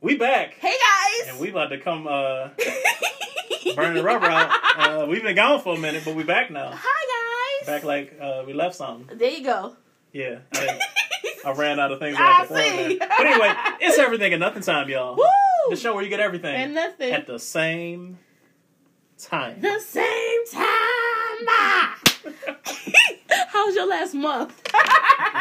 We back. Hey guys. And we about to come uh burn the rubber out. Uh, we've been gone for a minute, but we back now. Hi guys. Back like uh, we left something. There you go. Yeah. I, I ran out of things I like to throw in see. But anyway, it's everything and nothing time, y'all. Woo! The show where you get everything And nothing. at the same time. the same time. How was your last month?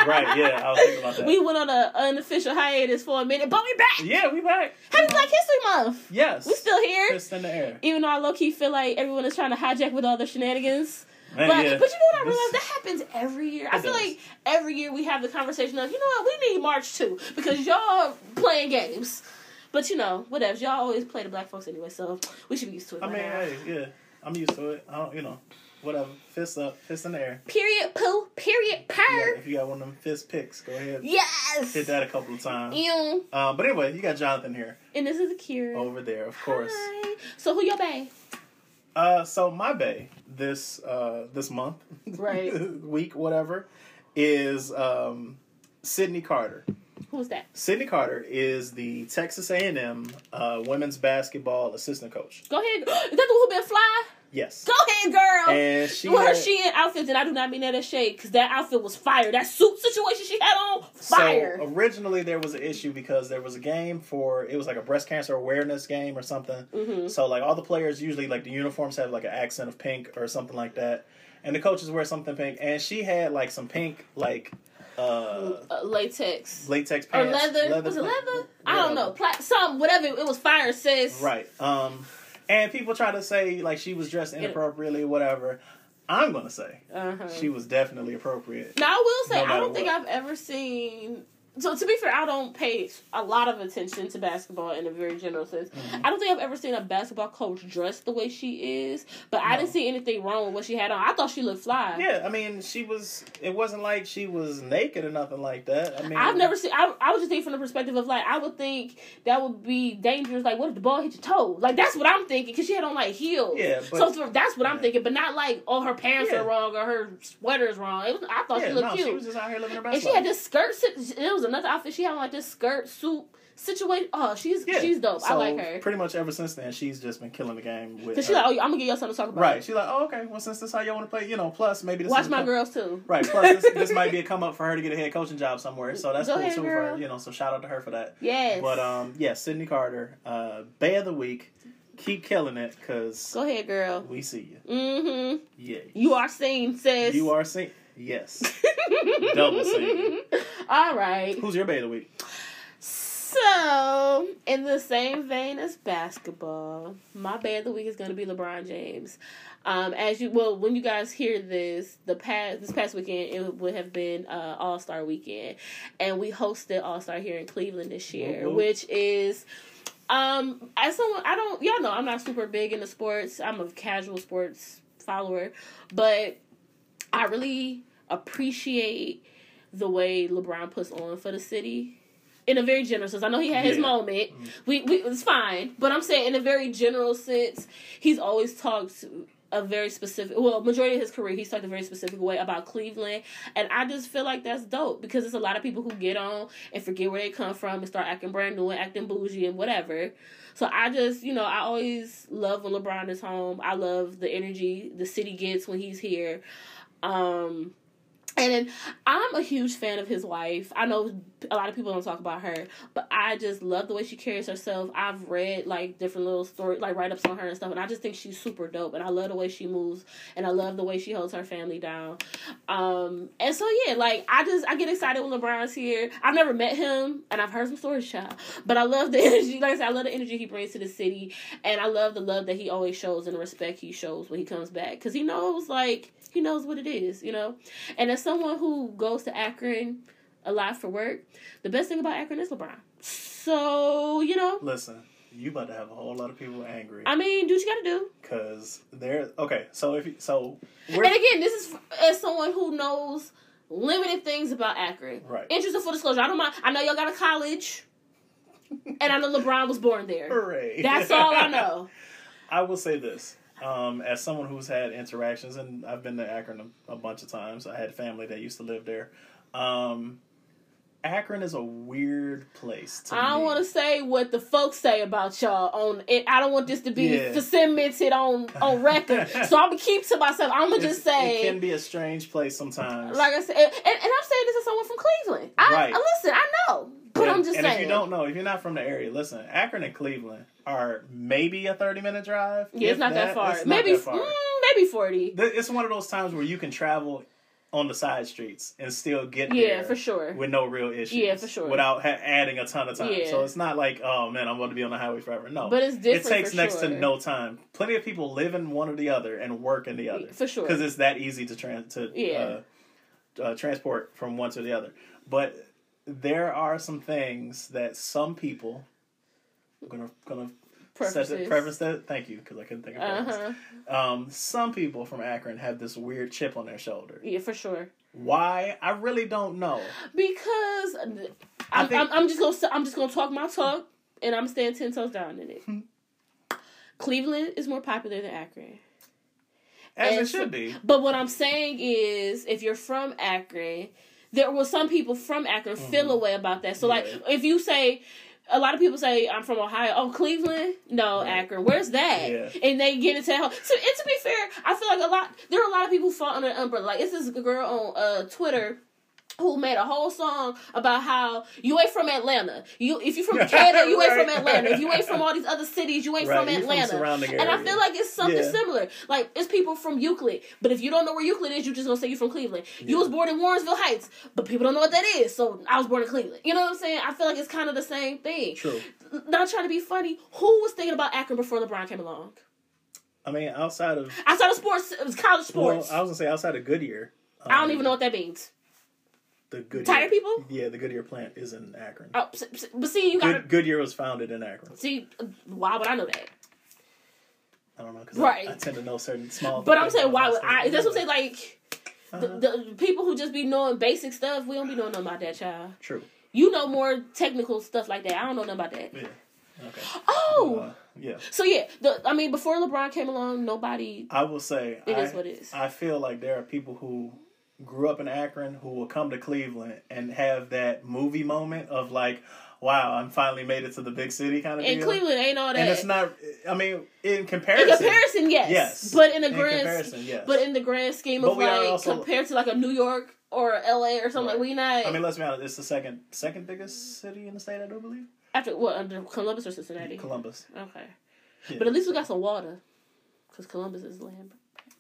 Right, yeah, I was thinking about that. We went on an unofficial hiatus for a minute, but we back. yeah, we back. Happy Black History Month. Yes. we're still here. Fist in the air. Even though I low key feel like everyone is trying to hijack with all the shenanigans. Man, But, yeah. but you know what I This- realize? That happens every year. I feel does. like every year we have the conversation of, you know what, we need March too. Because y'all playing games. But you know, whatever. Y'all always play the black folks anyway, so we should be used to it. I mean, hey, yeah, I'm used to it. I don't, you know, whatever. Fist up, fist in the air. Period poo, period Yeah, if you got one of them fist picks, go ahead. Yes. Hit that a couple of times. Ew. Um, but anyway, you got Jonathan here And this is a cure. over there, of course. Hi. So who your bae? Uh, so my bae this uh this month, Right. week, whatever, is um Sydney Carter. Who's that? Sydney Carter is the Texas A&M uh, women's basketball assistant coach. Go ahead. Is that the one who been fly? Yes, Go ahead, girl. and she had- she in outfits, and I do not mean that as shade, because that outfit was fire. That suit situation she had on, fire. So originally there was an issue because there was a game for it was like a breast cancer awareness game or something. Mhm. So like all the players usually like the uniforms have like an accent of pink or something like that, and the coaches wear something pink, and she had like some pink like uh Uh, latex. latex Or pants, leather. Was it leather? I don't know. Pla- something, whatever. It was fire, sis. Right. Um, and people try to say like she was dressed inappropriately, or whatever. I'm gonna say Uh-huh. she was definitely appropriate. Now I will say No I don't think. I've ever seen. So to be fair, I don't pay a lot of attention to basketball in a very general sense. Mm-hmm. I don't think I've ever seen a basketball coach dressed the way she is, but I didn't see anything wrong with what she had on. I thought she looked fly. Yeah, I mean, she was. It wasn't like she was naked or nothing like that. I mean, I've never seen. I, I was just thinking from the perspective of like I would think that would be dangerous. Like, what if the ball hit your toe? Like that's what I'm thinking because she had on like heels. Yeah, but- so for, that's what I'm thinking, but not like oh her pants Yeah. are wrong or her sweater is wrong. It was, I thought Yeah, she looked no, cute. she was just out here living her best and she had this skirt. It was another outfit she had on like this skirt suit situation. Oh, she's Yeah. she's dope. I like her. Pretty much ever since then, she's just been killing the game with. Cause she's like, oh, I'm gonna get y'all something to talk about. right. She's like, oh, okay. Well, since this is how y'all want to play, you know. Plus, maybe this Watch my come- girls too. Right. Plus, this, this might be a come up for her to get a head coaching job somewhere. So that's Go cool ahead, too. For girl. her, you know. So shout out to her for that. Yes. But um, yeah, Sydney Carter, uh, Bae of the Week. Keep killing it, cause Go ahead, girl. we see you. Mm-hmm. Yeah. You are seen, sis. You are seen. Yes. Double seen. All right. Who's your Bae of the Week? So, in the same vein as basketball, my band of the week is going to be LeBron James. Um, as you well, when you guys hear this, the past this past weekend it would have been uh, All Star Weekend, and we hosted All Star here in Cleveland this year, whoop. which is um as someone I don't y'all know I'm not super big into sports. I'm a casual sports follower, but I really appreciate the way LeBron puts on for the city. In a very general sense, I know he had his Yeah. moment. Mm. We, we it's fine, but I'm saying in a very general sense, he's always talked a very specific. Well, majority of his career, he's talked a very specific way about Cleveland, and I just feel like that's dope because there's a lot of people who get on and forget where they come from and start acting brand new and acting bougie and whatever. So I just, you know, I always love when LeBron is home. I love the energy the city gets when he's here. Um, and then I'm a huge fan of his wife. I know a lot of people don't talk about her, but I just love the way she carries herself. I've read like different little story, like write ups on her and stuff, and I just think she's super dope. And I love the way she moves, and I love the way she holds her family down. Um, and so yeah, like I just I get excited when LeBron's here. I've never met him, and I've heard some stories, child, but I love the energy. Like I said, I love the energy he brings to the city, and I love the love that he always shows and the respect he shows when he comes back because he knows like he knows what it is, you know. And as someone who goes to Akron a lot for work, the best thing about Akron is LeBron. So you know, Listen, you about to have a whole lot of people angry I mean, do what you got to do. because they're okay. So if you, so, And again, this is as someone who knows limited things about Akron. Right. Interest in full disclosure. I don't mind. I know y'all got a college, and I know LeBron was born there. hooray. That's all I know. I will say this. Um, as someone who's had interactions, and I've been to Akron a, a bunch of times. I had family that used to live there. Um, Akron is a weird place. To I don't want to say what the folks say about y'all on it. I don't want this to be Yeah. cemented on on record. so I'm gonna keep to myself. I'm gonna just say, it can be a strange place sometimes. like I said, and, and I'm saying this as someone from Cleveland. I Right. listen. I know, but and, I'm just and saying. if you don't know, if you're not from the area, listen, Akron and Cleveland are maybe a 30 minute drive. yeah, it's not that, far. It's not maybe that far. Mm, maybe forty. It's one of those times where you can travel on the side streets and still get Yeah, there for sure. with no real issues. Yeah, for sure. Without ha- adding a ton of time. Yeah. So it's not like, oh man, I'm going to be on the highway forever. No. But it's different It takes next sure. to no time. Plenty of people live in one or the other and work in the other. For sure. Because it's that easy to, tran to Yeah. uh, uh, transport from one to the other. But there are some things that some people. I'm gonna gonna the Preferences. preference that. Thank you, because I couldn't think of Uh preference. huh. Um, some people from Akron have this weird chip on their shoulder. Yeah, for sure. Why? I really don't know. Because I I'm, think- I'm, I'm just gonna I'm just gonna talk my talk, and I'm staying ten toes down in it. Hmm. Cleveland is more popular than Akron. As And it so- should be. But what I'm saying is, if you're from Akron, there were some people from Akron feel a way about that. So, like, Mm-hmm. If you say, a lot of people say, I'm from Ohio. Oh, Cleveland? No, Right. Akron. Where's that? Yeah. And they get into that whole. So, and to be fair, I feel like a lot, there are a lot of people who fall under the umbrella. Like, it's this a girl on uh, Twitter who made a whole song about how you ain't from Atlanta. You if you from Canada, you ain't from Atlanta. If you ain't from all these other cities, you ain't Right, from you from Atlanta. and I feel like it's something Yeah. similar. Like it's people from Euclid, but if you don't know where Euclid is, you just gonna say you're from Cleveland. You was born in Warrensville Heights, but people don't know what that is. So I was born in Cleveland. You know what I'm saying? I feel like it's kind of the same thing. True. Not trying to be funny. Who was thinking about Akron before LeBron came along? I mean, outside of Outside of sports, it was college well, sports. I was gonna say outside of Goodyear. I don't um, even know what that means. The Goodyear. Tire people? Yeah, the Goodyear plant is in Akron. Oh, but see, you Good, Goodyear was founded in Akron. see. Why would I know that? I don't know because Right. I, I tend to know certain small. But I'm saying, why would. I? That's what I'm saying. Like the, Uh-huh. the people who just be knowing basic stuff, we don't be knowing nothing about that child. True. You know more technical stuff like that. I don't know nothing about that. Yeah. Okay. Oh, Uh, yeah. so yeah. The I mean, before LeBron came along, nobody. I will say It I, is what it is. I feel like there are people who grew up in Akron who will come to Cleveland and have that movie moment of like, wow, I'm finally made it to the big city kind of In deal. Cleveland, ain't all that. and it's not. I mean, in comparison, in comparison, yes. yes. But in the In grand, yes. but in the grand scheme But of like also- compared to like a New York or LA or something, Right. like we not I mean, let's be honest. It's the second second biggest city in the state, I do believe. after what under Columbus or Cincinnati. Columbus. Okay, Yeah. but at least we got some water because Columbus is land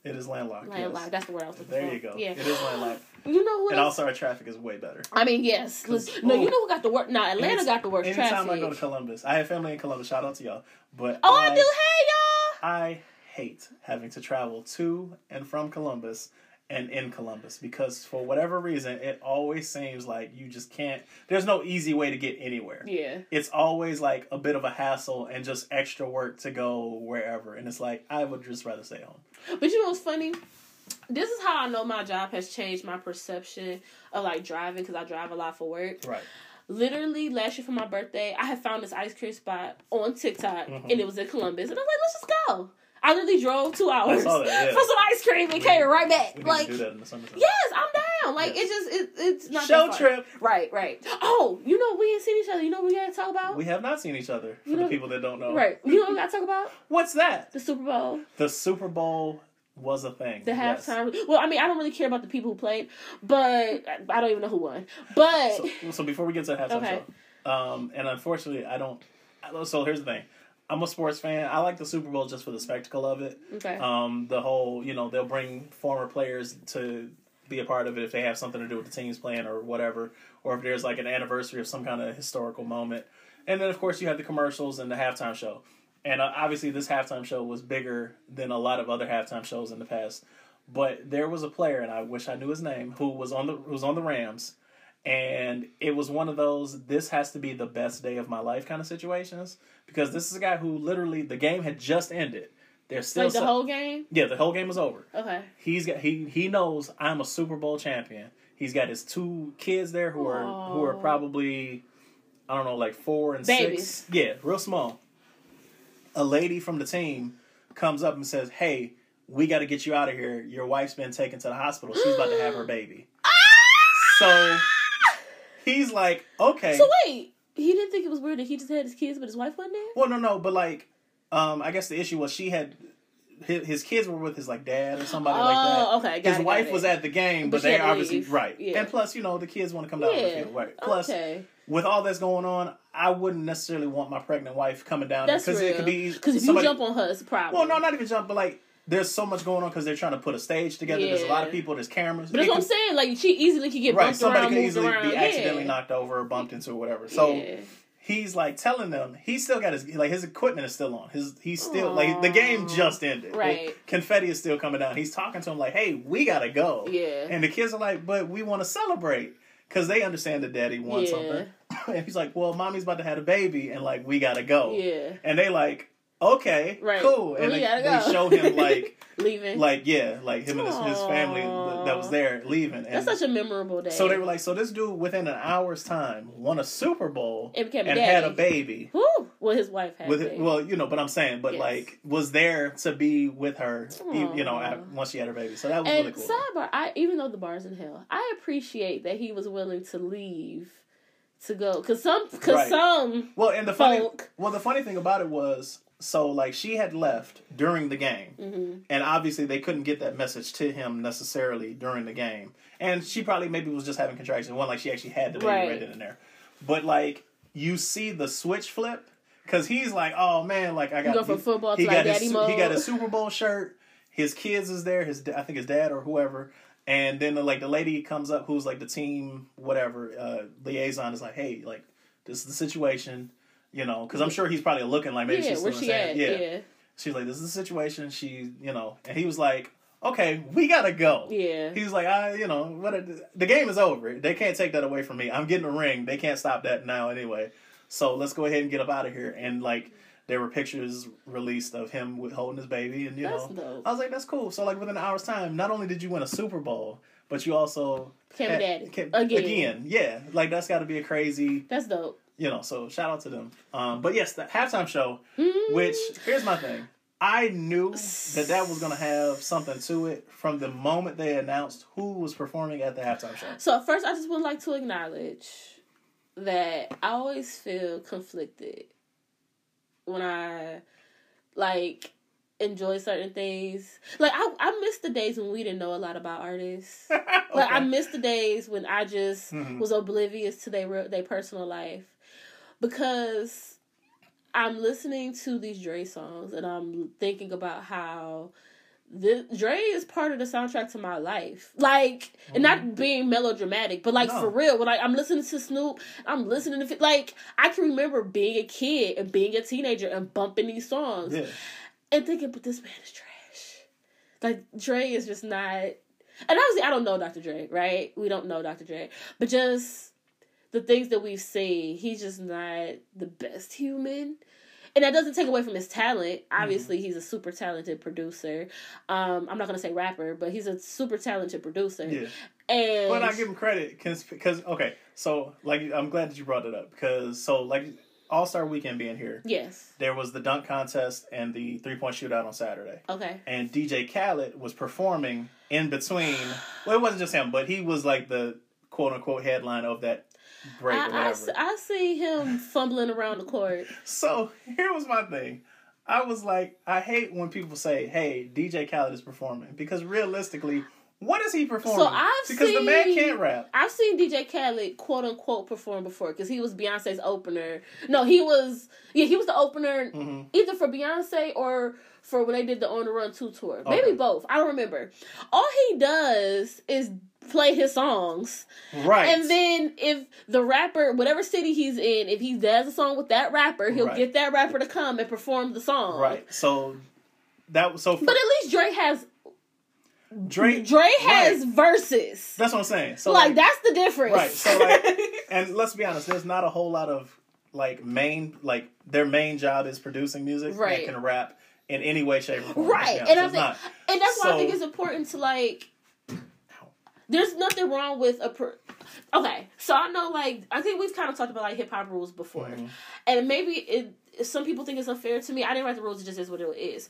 It is landlocked. landlocked. yes. That's the word I was looking There for. you go. Yeah, It is landlocked. you know what? And else? also, our traffic is way better. I mean, yes. No, oh. you know who got the worst? Nah, Atlanta got the worst Anytime traffic. I go to Columbus, I have family in Columbus. Shout out to y'all. But oh, I do. Hey, y'all. I hate having to travel to and from Columbus and in Columbus because for whatever reason, it always seems like you just can't. There's no easy way to get anywhere. Yeah. It's always like a bit of a hassle and just extra work to go wherever. And it's like I would just rather stay home. But you know what's funny? This is how I know my job has changed my perception of like driving because I drive a lot for work. Right. Literally last year for my birthday, I had found this ice cream spot on TikTok Mhm. and it was in Columbus, and I was like, let's just go. I literally drove two hours that, yeah. for some ice cream and came right back. We Like, do that in the summertime. yes, I'm down. Like Yes. it's just it, it's not Show trip. Right, right. Oh, you know we ain't seen each other. You know what we gotta talk about? We have not seen each other. For You the people that don't know. Right. You know what we gotta talk about? What's that? The Super Bowl. The Super Bowl was a thing. The yes. halftime. Well, I mean, I don't really care about the people who played, but I don't even know who won. But So, so before we get to the halftime Okay. show, um, and unfortunately, I don't. I don't- So here's the thing: I'm a sports fan. I like the Super Bowl just for the spectacle of it. okay, Um, the whole, you know, they'll bring former players to be a part of it if they have something to do with the teams plan or whatever, or if there's like an anniversary of some kind of historical moment. And then, of course, you have the commercials and the halftime show. And uh, obviously, this halftime show was bigger than a lot of other halftime shows in the past. But there was a player, and I wish I knew his name, who was on the who was on the Rams, and it was one of those this has to be the best day of my life kind of situations because this is a guy who literally the game had just ended. There's still like the some- whole game. yeah, the whole game was over. Okay, He's got he he knows I'm a Super Bowl champion. He's got his two kids there who are who are probably I don't know like four and Babies. six. Yeah, real small. A lady from the team comes up and says, "Hey, we got to get you out of here. Your wife's been taken to the hospital. She's about to have her baby." Ah! So he's like, okay. So wait, he didn't think it was weird that he just had his kids, but his wife wasn't there. Well, no, no, but like, um, I guess the issue was she had his, his kids were with his like dad or somebody like that. Oh, okay. Got his it, got wife it. was at the game, But but, they obviously leave. right. Yeah. And plus, you know, the kids want to come down to the Yeah. field, right? Plus, okay. with all that's going on, I wouldn't necessarily want my pregnant wife coming down because it could be Because if you jump on her, it's a problem. Well, no, not even jump, but like there's so much going on because they're trying to put a stage together. There's a lot of people. There's cameras. But that's what I'm saying. Like she easily could get Right, bumped somebody around, could easily around. be accidentally yeah. knocked over or bumped into or whatever. So yeah. he's like telling them he still got his like his equipment is still on. His he's still like the game just ended. Right. Like, confetti is still coming down. He's talking to him like, "Hey, we gotta go." Yeah. And the kids are like, "But we want to celebrate." Because they understand that daddy wants Yeah. something. And he's like, Well, mommy's about to have a baby and like we gotta go. Yeah. And they like, Okay, Right. cool. And We they, they show him like Leaving. like yeah, like him and his, his family that was there leaving. And that's such a memorable day. so they were like, so this dude within an hour's time won a Super Bowl And had a baby. Well, his wife had. With baby. well, you know, but I'm saying, but Yes. like, was there to be with her, e- you know, at, once she had her baby. So that was and really cool. sidebar, I even though the bar's in hell, I appreciate that he was willing to leave to go because some because Right. some Well, and the funny, folk. well, the funny thing about it was, so like she had left during the game, Mhm. and obviously they couldn't get that message to him necessarily during the game, and she probably maybe was just having contractions. One like she actually had the baby Right. right and there, but like you see the switch flip because he's like, oh man, like I got go from he- football to, he like, got his he got his Super Bowl shirt. His kids is there. His I think his dad or whoever. And then the, like the lady comes up who's like the team whatever uh, liaison is like, hey, like this is the situation, you know, because I'm sure he's probably looking like maybe yeah, she's where still she at? Yeah. yeah. She's like, this is the situation. She, you know, and he was like, okay, we gotta go. yeah, He was like, I, you know, what? The game is over. They can't take that away from me. I'm getting a ring. They can't stop that now anyway. So let's go ahead and get up out of here. And like, there were pictures released of him with holding his baby, and you That's know, dope. I was like, that's cool. So like, within an hour's time, not only did you win a Super Bowl, but you also Became a had- daddy. came- Again. Again, yeah. Like that's got to be a crazy, That's dope. You know. So shout out to them. Um, but yes, the halftime show. Mm. Which here's my thing. I knew that that was gonna have something to it from the moment they announced who was performing at the halftime show. So first, I just would like to acknowledge that I always feel conflicted when I like enjoy certain things. Like I, I miss the days when we didn't know a lot about artists. Like I Okay. miss the days when I just Mhm. was oblivious to their their personal life because I'm listening to these Dre songs and I'm thinking about how the Dre is part of the soundtrack to my life. Like, and not mm-hmm. being melodramatic, but like No. for real. When like I'm listening to Snoop, I'm listening to like I can remember being a kid and being a teenager and bumping these songs yeah. and thinking, but this man is trash. Like Dre is just not. And obviously, I don't know Dr. Dre, right? We don't know Dr. Dre, but just the things that we've seen, he's just not the best human. And that doesn't take away from his talent. Obviously, he's a super talented producer. Um, I'm not gonna say rapper, but he's a super talented producer. Yeah. And But I give him credit because okay, so like I'm glad that you brought it up because so like All Star Weekend being here, yes, there was the dunk contest and the three point shootout on Saturday, okay, and DJ Khaled was performing in between. Well, it wasn't just him, but he was like the quote unquote headline of that break I, I, whatever. I see him fumbling around the court. So here was my thing. I was like, I hate when people say, "Hey, DJ Khaled is performing," because realistically, what is he performing? So I've because the man seen- can't rap. I've seen DJ Khaled quote unquote perform before because he was Beyonce's opener. No, he was yeah he was the opener hmm either for Beyonce or for when they did the On the Run two tour. Maybe both. I don't remember. All he does is play his songs, Right. and then if the rapper, whatever city he's in, if he does a song with that rapper, he'll Right. get that rapper to come and perform the song. right. So that was so. For, But at least Drake has Drake. Drake has Right. verses. That's what I'm saying. So like that's the difference. Right. So like, and let's be honest, there's not a whole lot of like main like their main job is producing music Right. that can rap in any way, shape, or form. Right, and I it's think, not. and that's why I think it's important to like. There's nothing wrong with a. Per- okay, so I know like I think we've kind of talked about like hip hop rules before, Mhm. and maybe it. Some people think it's unfair to me. I didn't write the rules; it just is what it is.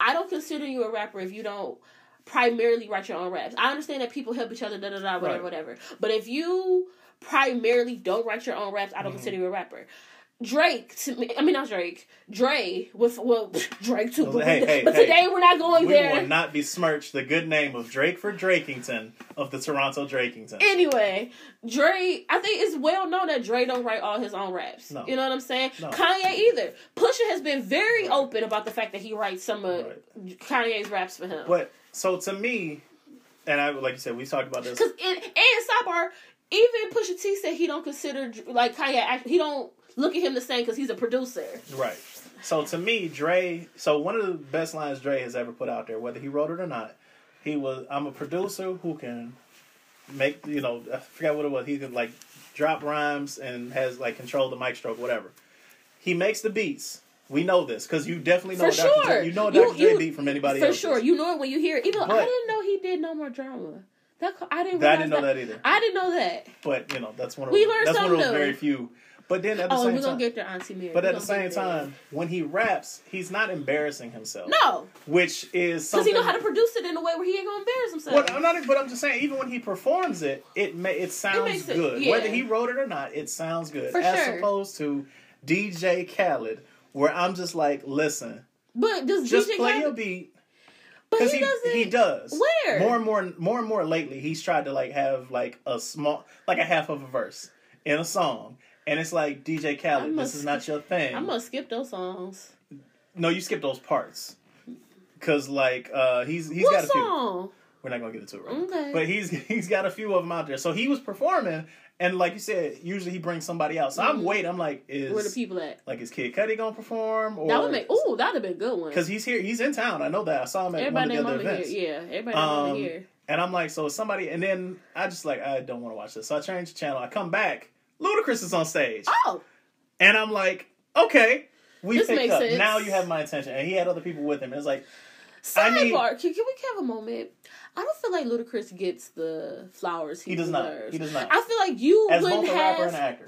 I don't consider you a rapper if you don't primarily write your own raps. I understand that people help each other, da da da, whatever, Right. whatever. But if you primarily don't write your own raps, I don't Mm-hmm. consider you a rapper. Drake, to me, I mean not Drake, Dre with well Drake too. But, Hey, hey, but hey. today we're not going We there. will not besmirch the good name of Drake for Drakington of the Toronto Drakington. Anyway, Dre, I think it's well known that Dre don't write all his own raps. No. You know what I'm saying? No. Kanye either. Pusha has been very open about the fact that he writes some of Right. Kanye's raps for him. But so to me, and I like you said, we talked about this. Cause and sidebar, even Pusha T said he don't consider like Kanye. He don't look at him the same because he's a producer. Right. So to me, Dre. So one of the best lines Dre has ever put out there, whether he wrote it or not, he was, "I'm a producer who can make you know, I forgot what it was. He could like drop rhymes and has like control the mic stroke, whatever. He makes the beats. We know this because you definitely know For Dr. sure. You know a You- Dr. Dre beat from anybody For else. For sure, you know it when you hear it. Even though I didn't know he did no more drama. That I didn't. I didn't know that either. I didn't know that. But you know, that's one of We learned that's one of those very few. But then at the Oh, same we're gonna time, get there, Auntie Mary. but at the same time, when he raps, he's not embarrassing himself. no, which is because he know how to produce it in a way where he ain't gonna embarrass himself. Well, I'm not, but I'm just saying, even when he performs it, it may, it sounds it- good. yeah. Whether he wrote it or not, it sounds good. For as sure. opposed to DJ Khaled, where I'm just like, listen, but does just DJ play Khaled- your beat But he, he, doesn't. he does. Where? more and more, more and more lately, he's tried to like have like a small, like a half of a verse in a song, and it's like DJ Khaled, this is not your thing. I'm gonna skip those songs. no, you skip those parts. Cause like uh he's he's what got a few. song? We're not gonna get into it right. Okay. But he's he's got a few of them out there. So he was performing, and like you said, usually he brings somebody out. So I'm Mhm. waiting. I'm like, is Where the people at? like is Kid Cudi gonna perform? Or That would make. Ooh, that'd have been a good one. because he's here. He's in town. I know that. I saw him at Everybody one of the other events. here. Yeah, everybody Um, here. And I'm like, so somebody. And then I just like I don't want to watch this. So I change the channel. I come back. Ludacris is on stage, Oh, and I'm like, okay. We This picked up. sense. Now you have my attention, and he had other people with him. It's like, I need- can, can we have a moment? I don't feel like Ludacris gets the flowers he, He does not. deserves. He does not. I feel like you as wouldn't both a rapper and have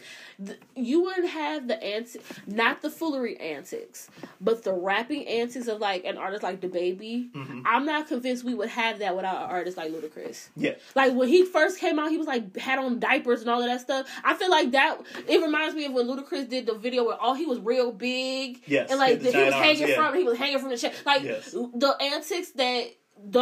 th- you wouldn't have the antics, not the foolery antics, but the rapping antics of like an artist like the baby. Mhm. I'm not convinced we would have that without an artist like Ludacris. Yeah. Like when he first came out, he was like had on diapers and all of that stuff. I feel like that. It reminds me of when Ludacris did the video where all he was real big. Yes, and like the he was arms, hanging yeah. from he was hanging from the chair. Like Yes. the antics that th-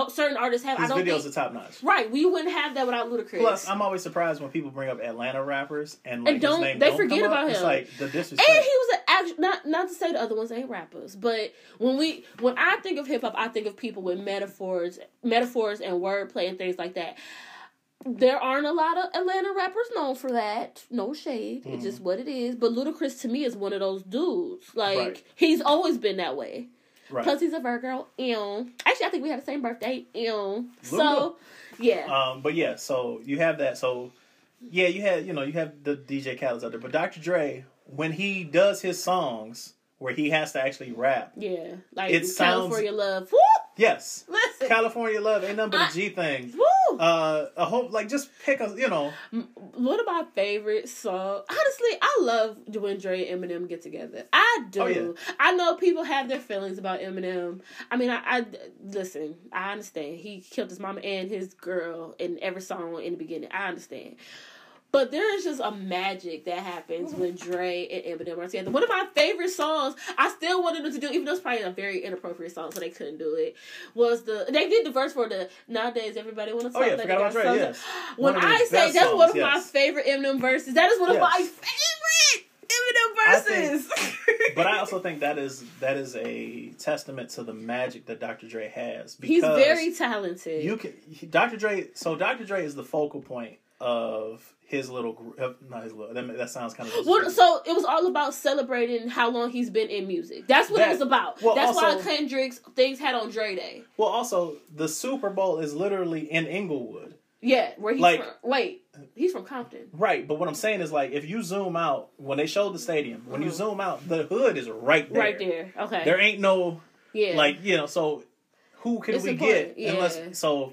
certain artists have. His I don't videos think. are top notch. Right, we wouldn't have that without Ludacris. Plus, I'm always surprised when people bring up Atlanta rappers and like And don't- they don't forget come up. about It's him. like the disrespect. and he was an act not not to say the other ones ain't rappers, but when we when I think of hip hop, I think of people with metaphors, metaphors and wordplay and things like that. There aren't a lot of Atlanta rappers known for that. No shade, Mm-hmm. it's just what it is. But Ludacris to me is one of those dudes. Like Right. he's always been that way. Right. Plus he's a Virgo. Ew. Actually, I think we had the same birthday. Ew. So yeah, Um, but yeah, so you have that. So yeah, you had you know you have the DJ Khaled's out there, but Dr. Dre when he does his songs where he has to actually rap. yeah. Like It sounds- California love. Woo! Yes, Listen. California Love ain't nothing but a I- G thing. Woo! Uh, a whole like just pick a you know One of my favorite songs. Honestly, I love when Dre and Eminem get together. I do. Oh, yeah. I know people have their feelings about Eminem. I mean, I, I listen. I understand. He killed his mama and his girl in every song in the beginning. I understand. But there is just a magic that happens when mm-hmm. Dre and Eminem are together. One of my favorite songs, I still wanted them to do, even though it's probably a very inappropriate song, so they couldn't do it. Was the they did the verse for the nowadays everybody want to Oh, yeah, forgot about Dre, yes. When I say that's songs, one of my favorite Eminem verses, that is one of Yes. my favorite Eminem I think- verses. but I also think that is that is a testament to the magic that Dr. Dre has. He's very talented. You can Dr. Dre. So Dr. Dre is the focal point of his little group. Not his little. That, that sounds kind of. Well, so it was all about celebrating how long he's been in music. That's what That- it was about. well, That's also- why Kendrick's things had on Dre Day. well, also the Super Bowl is literally in Inglewood, Yeah, where he's Like- from. Wait, he's from Compton. right? But what I'm saying is like if you zoom out when they showed the stadium, when you Mhm. zoom out, the hood is right there. Right there. Okay. There ain't no yeah. like you know. So who can It's we important, get yeah. unless so.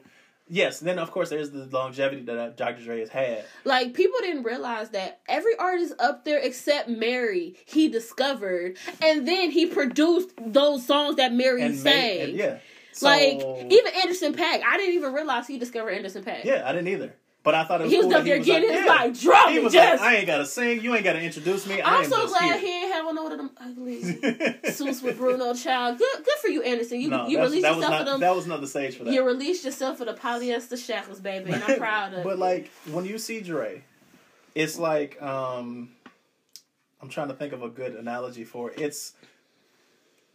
Yes, then of course there's the longevity that uh, Dr. Dre has had. like people didn't realize that every artist up there except Mary he discovered, and then he produced those songs that Mary And sang. made, and yeah. So, Like even Anderson .Paak, I didn't even realize he discovered Anderson .Paak. Yeah, I didn't either. But I thought it was He was cool up there was getting like, his yeah. like drum. He was just. like, I ain't gotta sing. You ain't gotta introduce me. I I'm so glad he ain't have one of them ugly suits with Bruno Child. Good, good for you, Anderson. You no, you released yourself not for them. that was not the stage for that. You released yourself for the polyester shackles, baby, and I'm proud of it. but like when you see Dre, it's like um I'm trying to think of a good analogy for it. It's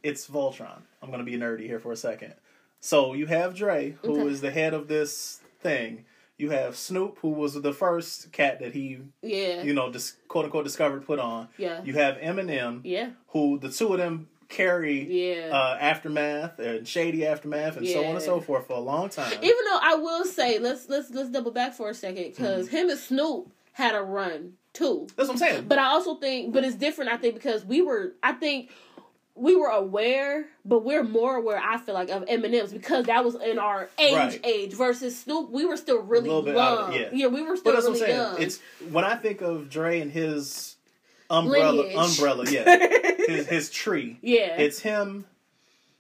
it's Voltron. I'm gonna be nerdy here for a second. So you have Dre, who is Okay. the head of this thing. You have Snoop, who was the first cat that he, yeah, you know, dis- quote unquote discovered, put on. yeah, You have Eminem, yeah, who the two of them carry yeah. uh, aftermath and shady aftermath and so on and so forth for a long time. Even though I will say, let's let's let's double back for a second because Mm-hmm. him and Snoop had a run too. That's what I'm saying. But I also think, but it's different. I think because we were, I think we were aware, but we're more aware. I feel like of Eminem's because that was in our age Right. age versus Snoop. We were still really out uh, young. of- yeah. we were still But that's really what I'm saying. young. It's when I think of Dre and his umbrella, Lineage. umbrella, yeah, his his tree. yeah, It's him,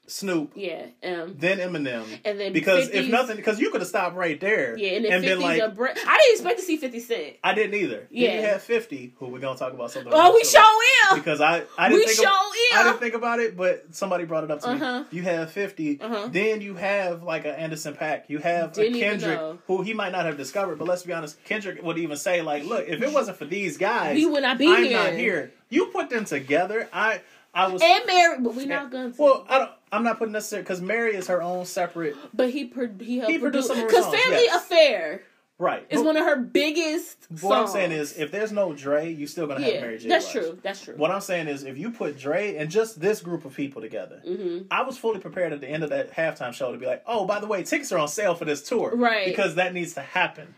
Snoop, yeah, um, then Eminem. and then Because 50s, if nothing, because you could have stopped right there, yeah, and then and been like, a Bre- I didn't expect to see Fifty Cent. I didn't either. Yeah. Then you have Fifty, who we're gonna talk about something. Oh, we show him. because I I didn't We think I didn't think about it, but somebody brought it up to Uh-huh. me. You have 50 Uh-huh. then you have like an Anderson .Paak. You have Didn't a Kendrick, who he might not have discovered, but let's be honest, Kendrick would even say like, "Look, if it wasn't for these guys, We would not be I'm here." not here." You put them together. I I was And Mary, but we're not gonna. well. I don't. I'm not putting necessarily because Mary is her own separate but he pro- he helped He produced because songs, Family yes. Affair right. is one of her biggest. what I'm saying is, if there's no Dre, you're still gonna have Mary J. that's Blige. true. That's true. What I'm saying is, if you put Dre and just this group of people together, hmm I was fully prepared at the end of that halftime show to be like, oh, by the way, tickets are on sale for this tour. Right. Because that needs to happen.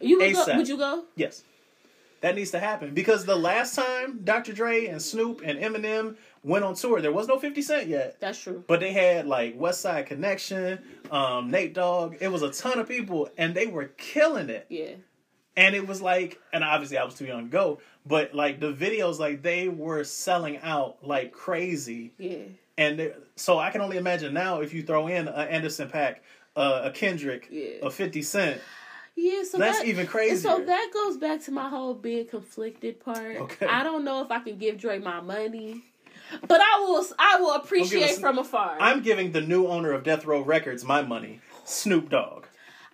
You would go, would you go? Yes. That needs to happen. Because the last time Dr. Dre and Snoop and Eminem went on tour, there was no 50 Cent yet. That's true. But they had like West Side Connection, um, Nate Dogg. It was a ton of people and they were killing it. Yeah. And it was like, and obviously I was too young to go, but like the videos, like they were selling out like crazy. Yeah. And so I can only imagine now if you throw in a Anderson .Paak, uh, a Kendrick, Yeah. a Fifty Cent. Yeah, so That's that, even crazy. So that goes back to my whole being conflicted part. Okay. I don't know if I can give Dre my money, but I will. I will appreciate us- from afar. I'm giving the new owner of Death Row Records my money, Snoop Dogg.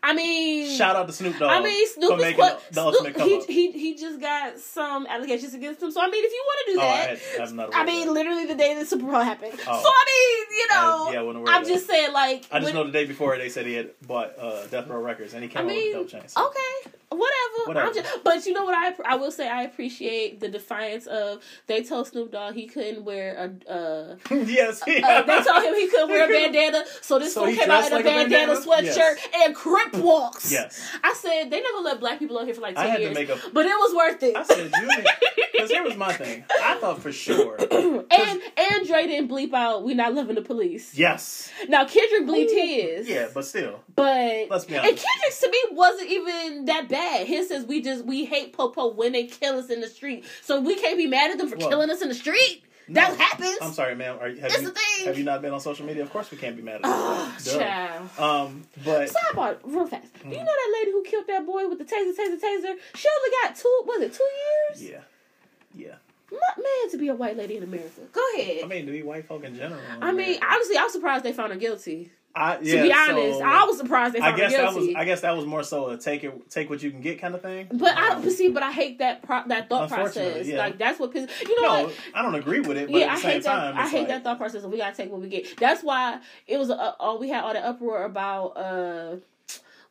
I mean, Shout out to Snoop Dogg I mean, Snoop is the Snoop, he, he he just got some allegations against him. So I mean, if you want to do Oh, I that, had- I'm not aware I mean, that. literally the day the Super Bowl happened. Oh. So I mean, you know, I- yeah, I I'm of that. just saying, like, I just when- know the day before they said he had bought uh, Death Row Records and he came I out mean, with dope chains. So. okay, whatever. Whatever. I'm just, but you know what? I I will say I appreciate the defiance of they told Snoop Dogg he couldn't wear a. Uh, yes, he, uh, they told him he couldn't wear a bandana, so this So he came out in a like a bandana, bandana? sweatshirt and crip walks. Yes. I said they never let black people on here for like I ten years, a- but it was worth it. I said, you because here was my thing. I thought for sure. and and Dre didn't bleep out "We not loving the police." Yes. Now Kendrick bleeped his. Yeah, but still. But Let's be and honest. Kendrick to me wasn't even that bad. His says we just we hate Popo when they kill us in the street, so we can't be mad at them for Well, killing us in the street. That happens. I'm sorry, ma'am. Are, you- have, That's you, the thing. have you not been on social media? Of course we can't be mad at Oh. Child. Um, but Sidebar, real fast. Hmm. Do you know that lady who killed that boy with the taser, taser, taser? She only got two. Was it two years? yeah, yeah. Not man to be a white lady in America. Go ahead. I mean, to be white folk in general. I mean, honestly, I'm surprised they found her guilty. I, To be honest, so- I was surprised they I found her guess that guilty. was. I guess that was more so a take it, take what you can get kind of thing. But I Um, but see, but I hate that pro- that thought process. yeah. Like that's what pisses. You know no, what? I don't agree with it. But Yeah, at I the same hate that. time, I hate like, that thought process. And we gotta take what we get. That's why it was. Uh, all we had all the uproar about uh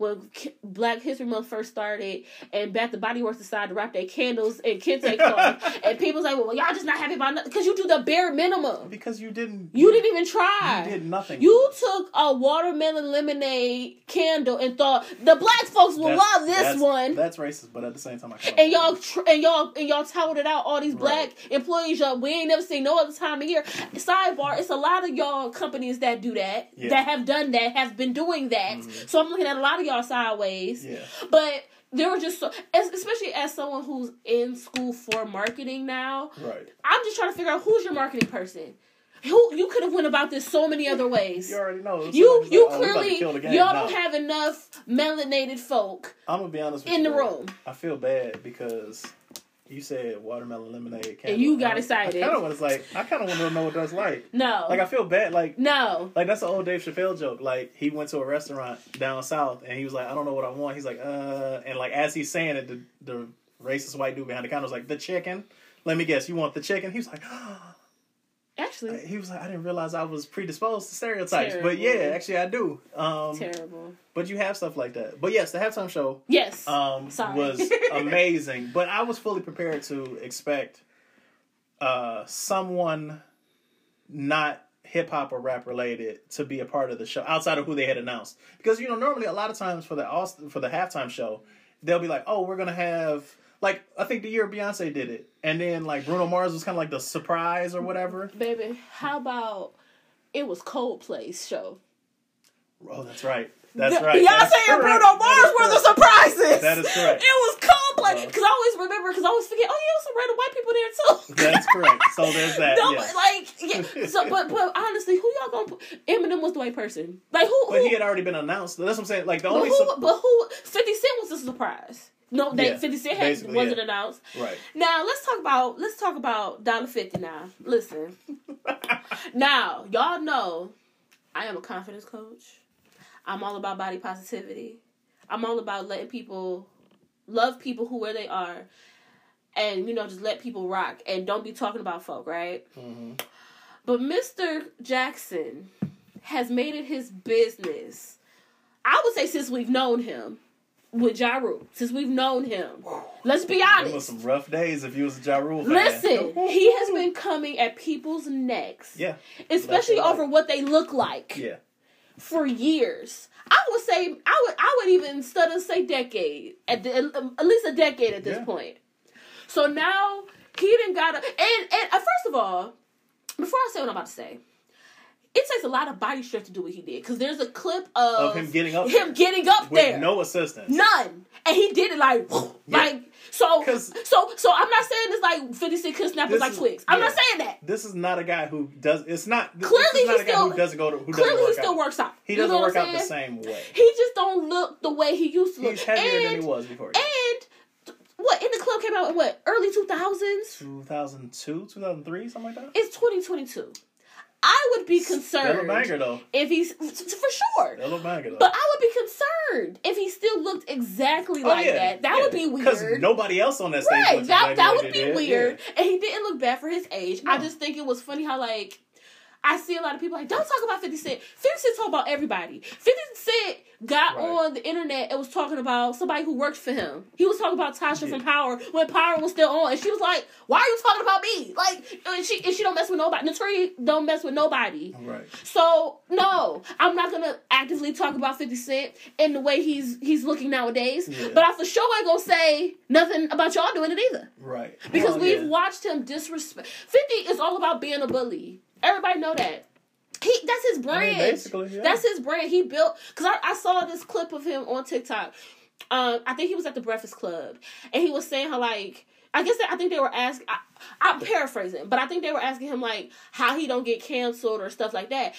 when Black History Month first started, and Bath and Body Works decided to wrap their candles in kente cloth, and people's like, "Well, y'all just not happy about nothing because you do the bare minimum. because you didn't. You didn't even try. You did nothing. You took a watermelon lemonade candle and thought the black folks will That's- love this that's- one. That's racist, but at the same time, I can't. and y'all tr- and y'all and y'all touted it out all these black Right. employees. Y'all we ain't never seen no other time of year. Sidebar: It's a lot of y'all companies that do that, Yeah. that have done that, have been doing that. Mhm. So I'm looking at a lot of y'all sideways. Yeah. But there were just so, as, especially as someone who's in school for marketing now. Right. I'm just trying to figure out who's your marketing person. who you could have went about this so many other ways. You already know. You you like, oh, we about to clearly y'all don't have enough melanated folk I'm gonna be honest with in the room. I feel bad because you said watermelon lemonade. And you got I- excited. I kind of was like, I kind of want to know what that's like. No. Like I feel bad. Like no. like that's an old Dave Chappelle joke. Like he went to a restaurant down south and he was like, I don't know what I want. He's like, uh, and like as he's saying it, the the racist white dude behind the counter was like, the chicken. Let me guess, you want the chicken? He was like, Actually, he was like, I didn't realize I was predisposed to stereotypes, but yeah, actually I do. Um, terrible. but you have stuff like that. But yes, the halftime show Yes. um, Sorry. was amazing. but I was fully prepared to expect uh, someone not hip hop or rap related to be a part of the show outside of who they had announced. Because you know normally a lot of times for the for the halftime show they'll be like, oh, we're gonna have like I think the year Beyonce did it, and then like Bruno Mars was kind of like the surprise or whatever. Baby, how about it was Coldplay's show? Oh, that's right. That's The- right. Beyonce and correct. Bruno Mars were the surprises. That is correct. It was Coldplay because I always remember because I always forget. Oh yeah, some random white people there too. That's correct. So there's that. No, but like, yeah. So, but but honestly, who y'all gonna? Put? Eminem was the white person. Like who? but who he had already been announced. That's what I'm saying. Like the only who? su- but who? Fifty Cent was a surprise. No, they, Yeah, Fifty Cent had, wasn't yeah. announced. right. Now let's talk about let's talk about Dollar Fifty. Now listen. now y'all know I am a confidence coach. I'm all about body positivity. I'm all about letting people love people who where they are, and you know just let people rock and don't be talking about folk, right? hmm But Mr. Jackson has made it his business. I would say since we've known him with Ja Rule, since we've known him. Let's be It was honest. some rough days if you was a Ja Rule fan. Listen, he has been coming at people's necks, Yeah, especially over what they look like yeah. for years. I would say I would I would even stutter say decade at the, at least a decade at this Yeah. point. So now he didn't got a and and uh, first of all, before I say what I'm about to say, it takes a lot of body strength to do what he did because there's a clip of, Of him getting up him getting up With there, no assistance. none, and he did it like like so so so. I'm not saying it's like 50 Cent could snap like twigs. I'm yeah. not saying that. This is not a guy who does. It's not. This, Clearly this is not he a guy still- who doesn't go to. Who Clearly, he still out. works out. He doesn't work out the same way. He just don't look the way he used to look. He's heavier and, than he was before. And what in the club came out in what early 2000s? 2002, 2003, something like that. It's 2022. I would be concerned banger though. if he's for sure. Banger though. But I would be concerned if he still looked exactly Oh, like yeah, that. That yeah. would be weird. Because nobody else on that stage Right, that that would be did. weird. Yeah. And he didn't look bad for his age. I just think it was funny how like I see a lot of people like, don't talk about 50 Cent. 50 Cent talk about everybody. 50 Cent got Right. on the internet and was talking about somebody who worked for him. He was talking about Tasha Yeah. from Power when Power was still on. And she was like, why are you talking about me? Like, and she, and she don't mess with nobody. Naturi don't mess with nobody. Right. So no, I'm not gonna actively talk about Fifty Cent in the way he's he's looking nowadays. Yeah. But I for sure ain't gonna say nothing about y'all doing it either Right. because we've yeah. watched him disrespect. Fifty is all about being a bully. Everybody know that. He that's his I brand. mean, basically, yeah. That's his brand. He built because I, I saw this clip of him on TikTok. Um, I think he was at the Breakfast Club, and he was saying how like I guess I think they were asking. I'm paraphrasing, but I think they were asking him like how he don't get canceled or stuff like that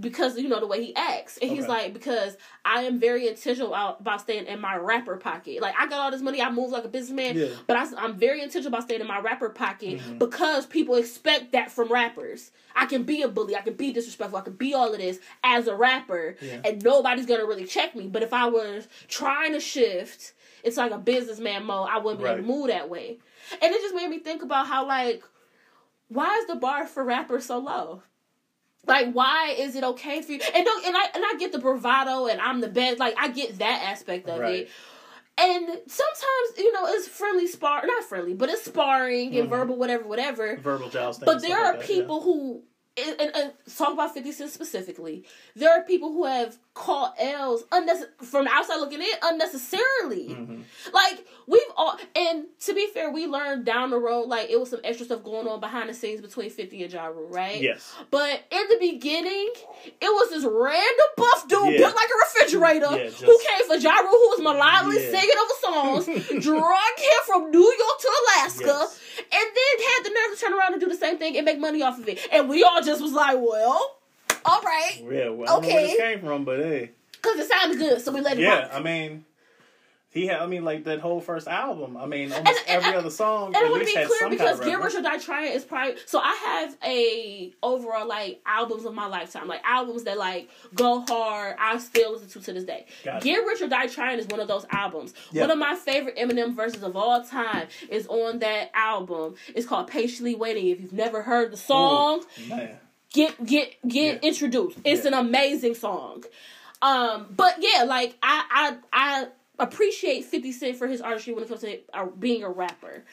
because you know the way he acts, and he's like because I am very intentional about, about staying in my rapper pocket. Like I got all this money, I move like a businessman, Yeah. but I, am very intentional about staying in my rapper pocket Mhm. because people expect that from rappers. I can be a bully, I can be disrespectful, I can be all of this as a rapper, Yeah. and nobody's gonna really check me. But if I was trying to shift, it's like a businessman mode. I wouldn't be able to move that way, and it just made me think about how like, why is the bar for rappers so low? Like, why is it okay for you? And don't and I and I get the bravado and I'm the best. Like, I get that aspect of Right. it. And sometimes, you know, it's friendly spar not friendly, but it's sparring and Mhm. verbal, whatever, whatever. verbal jousting. But there are like that, yeah. people who, and, and, and talk about 50 Cent specifically, there are people who have caught L's unnecess- from the outside looking in unnecessarily. Mhm. Like, we've all, and to be fair, we learned down the road, like, it was some extra stuff going on behind the scenes between 50 and Ja Rule, right? Yes. But in the beginning, it was this random buff dude Yeah. built like a refrigerator Yeah, just- who came for Ja Rule, who was melodically Yeah. singing over songs, drug him from New York to Alaska, Yes. then had the nerve to turn around and do the same thing and make money off of it. And we all just was like, well, all right. Yeah, well, I don't know where Okay. this came from, but hey. Because it sounded good, so we let it Yeah, rock. I mean, he had. I mean, like that whole first album. I mean, almost and every I- other song And at I want to least be clear because kind of Get reference. Rich or Die Trying is probably so I have a overall like albums of my lifetime, like albums that like go hard. I still listen to to this day. Gotcha. Get Rich or Die Trying is one of those albums. Yeah. One of my favorite Eminem verses of all time is on that album. It's called Patiently Waiting. If you've never heard the song, Ooh, get get get Yeah. introduced. It's Yeah. an amazing song. Um, but yeah, like I I I appreciate Fifty Cent for his artistry when it comes to uh, being a rapper.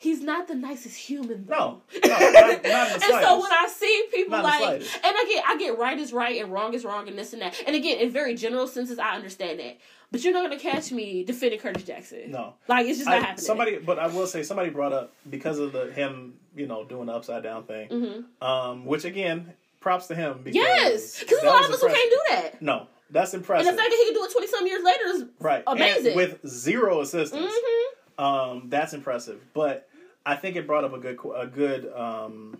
He's not the nicest human though. No, no, not, not and so when I see people Not like, and I get, I get right is right and wrong is wrong and this and that. And again, in very general senses, I understand that. But you're not gonna catch me defending Curtis Jackson. No. like it's just not I- happening. somebody, but I will say somebody brought up because of the him, you know, doing the upside down thing. Mhm. Um, which again, props to him. Because yes, because a lot of us who can't do that. No, that's impressive. And the fact that he can do it twenty some years later is right, And amazing. with zero assistance. Mhm. Um, that's impressive. But I think it brought up a good a good um,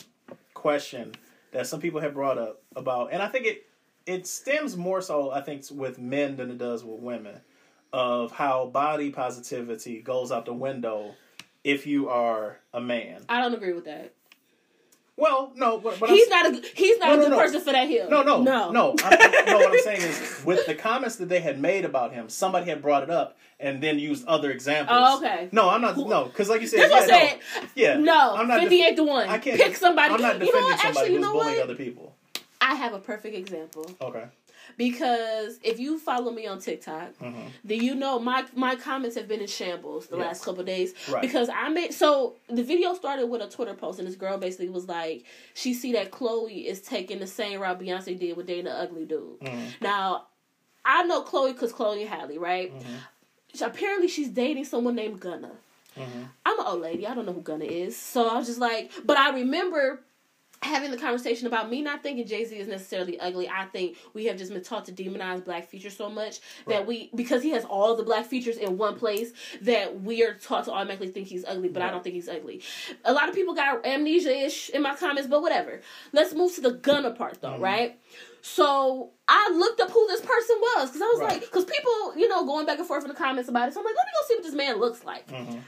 question that some people have brought up about, and I think it it stems more so I think with men than it does with women of how body positivity goes out the window if you are a man. I don't agree with that. Well, no, but, but he's I'm, not a he's not No, a good no. person for that hill. no, no, no, no, I, no. What I'm saying is, with the comments that they had made about him, somebody had brought it up and then used other examples. Oh, okay. No, I'm not. No, because like you said, That's what yeah, I'm no. Yeah, No, I'm not. def- fifty-eight to one. I can't pick somebody. I'm not you defending know what? somebody Actually, you know bullying what? other people. I have a perfect example Okay. Because if you follow me on TikTok, Mhm. then you know my my comments have been in shambles the Yes. last couple of days Right. because I made so the video started with a Twitter post and this girl basically was like she see that Chloe is taking the same route Beyonce did with dating an ugly dude. Mhm. Now I know Chloe because Chloe and Halle, right? Mhm. Apparently she's dating someone named Gunna. Mhm. I'm an old lady. I don't know who Gunna is. So I was just like, but I remember having the conversation about me not thinking Jay Z is necessarily ugly. I think we have just been taught to demonize black features so much that Right. we, because he has all the black features in one place, that we are taught to automatically think he's ugly, but I don't think he's ugly. A lot of people got amnesia ish in my comments, but whatever. Let's move to the Gunna part though, Mhm. right? So I looked up who this person was because I was Right. like, because people, you know, going back and forth in the comments about it. So I'm like, let me go see what this man looks like. Mhm.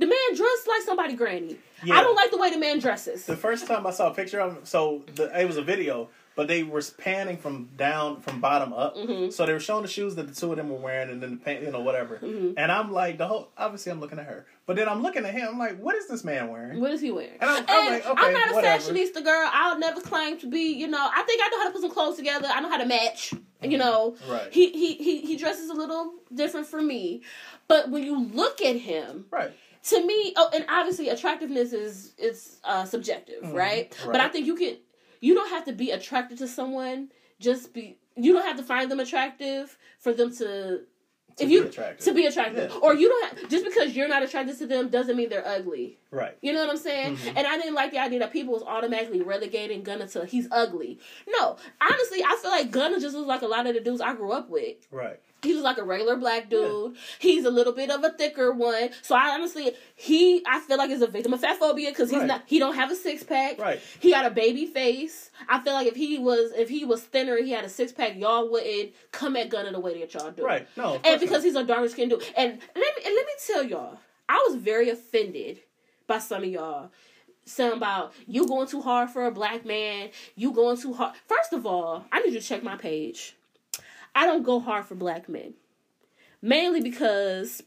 The man dressed like somebody granny. Yeah. I don't like the way the man dresses. The first time I saw a picture of him, so the, it was a video, but they were panning from down, from bottom up. Mhm. So they were showing the shoes that the two of them were wearing, and then the pant, you know, whatever. Mhm. And I'm like, the whole. Obviously, I'm looking at her, but then I'm looking at him. I'm like, what is this man wearing? What is he wearing? And I'm- I'm like, okay, I'm not a whatever. fashionista girl. I'll never claim to be. You know, I think I know how to put some clothes together. I know how to match. You know, Right. he he he he dresses a little different for me, but when you look at him, Right. To me, oh, and obviously attractiveness is is uh, subjective, Mhm. right? But I think you can, you don't have to be attracted to someone. Just be. You don't have to find them attractive for them to. To if be you attractive. to be attractive, Yeah. or you don't have just because you're not attracted to them doesn't mean they're ugly. Right. You know what I'm saying? Mhm. And I didn't like the idea that people was automatically relegating Gunna to he's ugly. No, honestly, I feel like Gunna just looks like a lot of the dudes I grew up with. Right. He was like a regular black dude. He's a little bit of a thicker one. So I honestly, he I feel like is a victim of fat phobia because he's Right. not. He don't have a six pack. Right. He got a baby face. I feel like if he was if he was thinner, he had a six pack. Y'all wouldn't come at Gunna the way that y'all do. Right. No. And because not. he's a darker skinned dude. And let me and let me tell y'all, I was very offended by some of y'all. Saying about you going too hard for a black man, you going too hard. First of all, I need you to check my page. I don't go hard for black men. Mainly because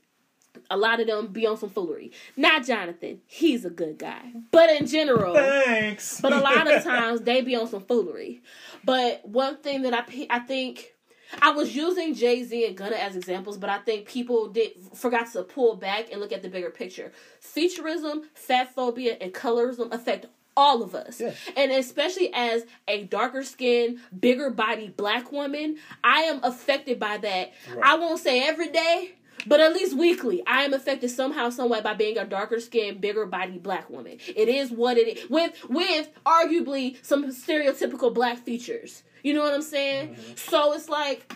a lot of them be on some foolery. Not Jonathan. He's a good guy. But in general, Thanks. but a lot of times they be on some foolery. But one thing that I I think I was using Jay Z and Gunna as examples, but I think people did forgot to pull back and look at the bigger picture. Featureism, fat phobia, and colorism affect all of us. Yeah. And especially as a darker skinned, bigger body black woman, I am affected by that. Right. I won't say every day, but at least weekly, I am affected somehow, some way by being a darker skinned, bigger body black woman. It is what it is. With with arguably some stereotypical black features. You know what I'm saying? Mm-hmm. So it's like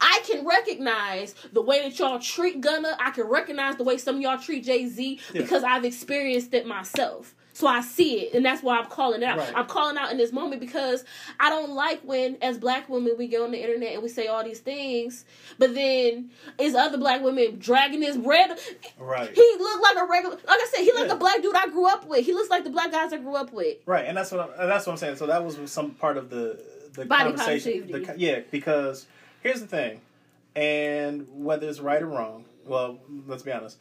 I can recognize the way that y'all treat Gunna. I can recognize the way some of y'all treat Jay Z Yeah. because I've experienced it myself. So I see it, and that's why I'm calling it out. Right. I'm calling out in this moment because I don't like when, as black women, we get on the internet and we say all these things, but then is other black women dragging this red. Right. He looked like a regular, like I said, he like Yeah. the black dude I grew up with. He looks like the black guys I grew up with. Right, and that's what I'm, that's what I'm saying. So that was some part of the the Body conversation. The, yeah, because here's the thing, and whether it's right or wrong, well, let's be honest.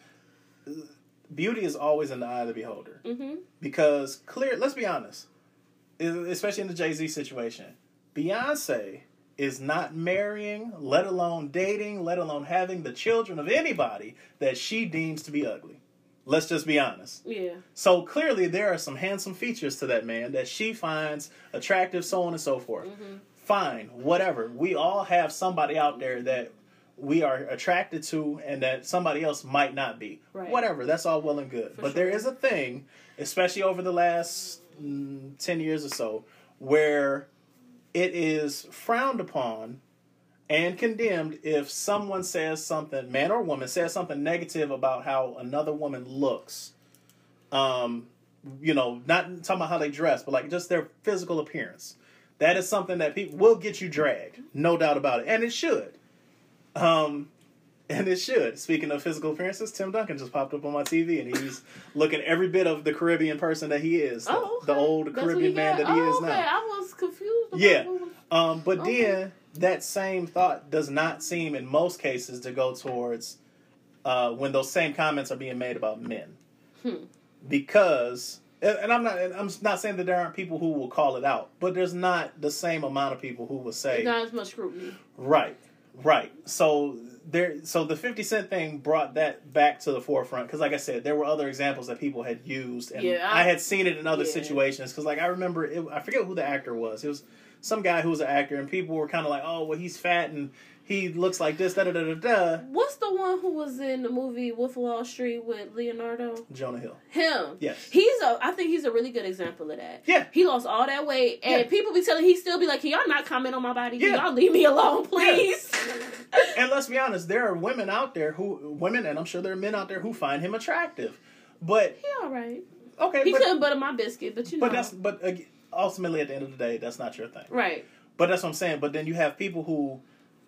Beauty is always in the eye of the beholder. Mm-hmm. Because clear, let's be honest, especially in the Jay Z situation, Beyonce is not marrying, let alone dating, let alone having the children of anybody that she deems to be ugly. Let's just be honest. Yeah. So clearly, there are some handsome features to that man that she finds attractive, so on and so forth. Mm-hmm. Fine, whatever. We all have somebody out there that we are attracted to and that somebody else might not be. Right. Whatever, that's all well and good. For but there sure. is a thing, especially over the last mm, 10 years or so, where it is frowned upon and condemned if someone says something, man or woman, says something negative about how another woman looks. Um, you know, not talking about how they dress, but like just their physical appearance. That is something that people will get you dragged, no doubt about it, and it should. Um, and it should. Speaking of physical appearances, Tim Duncan just popped up on my TV, and he's looking every bit of the Caribbean person that he is, the, Oh, okay. the old That's Caribbean man that he oh, is okay. now. I was confused. Yeah. who- Um, but Okay. then that same thought does not seem, in most cases, to go towards uh, when those same comments are being made about men, Hmm. because and I'm not and I'm not saying that there aren't people who will call it out, but there's not the same amount of people who will say Not as much scrutiny. Right, right. So there, so the Fifty Cent thing brought that back to the forefront because, like I said, there were other examples that people had used, and Yeah, I, I- had seen it in other yeah. situations. Because, like, I remember, it, I forget who the actor was. It was some guy who was an actor, and people were kind of like, "Oh, well, he's fat and he looks like this." Da da da da da. What's the one who was in the movie Wolf of Wall Street with Leonardo? Jonah Hill. Him. Yes. He's a. I think he's a really good example of that. Yeah. He lost all that weight, and Yeah. people be telling he still be like, "Can y'all not comment on my body? Can Yeah. y'all leave me alone, please?" And let's be honest, there are women out there who women, and I'm sure there are men out there who find him attractive. But he all right. okay, He but, couldn't butter my biscuit, but you know. but that's but uh, ultimately at the end of the day, that's not your thing. right. But that's what I'm saying. But then you have people who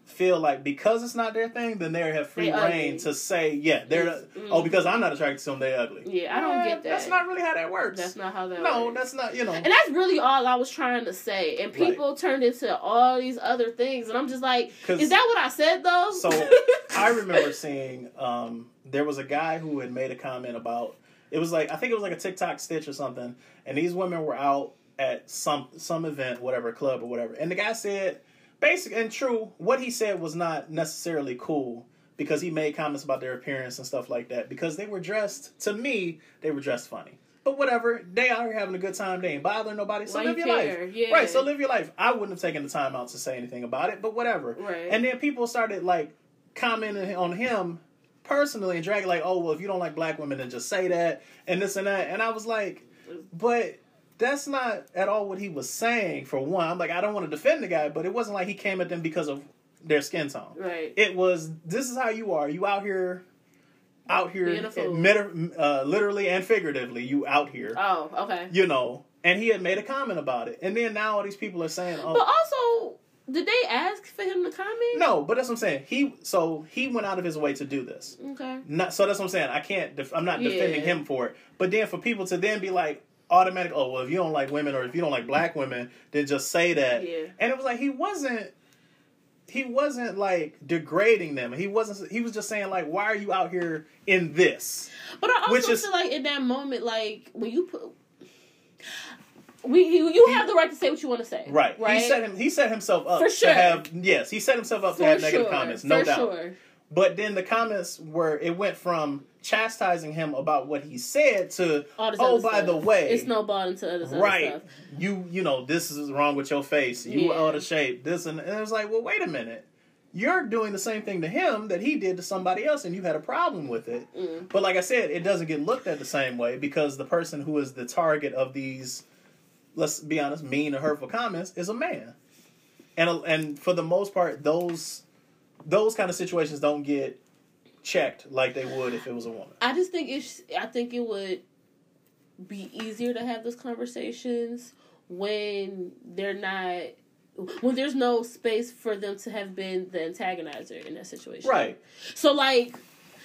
feel like because it's not their thing, then they have free reign to say, yeah, they're mm. oh because I'm not attracted to them, they're ugly. Yeah, I don't Eh, get that. That's not really how that works. That's not how that. no, works. that's not. You know, And that's really all I was trying to say. And Right. people turned into all these other things. And I'm just like, is that what I said though? So I remember seeing um, there was a guy who had made a comment about it was like I think it was like a TikTok stitch or something, and these women were out at some some event, whatever club or whatever, and the guy said, basic and true, what he said was not necessarily cool because he made comments about their appearance and stuff like that because they were dressed to me they were dressed funny. But whatever, they here having a good time. They ain't bothering nobody. So Why live you your care? life, Yeah. right? So live your life. I wouldn't have taken the time out to say anything about it, but whatever. Right. And then people started like commenting on him personally and dragging like, oh well, if you don't like black women, then just say that and this and that. And I was like, but that's not at all what he was saying. For one, I'm like, I don't want to defend the guy, but it wasn't like he came at them because of their skin tone. right. It was this is how you are. You out here, out here, Being a fool. meta- uh, literally and figuratively. You out here, oh, okay. you know. And he had made a comment about it, and then now all these people are saying, "Oh, But also, did they ask for him to comment? no." But that's what I'm saying. He so he went out of his way to do this. Okay. Not so that's what I'm saying. I can't. Def- I'm not defending Yeah. him for it. But then for people to then be like automatic. Oh well, if you don't like women or if you don't like black women, then just say that. Yeah. And it was like he wasn't. He wasn't like degrading them. He wasn't. He was just saying like, why are you out here in this? But I also Which is- feel like in that moment, like when you put. We you, you have the right to say what you want to say, Right. Right. He set him. He set himself up For sure. to have. Yes, he set himself up for to have sure, negative comments. No for doubt. sure. But then the comments were it went from chastising him about what he said to oh by stuff. the way it snowballed into other right stuff. you you know this is wrong with your face you Yeah. out of shape this and, and it was like well wait a minute you're doing the same thing to him that he did to somebody else and you had a problem with it Mm. but like i said it doesn't get looked at the same way because the person who is the target of these let's be honest mean or hurtful comments is a man and and for the most part those those kind of situations don't get checked like they would if it was a woman. I just think it's. I think it would be easier to have those conversations when they're not. When there's no space for them to have been the antagonizer in that situation, Right. So like,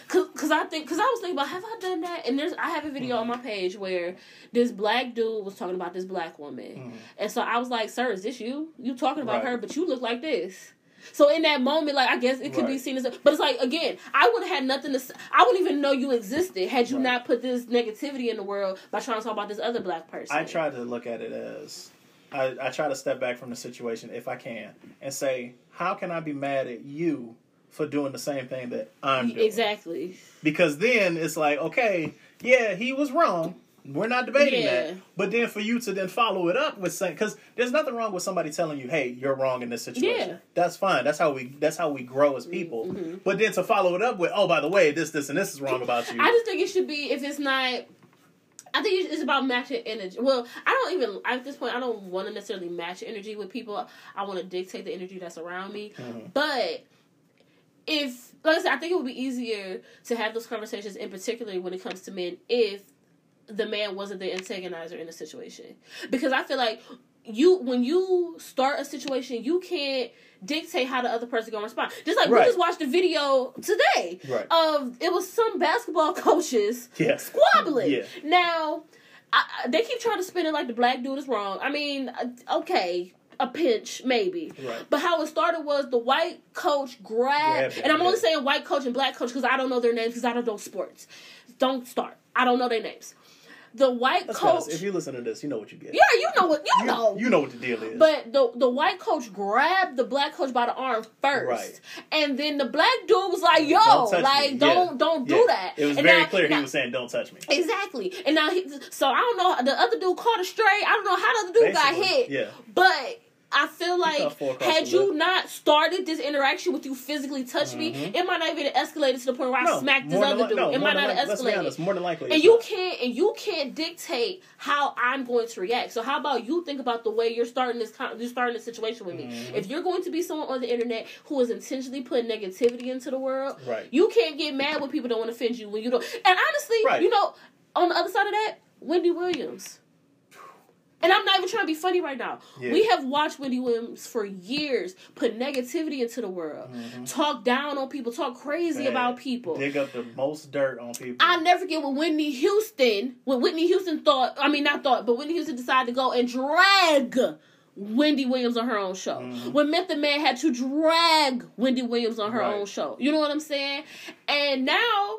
cause, cause I think, cause I was thinking about, have I done that? And there's, I have a video Mm-hmm. on my page where this black dude was talking about this black woman, and so I was like, "Sir, is this you? You talking about Mm-hmm. Right. her, but you look like this." So in that moment, like I guess it could be seen as, a, but it's like again, I would have had nothing to. I wouldn't even know you existed had you Right. not put this negativity in the world by trying to talk about this other black person. I try to look at it as I, I try to step back from the situation if I can and say, how can I be mad at you for doing the same thing that I'm doing? exactly. Because then it's like, okay, yeah, he was wrong. We're not debating Yeah. that. But then for you to then follow it up with saying, because there's nothing wrong with somebody telling you, hey, you're wrong in this situation. Yeah. That's fine. That's how we that's how we grow as people. Mm-hmm. But then to follow it up with, oh, by the way, this, this, and this is wrong about you. I just think it should be if it's not. I think it's about matching energy. Well, I don't even at this point. I don't want to necessarily match energy with people. I want to dictate the energy that's around me. Mhm. But if, like I said, I think it would be easier to have those conversations, in particular when it comes to men, if the man wasn't the antagonizer in the situation. Because I feel like you, when you start a situation, you can't dictate how the other person gonna respond. Just like we just watched a video today Right. of it was some basketball coaches yeah. squabbling. Yeah. Now, I, they keep trying to spin it like the black dude is wrong. I mean, uh, okay, a pinch maybe, Right. but how it started was the white coach grabbed, Grabbed and I'm only saying white coach and black coach because I don't know their names because I don't know sports. Don't start. I don't know their names. The white Let's coach. if you listen to this, you know what you get. yeah, you know what you, You, know. you know what the deal is. But the the white coach grabbed the black coach by the arm first, Right. and then the black dude was like, "Yo, Don't like me. don't Yeah. don't do Yeah. that." It was And very now- clear now- he was saying, "Don't touch me." Exactly. And now he so I don't know the other dude caught a stray. I don't know how the other dude got hit. Yeah. But I feel like got four across had you not started this interaction with you physically touched me, Mhm. it might not even escalated to the point where I No, smacked this other li- dude. no, it might not li- have Let's escalated. honest. More than likely, And you not. can't and you can't dictate how I'm going to react. So how about you think about the way you're starting this con- you're starting this situation with me. Mhm. If you're going to be someone on the internet who is intentionally putting negativity into the world, Right. you can't get mad when people don't want to offend you when you don't. And honestly, Right. you know, on the other side of that, Wendy Williams. And I'm not even trying to be funny right now. Yeah. We have watched Wendy Williams for years put negativity into the world, Mhm. talk down on people, talk crazy about people. Dig up the most dirt on people. I never forget when Whitney Houston, when Whitney Houston thought, I mean not thought, but Whitney Houston decided to go and drag Wendy Williams on her own show. Mhm. When Method Man had to drag Wendy Williams on her Right. own show. You know what I'm saying? And now,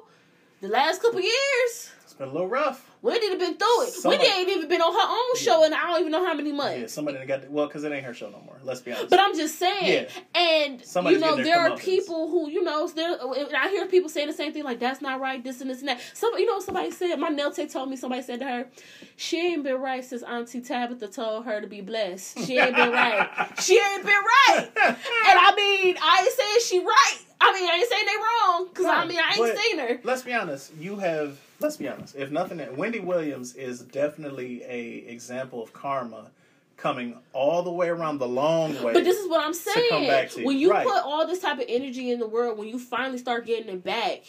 the last couple years, It's been a little rough. Wendy have been through it. Somebody- Wendy ain't even been on her own show in I don't even know how many months. Yeah, somebody done got well because it ain't her show no more. Let's be honest. But I'm just saying, and Somebody's you know, there are people who you know, there. and I hear people saying the same thing, like that's not right, this and this and that. Some, you know, somebody said my nail tech told me somebody said to her, she ain't been right since Auntie Tabitha told her to be blessed. She ain't been right. She ain't been right. And I mean, I ain't saying she right. I mean, I ain't saying they wrong because I mean, I ain't but- seen her. let's be honest. You have let's be honest. If nothing, Wendy Williams is definitely a example of karma coming all the way around the long way. But this is what I'm to come back saying. When you Right. put all this type of energy in the world, when you finally start getting it back,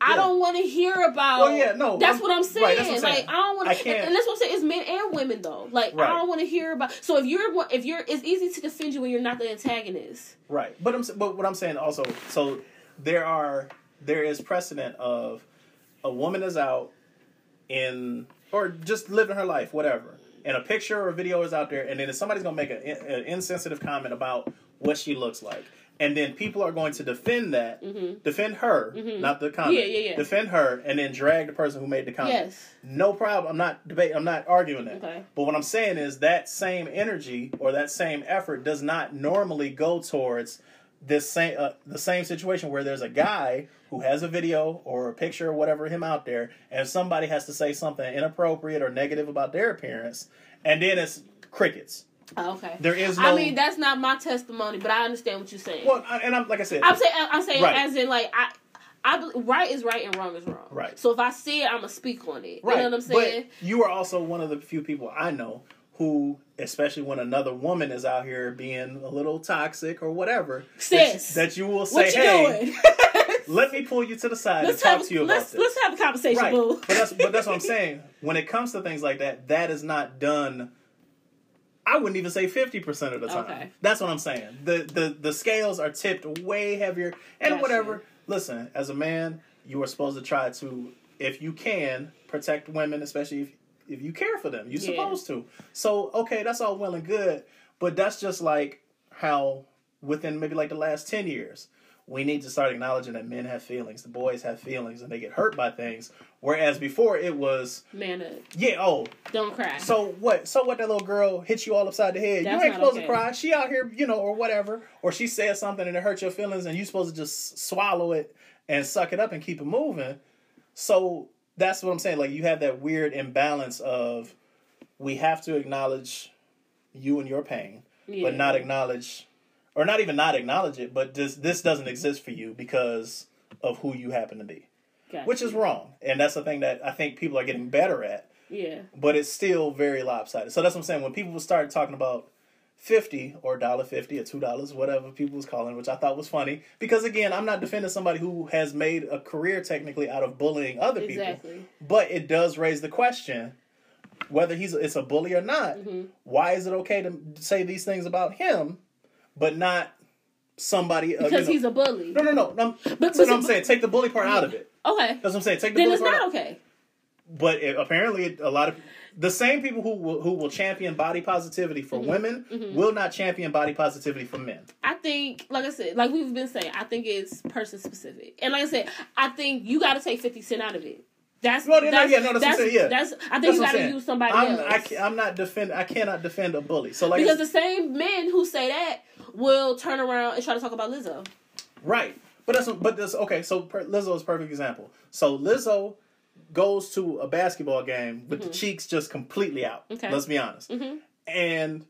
I Yeah. don't want to hear about. Well, yeah, no, that's I'm- what I'm saying. right, that's what I'm saying. Like I don't want to, and that's what I'm saying. It's men and women though. Like Right. I don't want to hear about. So if you're if you're, it's easy to defend you when you're not the antagonist. Right, but I'm but what I'm saying also, so there are there is precedent of a woman is out in or just living her life, whatever, and a picture or a video is out there, and then somebody's gonna make a- an insensitive comment about what she looks like, and then people are going to defend that, Mhm. defend her, Mhm. not the comment, Yeah, yeah, yeah. defend her, and then drag the person who made the comment. Yes. No problem. I'm not debating. I'm not arguing that. Okay. But what I'm saying is that same energy or that same effort does not normally go towards this same uh, the same situation where there's a guy who has a video or a picture or whatever him out there, and somebody has to say something inappropriate or negative about their appearance, and then it's crickets. Oh, okay. There is I mean, that's not my testimony, but I understand what you're saying. Well, I- and I'm like I said, I'm saying, I'm saying, Right. as in, like, I, I, right is right and wrong is wrong. Right. So if I see it, I'm gonna speak on it. right. You know what I'm saying? But you are also one of the few people I know who, especially when another woman is out here being a little toxic or whatever, that, Sis, that you will say, you "Hey, let me pull you to the side let's and talk have to you about let's this." let's have a conversation, right, boo. but that's but that's what I'm saying. When it comes to things like that, that is not done. I wouldn't even say fifty percent of the time. Okay. That's what I'm saying. The the the scales are tipped way heavier, and Gotcha. whatever. Listen, as a man, you are supposed to try to, if you can, protect women, especially if if you care for them. You're Yeah. supposed to. So okay, that's all well and good, but that's just like how within maybe like the last ten years. We need to start acknowledging that men have feelings, the boys have feelings, and they get hurt by things. Whereas before it was, Man up. yeah, oh, Don't cry. so what? So what? That little girl hits you all upside the head. That's you ain't supposed okay. to cry. She out here, you know, or whatever. Or she says something and it hurts your feelings, and you're supposed to just swallow it and suck it up and keep it moving. So that's what I'm saying. Like you have that weird imbalance of we have to acknowledge you and your pain, Yeah. but not acknowledge, or not even not acknowledge it, but this this doesn't exist for you because of who you happen to be, Gotcha. which is wrong. And that's the thing that I think people are getting better at yeah. but it's still very lopsided. So that's what I'm saying. When people start talking about fifty or dollar fifty or two dollars, whatever people was calling, which I thought was funny, because again, I'm not defending somebody who has made a career technically out of bullying other Exactly. people, but it does raise the question whether he's it's a bully or not. Mm-hmm. Why is it okay to say these things about him, but not somebody? Uh, you Because know- he's a bully. no, no, no. no But- that's what I'm saying. Take the bully part out of it. Okay. That's what I'm saying. Take the Then bully it's part out not okay. But it, apparently a lot of the same people who will, who will champion body positivity for Mm-hmm. women will not champion body positivity for men. I think, like I said, like we've been saying, I think it's person specific. And like I said, I think you got to take 50 Cent out of it. That's, No, no, no, yeah, no, that's what I'm saying, yeah. that's, I think That's you got to use somebody I'm, else. I, I'm not defend. I cannot defend a bully. So like, because the same men who say that will turn around and try to talk about Lizzo. right? But that's but that's okay. So per, Lizzo is a perfect example. So Lizzo goes to a basketball game with the cheeks just completely out. Mm-hmm. Okay. Let's be honest. Mhm. And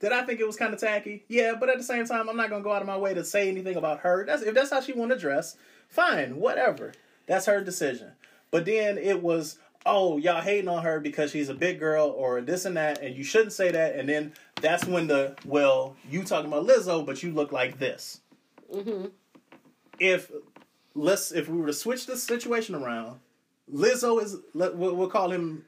did I think it was kind of tacky? Yeah, but at the same time, I'm not gonna go out of my way to say anything about her. That's if that's how she want to dress, fine, whatever. That's her decision. But then it was, oh, y'all hating on her because she's a big girl or this and that, and you shouldn't say that. And then that's when the well, you talking about Lizzo, but you look like this. Mm-hmm. If let's if we were to switch this situation around, Lizzo is we'll, we'll call him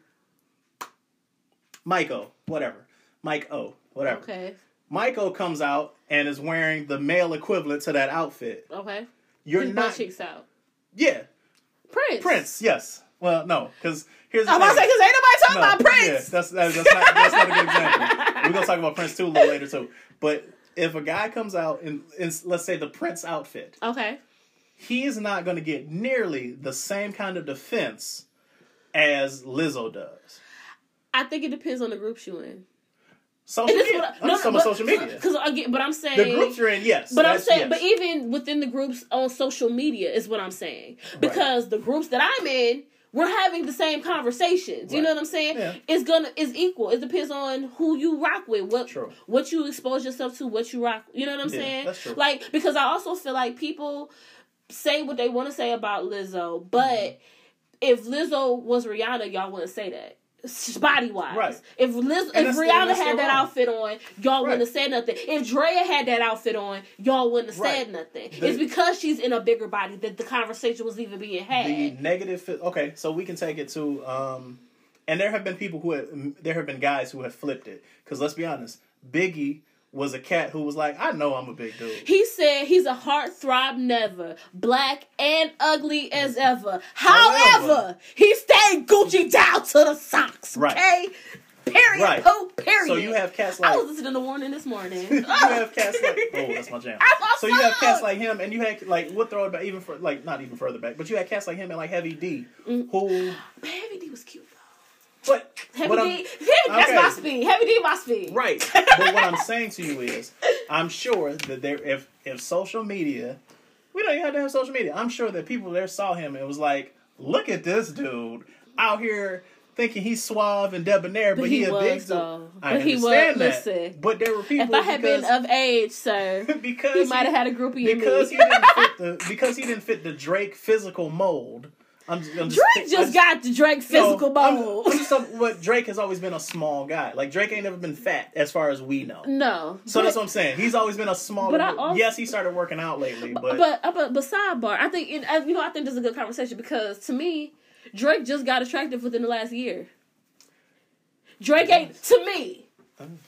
Mike O, whatever, Mike O, whatever. Okay. Michael comes out and is wearing the male equivalent to that outfit. Okay. You're His not. cheeks out. Yeah, Prince. Prince. Yes. Well, no, because here's the I'm about to thing. say, because ain't nobody talking No, about Prince. Yeah, that's, that's, that's, not, that's not a good example. We're gonna talk about Prince too a little later too. But if a guy comes out in, in let's say the Prince outfit, Okay. He is not going to get nearly the same kind of defense as Lizzo does. I think it depends on the groups you're in. Social And this is media. what I- I'm just talking about social media. Because again, but I'm saying The groups you're in, yes. But I'm saying, yes. but even within the groups on social media is what I'm saying. Because the groups that I'm in, we're having the same conversations. You Right. know what I'm saying? Yeah. It's gonna it's equal. It depends on who you rock with, what True. what you expose yourself to, what you rock. You know what I'm Yeah, saying? Like because I also feel like people say what they want to say about Lizzo, but Mm-hmm. if Lizzo was Rihanna, y'all wouldn't say that. Body wise, Right. if Liz, And if Rihanna had that wrong. outfit on, y'all wouldn't Right. have said nothing. If Drea had that outfit on, y'all wouldn't have Right. said nothing. The- it's because she's in a bigger body that the conversation was even being had. the negative okay so we can take it to um and there have been people who have there have been guys who have flipped it because let's be honest biggie was a cat who was like i know i'm a big dude He said he's a heartthrob never, black and ugly as ever. However- However, he stayed Coogi down to the socks. Right. Okay? Period. Right. Pooh, period. so you have cats like I was listening to Warning this morning. you have cats like oh that's my jam so you have cats like him and you had like we'll throw it back even for like not even further back but you had cats like him and like heavy d Mm. who Heavy D was cute. But Heavy D, that's okay. my speed. Heavy D, my speed. Right. but what I'm saying to you is, I'm sure that there, if if social media, we don't even have to have social media. I'm sure that people there saw him and was like, "Look at this dude out here thinking he's suave and debonair, but, But he, he a was, big dude." though. I But he was- understand that. listen, but there were people. If I had been of age, sir, because he might have had a groupie in because me. he didn't fit the because he didn't fit the Drake physical mold. I'm, just- I'm just, Drake I just got the Drake physical no, I'm- bone. I'm but Drake has always been a small guy. Like Drake ain't never been fat, as far as we know. no, So but, that's what I'm saying. He's always been a small. But also- yes, he started working out lately, but, but uh, but, but sidebar, I think it, uh, you know I think this is a good conversation because to me, Drake just got attractive within the last year. Drake ain't to me,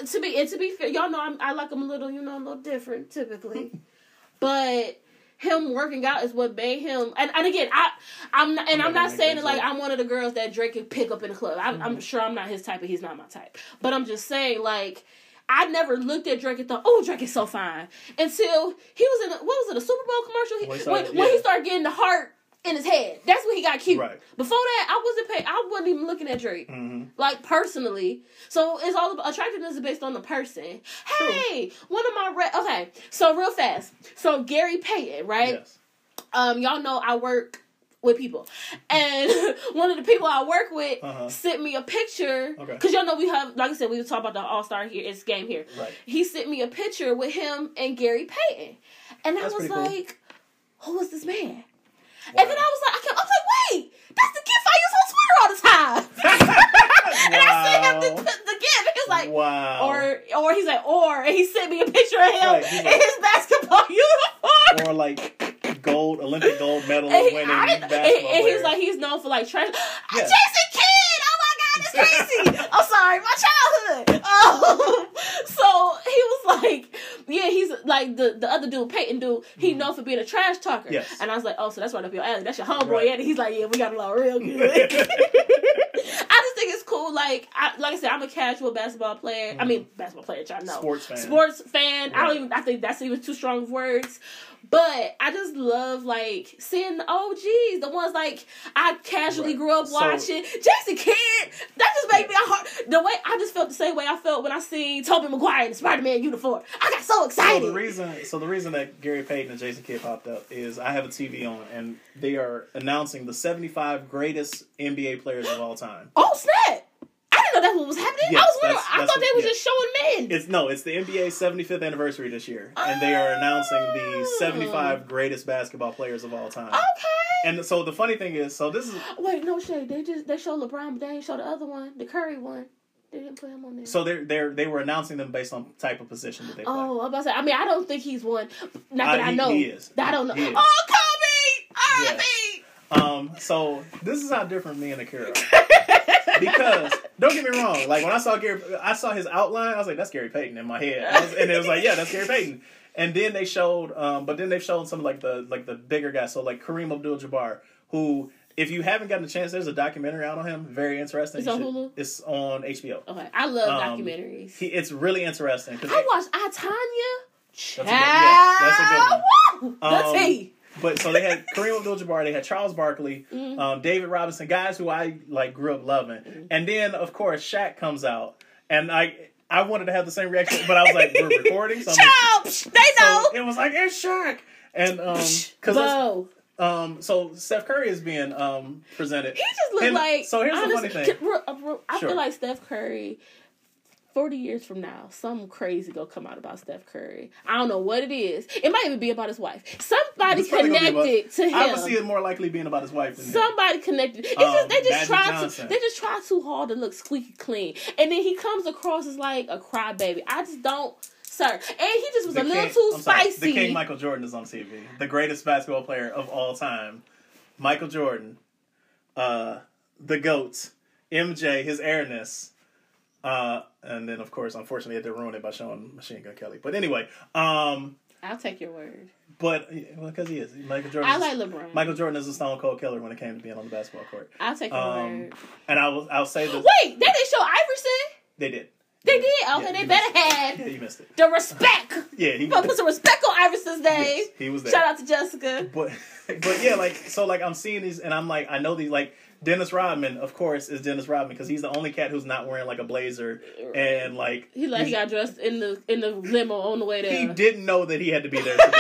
to me, and to be fair, y'all know I'm, I like him a little, you know, a little different typically, but him working out is what made him. And, and again, I I'm not, and I'm not saying it like. I'm one of the girls that Drake can pick up in the club. I, Mm-hmm. I'm sure I'm not his type, and he's not my type. But I'm just saying like. I never looked at Drake and thought, "Oh, Drake is so fine." Until he was in a, what was it, a Super Bowl commercial? He- When he when, when he started getting the heart in his head, that's when he got cute. Right. Before that, I wasn't paying. I wasn't even looking at Drake, Mhm. like personally. So it's all about attractiveness is based on the person. Hey, one of my re- okay. So real fast. So Gary Payton, right? yes. um, y'all know I work with people, and one of the people I work with Uh-huh. sent me a picture Okay. because y'all know we have, like I said, we were talking about the All Star here, it's game here. Right. He sent me a picture with him and Gary Payton, and I was pretty cool. like, "Who is this man?" And then I was like, I, kept, I was like, "Wait, that's the gift I use on Twitter all the time." and I sent him the, Wow. the, the gift. He was like, wow. or or he's like, or and he sent me a picture of him Right, he's in like- his basketball uniform. or like gold Olympic gold medal he, winning I basketball and, and he's like he's known for like trash. Yeah. Jason Kidd, oh my god, it's crazy. I'm sorry, my childhood. He was like, yeah, he's like the the other dude, Payton dude. He known for being a trash talker. Mm-hmm. Yes. And I was like, oh, so that's right up your alley. That's your homeboy. Right. And he's like, yeah, we got along real good. I just think it's cool. Like, I, like I said, I'm a casual basketball player. I mean, basketball player, y'all know. Mm-hmm. Sports fan. Sports fan. I don't even. I think that's even too strong of words. But I just love like seeing the OGs, the ones like I casually Right. grew up So- watching. Jason Kidd, that just made me a heart. The way I just felt the same way I felt when I seen Tobey Maguire in the Spider Man uniform. I got so So excited. the reason, so the reason that Gary Payton and Jason Kidd popped up is I have a TV on, and they are announcing the 75 greatest NBA players of all time. oh snap! I didn't know that's what was happening. Yes, I was wondering. I thought what- they were yeah. just showing men. It's no, it's the NBA 75th anniversary this year, and they are announcing the Oh. 75 greatest basketball players of all time. okay. And so the funny thing is, so this is Wait, no shade. They just they showed LeBron, but they didn't show the other one, the Curry one. They didn't put him on there. so they're they're they were announcing them based on type of position that they play. Oh, I'm about to say. I mean, I don't think he's one. Not that Uh, I he- know. he is. I don't know. Oh, Kobe! R.I.P. Um, so this is how different me and Akira are. because don't get me wrong, like when I saw Gary, I saw his outline. I was like, "That's Gary Payton" in my head, I was- and it was like, "Yeah, that's Gary Payton." And then they showed, um, but then they showed some like the like the bigger guys. So like Kareem Abdul-Jabbar, who if you haven't gotten a chance, there's a documentary out on him, very interesting. It's on Hulu? It's on HBO. Okay, I love Um, documentaries. He, it's really interesting I watched I, Tonya. That's a good- yeah, that's a good Woo! Um, The tea. But so they had Kareem Abdul-Jabbar, they had Charles Barkley, Mm-hmm. um, David Robinson, guys who I like grew up loving, Mm-hmm. and then of course Shaq comes out, and I I wanted to have the same reaction, but I was like, we're recording, so, like, they know. so it was like it's Shaq, and um, because um, so Steph Curry is being um presented. He just looked And like. so here's the funny thing. uh, I Sure. feel like Steph Curry. Forty years from now, something crazy gonna come out about Steph Curry. I don't know what it is. It might even be about his wife. Somebody It's probably gonna be connected about- to him. I would see it more likely being about his wife than him. Somebody connected. It's Um, just they just Magic try Johnson. to they just try too hard to look squeaky clean, and then he comes across as like a crybaby. I just don't, sir. And he just was The a little King- too I'm sorry, spicy. the King Michael Jordan is on TV. The greatest basketball player of all time. Michael Jordan. Uh, the GOAT. MJ, his airness. Uh, and then, of course, unfortunately, I had to ruin it by showing Machine Gun Kelly. But anyway, um, I'll take your word. but well, because he is Michael Jordan. I like LeBron. Michael Jordan is a stone cold killer when it came to being on the basketball court. I'll take your Um, word. And I will, I'll say this: Wait, they didn't show Iverson. they did. They did. Okay, Yeah, they better have Yeah, you missed it. the respect. Yeah, he Gonna put some respect on Iverson's name. Yes, he was there. Shout out to Jessica. but but yeah, like so, like I'm seeing these, and I'm like, I know these, like Dennis Rodman, of course, is Dennis Rodman because he's the only cat who's not wearing like a blazer and like He like he got dressed in the in the limo on the way there. he didn't know that he had to be there. Today.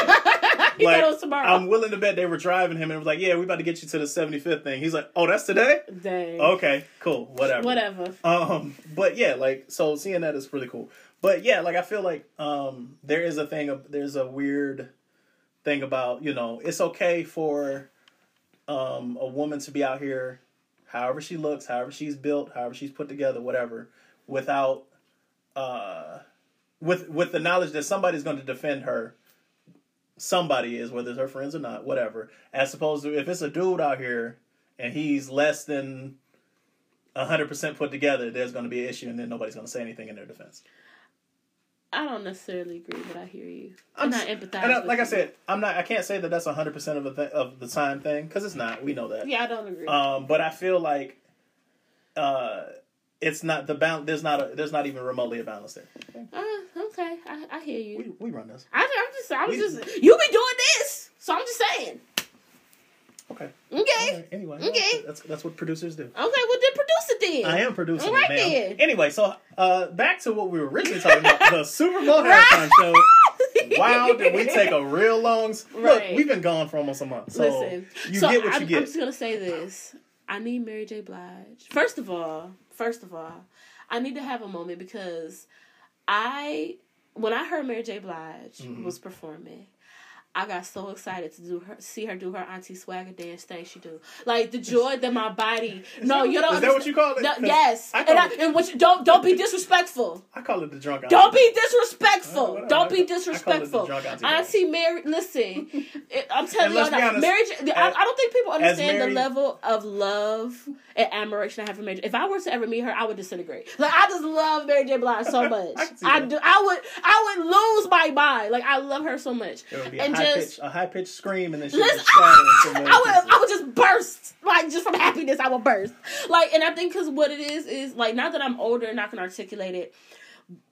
he like, thought it was tomorrow. I'm willing to bet they were driving him and was like, "Yeah, we about to get you to the 75th thing." He's like, "Oh, that's today? Dang. Okay, cool, whatever." Whatever. Um, but yeah, like so seeing that is really cool. But yeah, like I feel like um there is a thing of there's a weird thing about, you know, it's okay for um, a woman to be out here, however she looks, however she's built, however she's put together, whatever, without uh, with with the knowledge that somebody's going to defend her. Somebody is, whether it's her friends or not, whatever. As opposed to if it's a dude out here and he's less than hundred percent put together, there's going to be an issue, and then nobody's going to say anything in their defense. I don't necessarily agree, but I hear you. I'm I'm not empathizing. I, like I said, I'm not. I can't say that that's hundred percent of the th- of the time thing because it's not. We know that. yeah, I don't agree. Um, but I feel like uh, it's not the balance. There's not a. There's not even remotely a balance there. uh, okay, I, I hear you. We, we run this. I, I'm just, I was We- just, you be doing this, so I'm just saying. Okay. Okay, Okay, Anyway, Okay. that's that's what producers do. okay, well then produce it then. I am producing All it, ma'am. then. Anyway, so uh, back to what we were originally talking about, the Super Bowl halftime show. Wow, did we take a real long? s- Look, we've been gone for almost a month, so Listen, you so get what I'm, you get. I'm just gonna say this. I need Mary J. Blige. First of all, first of all, I need to have a moment because I, when I heard Mary J. Blige Mm-hmm. was performing. I got so excited to do her, see her do her auntie swagger dance thing she do. Like the joy that my body. no, you don't. is that what you call it? No, yes, I and, I, it- and what you, don't don't be disrespectful. I call it the drunk. Auntie. Don't be disrespectful. Uh, whatever. Don't be I call it the disrespectful. auntie Auntie Mary, listen, it- I'm telling you, honest, Mary. As- I don't think people understand the level of love and admiration I have for Mary. If I were to ever meet her, I would disintegrate. Like I just love Mary J. Blige so much. I I do. I would. I would lose my mind. Like I love her so much. There would be a and just pitch, a high pitched scream, and then she Listen, would scatter into more I would I would just burst, like just from happiness, I would burst. Like, and I think because what it is is like now that I'm older and I can articulate it,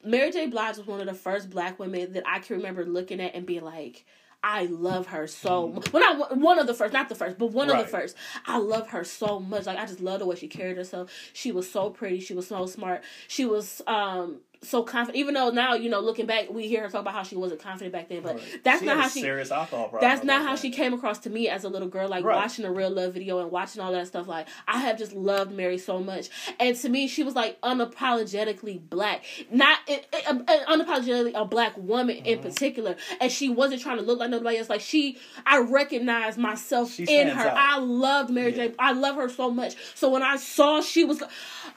Mary J. Blige was one of the first black women that I can remember looking at and being like. I love her so much. Well, not one of the first, not the first, but one of the first. I love her so much. Like I just love the way she carried herself. She was so pretty. She was so smart. She was um so confident. Even though now you know, looking back, we hear her talk about how she wasn't confident back then. But Right. that's She not how she. serious alcohol problem. That's not how she came across to me as a little girl. Like Right. watching a real love video and watching all that stuff. Like I have just loved Mary so much, and to me, she was like unapologetically black, not it, it- uh, unapologetically a black woman in Mm-hmm. particular. And she wasn't trying to look like nobody else. Like she, I recognized myself She in her. out. I loved Mary Yeah. J. I love her so much. So when I saw she was,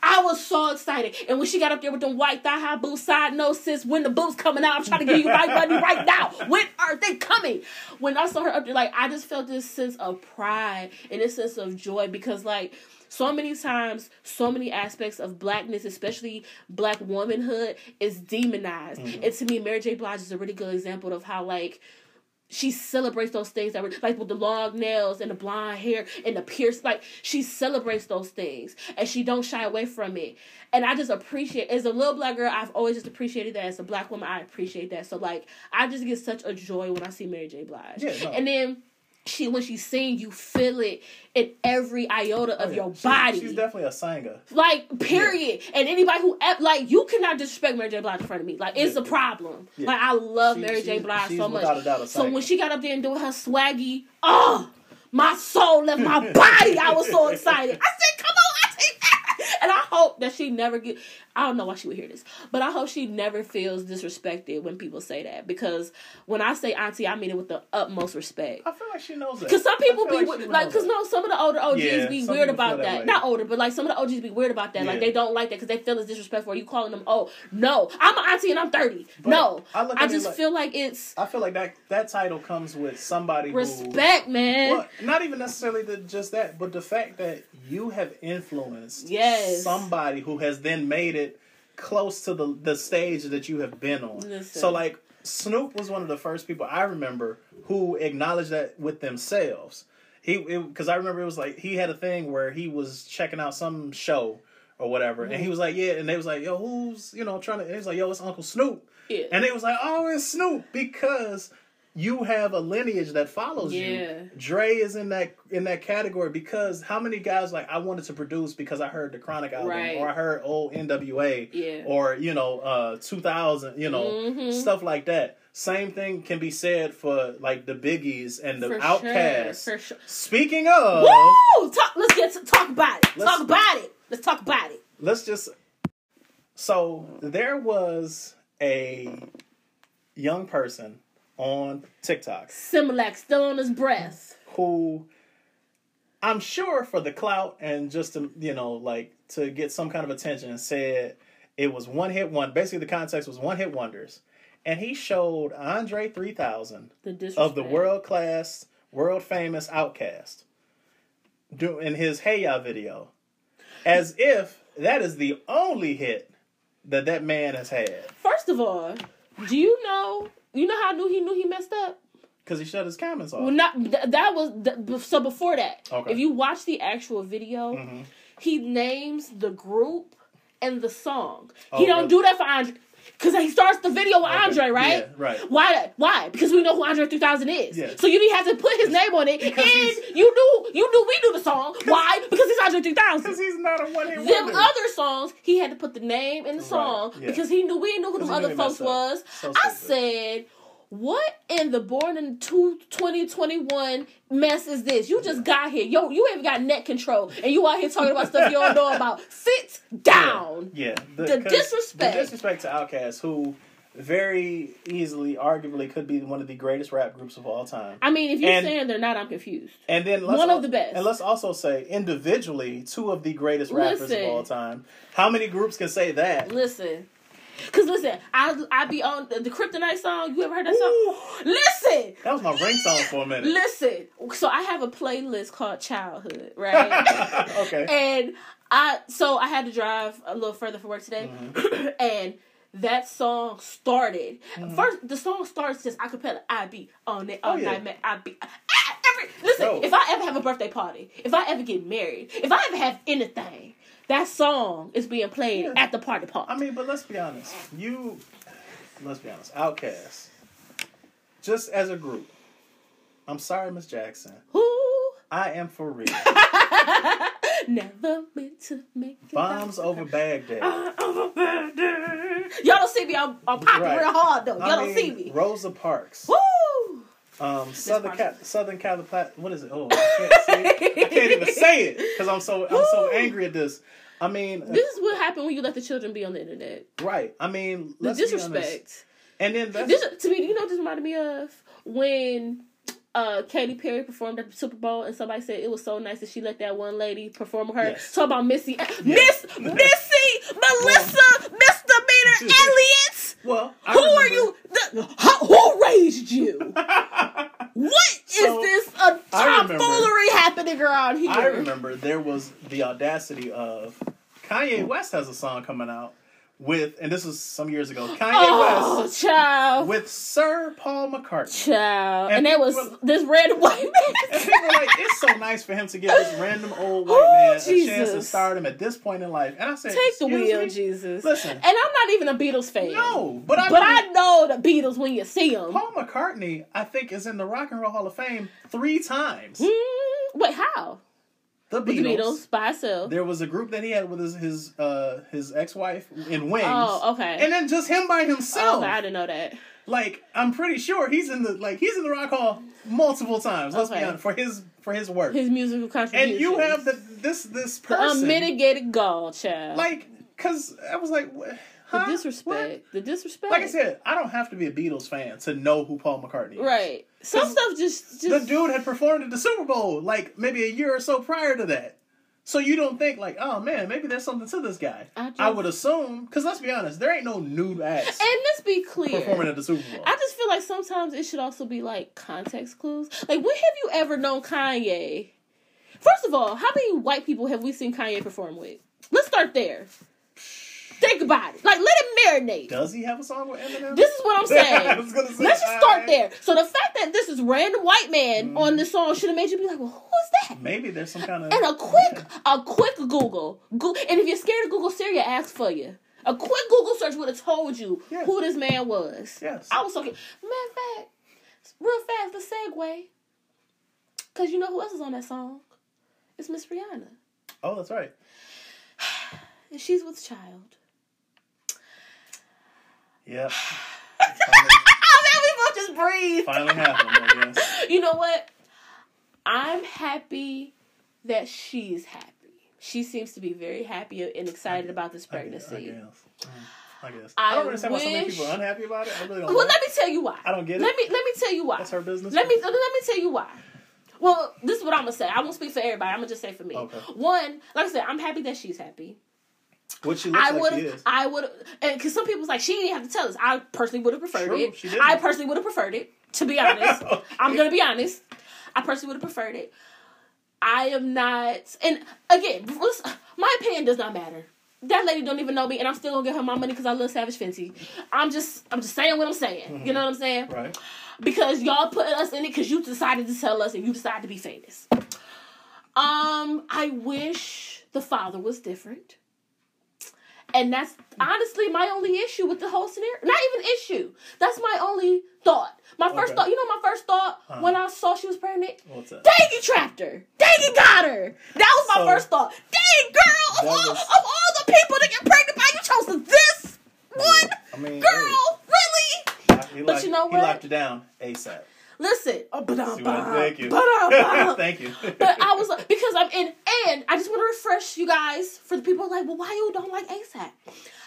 I was so excited. And when she got up there with them white thigh high boots, side no sis, when the boots coming out, I'm trying to give you my money right now. When are they coming? When I saw her up there, like I just felt this sense of pride and this sense of joy because like so many times, so many aspects of blackness, especially black womanhood, is demonized. Mm-hmm. And to me, Mary J. Blige is a really good example of how like she celebrates those things that were like with the long nails and the blonde hair and the pierce like she celebrates those things and she don't shy away from it. And i just appreciate as a little black girl i've always just appreciated that. As a black woman i appreciate that. So like i just get such a joy when i see mary j. Blige. Yeah, no. and then she when she sing you feel it in every iota oh, of Oh, yeah. your She- body She's definitely a singer. like, period. And anybody who like you cannot disrespect Mary J. Blige in front of me. Like, it's Yeah. a problem. Yeah. Like, I love She- Mary J. Blige so much. without a doubt a so when she got up there and doing her swaggy, oh, my soul left my body. I was so excited. I said, "Come on, Auntie Mary." And I hope that she never get. I don't know why she would hear this, but I hope she never feels disrespected when people say that because when I say auntie, I mean it with the utmost respect. I feel like she knows that. Because some people be like like, because no, some of the older OGs Yeah, be weird about that that. Not older, but like some of the OGs be weird about that. Like they don't like that because they feel it's disrespectful. Are you calling them? Oh no, I'm an auntie and I'm thirty. But no, I I, just like- feel like it's I feel like that that title comes with somebody who respect, man. Well, not even necessarily the, just that, but the fact that you have influenced Yes. Somebody who has then made it close to the the stage that you have been on. Listen. So like Snoop was one of the first people I remember who acknowledged that with themselves. He because I remember it was like he had a thing where he was checking out some show or whatever, and Mm-hmm. he was like, yeah, and they was like, yo, who's you know trying to? And he was like, yo, it's Uncle Snoop. Yeah. And they was like, oh, it's Snoop because you have a lineage that follows Yeah. you. Dre is in that in that category because how many guys like I wanted to produce because I heard the Chronic album Right. or I heard old NWA Yeah. or you know uh 2000 you know Mhm. stuff like that. Same thing can be said for like the Biggies and the For OutKasts. sure, sure. Speaking of, Woo! Talk, let's get to talk about it. Let's- talk about it. Let's talk about it. let's just so there was a young person on TikTok Similac still on his breath. who I'm sure for the clout and just to you know like to get some kind of attention, said it was one hit one. Basically, the context was one hit wonders, and he showed Andre 3000 The of the world class, world famous OutKast, do in his Hey Ya video, as if that is the only hit that that man has had First of all, do you know? You know how I knew he knew he messed up? because he shut his comments off. Well, not th- that was th- so. Before that, Okay. if you watch the actual video, Mhm. he names the group and the song. Oh, he don't really? do that for Andre because he starts the video with Okay. Andre, right? Yeah, right. Why? Why? Because we know who Andre 3000 is. Yeah. So you didn't have to put his name on it, Because and you knew you knew we knew the song. Why? Because he's Andre 3000. Because he's not a one hit wonder. Them other songs, he had to put the name in the Right, song yeah. because he knew we didn't who the other knew folks was. So I said, "What in the born in two, 2021 mess is this? You just got here, yo. You ain't got net control, and you out here talking about stuff you don't know about. Sit down." Yeah, the disrespect. The disrespect to OutKast, who very easily, arguably, could be one of the greatest rap groups of all time. I mean, if you're And- saying they're not, I'm confused. And then let's One al- of the best. And let's also say individually, two of the greatest rappers Listen. of all time. How many groups can say that? Listen. Cause listen, I I be on the, the Kryptonite song. You ever heard that song? Listen, That was my ring song for a minute. listen. So I have a playlist called Childhood, right? okay. and I so I had to drive a little further for work today, Mm-hmm. and that song started. First, the song starts just acapella. I be on it all Oh, yeah. night, man. I be ah, every. Listen, Yo. if I ever have a birthday party, if I ever get married, if I ever have anything, that song is being played Yeah. at the party party. I mean, but let's be honest. You, let's be honest. OutKast, just as a group. I'm sorry, Miss Jackson. Who I am for real. never meant to make it Bombs over Baghdad. Over Baghdad. Y'all don't see me. I'm, I'm popping Right. real hard though. Y'all I don't see me. Rosa Parks. Woo! Um, Southern. Cal- Southern California. What is it? Oh, I can't, say, I can't even say it because I'm so I'm so angry at this. I mean, This is what happened when you let the children be on the internet. right? I mean, The let's be honest. disrespect. And then This, to me, you know this reminded me of? When uh, Katy Perry performed at the Super Bowl and somebody said it was so nice that she let that one lady perform with her. Yes. Talk about Missy. Miss Missy Melissa Misdemeanor Elliott! Well, I Who are you? The, how, who raised you? What is So, this a remember- tomfoolery happening around here? I remember there was the audacity of Kanye West has a song coming out with, and this was some years ago. Kanye Oh, West child. with Sir Paul McCartney. Child. And And, there was people- this random white And man. people were like, it's so nice for him to give this random old white man a chance to Jesus. start him at this point in life. And I said, Take the wheel, me? Jesus. Listen. And I'm not even a Beatles fan. No, but I But mean, I know the Beatles when you see them. Paul McCartney, I think, is in the Rock and Roll Hall of Fame three times. Mm, wait, how? The Beatles. the Beatles by itself. There was a group that he had with his his uh, his ex wife in Wings. Oh, okay. And then just him by himself. Oh, I didn't know that. Like I'm pretty sure he's in the like he's in the Rock Hall multiple times. Let's be honest for his for his work. His musical contributions. and you have the this this the person unmitigated gall, child. like because I was like, wh- the huh? disrespect. The disrespect. Like I said, I don't have to be a Beatles fan to know who Paul McCartney is. right. Some stuff just The dude had performed at the Super Bowl like maybe a year or so prior to that. So you don't think like, oh man, maybe there's something to this guy. I I, would assume because let's be honest, there ain't no nude acts And let's be clear. performing at the Super Bowl. I just feel like sometimes it should also be like context clues. Like, when have you ever known Kanye? First of all, how many white people have we seen Kanye perform with? Let's start there. Think about it. Like, let it marinate. Does he have a song with Eminem? This is what I'm saying. I was gonna say, Let's just start there. So the fact that this is random white man mm-hmm. on this song should have made you be like, well, who is that? Maybe there's some kind of And a quick, a quick Google. Go- and if you're scared of Google, Siri asks for you. A quick Google search would have told you Yeah. who this man was. Yes. I was talking. Matter of fact, real fast, the segue. Because you know who else is on that song? It's Miss Rihanna. Oh, that's right. And she's with child. Yep. Man, we both just breathe. Finally happened, I guess. You know what? I'm happy that she's happy. She seems to be very happy and excited about this pregnancy. I guess. Mm, I, guess. I I don't understand why so many people are unhappy about it. I really don't. Well, know. let me tell you why. I don't get it. Let me let me tell you why. That's her business. Let me let me tell you why. Well, this is what I'm gonna say. I won't speak for everybody. I'm gonna just say for me. Okay. One, like I said, I'm happy that she's happy. What she looks I like would. I would have, and because some people's like she didn't have to tell us. I personally would have preferred True, it. I personally would have preferred it. To be honest, I'm gonna be honest. I personally would have preferred it. I am not, and again, my opinion does not matter. That lady don't even know me, and I'm still gonna give her my money because I love Savage Fenty. I'm just, I'm just saying what I'm saying. You know what I'm saying? Right. because y'all put us in it because you decided to tell us and you decided to be famous. Um, I wish the father was different. And that's honestly my only issue with the whole scenario. Not even issue. That's my only thought. My first Okay. thought, you know, my first thought Uh-huh. when I saw she was pregnant. What's that? Dang, he trapped her. Dang, he got her. That was my So- first thought. Dang, girl, of That all, was- of all the people to get pregnant by, you chose this one. I mean, girl, really? He But locked- you know what? He locked her down ASAP. Listen, oh, but See what I- Thank you. But Thank you. But I was like, because I'm in, and I just want to refresh you guys for the people like, well, why you don't like ASAP?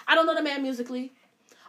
I don't know the man musically.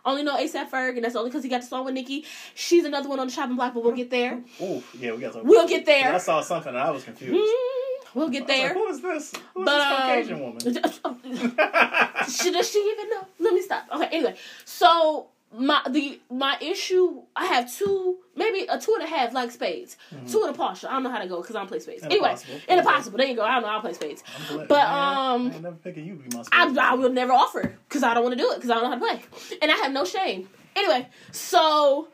Only know ASAP Ferg, and that's only because he got the song with Nicki. She's another one on the chopping block, but we'll get there. Ooh, yeah, we got to. We'll get there. I saw something and I was confused. Mm, we'll get I was like, there. Who is this? Who is But this Caucasian um, woman? Should does she even know? Let me stop. Okay, anyway. So my the my issue I have two maybe a two and a half like spades. Two and a partial. I don't know how to go because I don't play spades. And anyway, possible. and a possible. There you go. I don't know how to play spades. But man, I um never picking you to be my I. I will never offer because I don't want to do it because I don't know how to play. And I have no shame. Anyway, so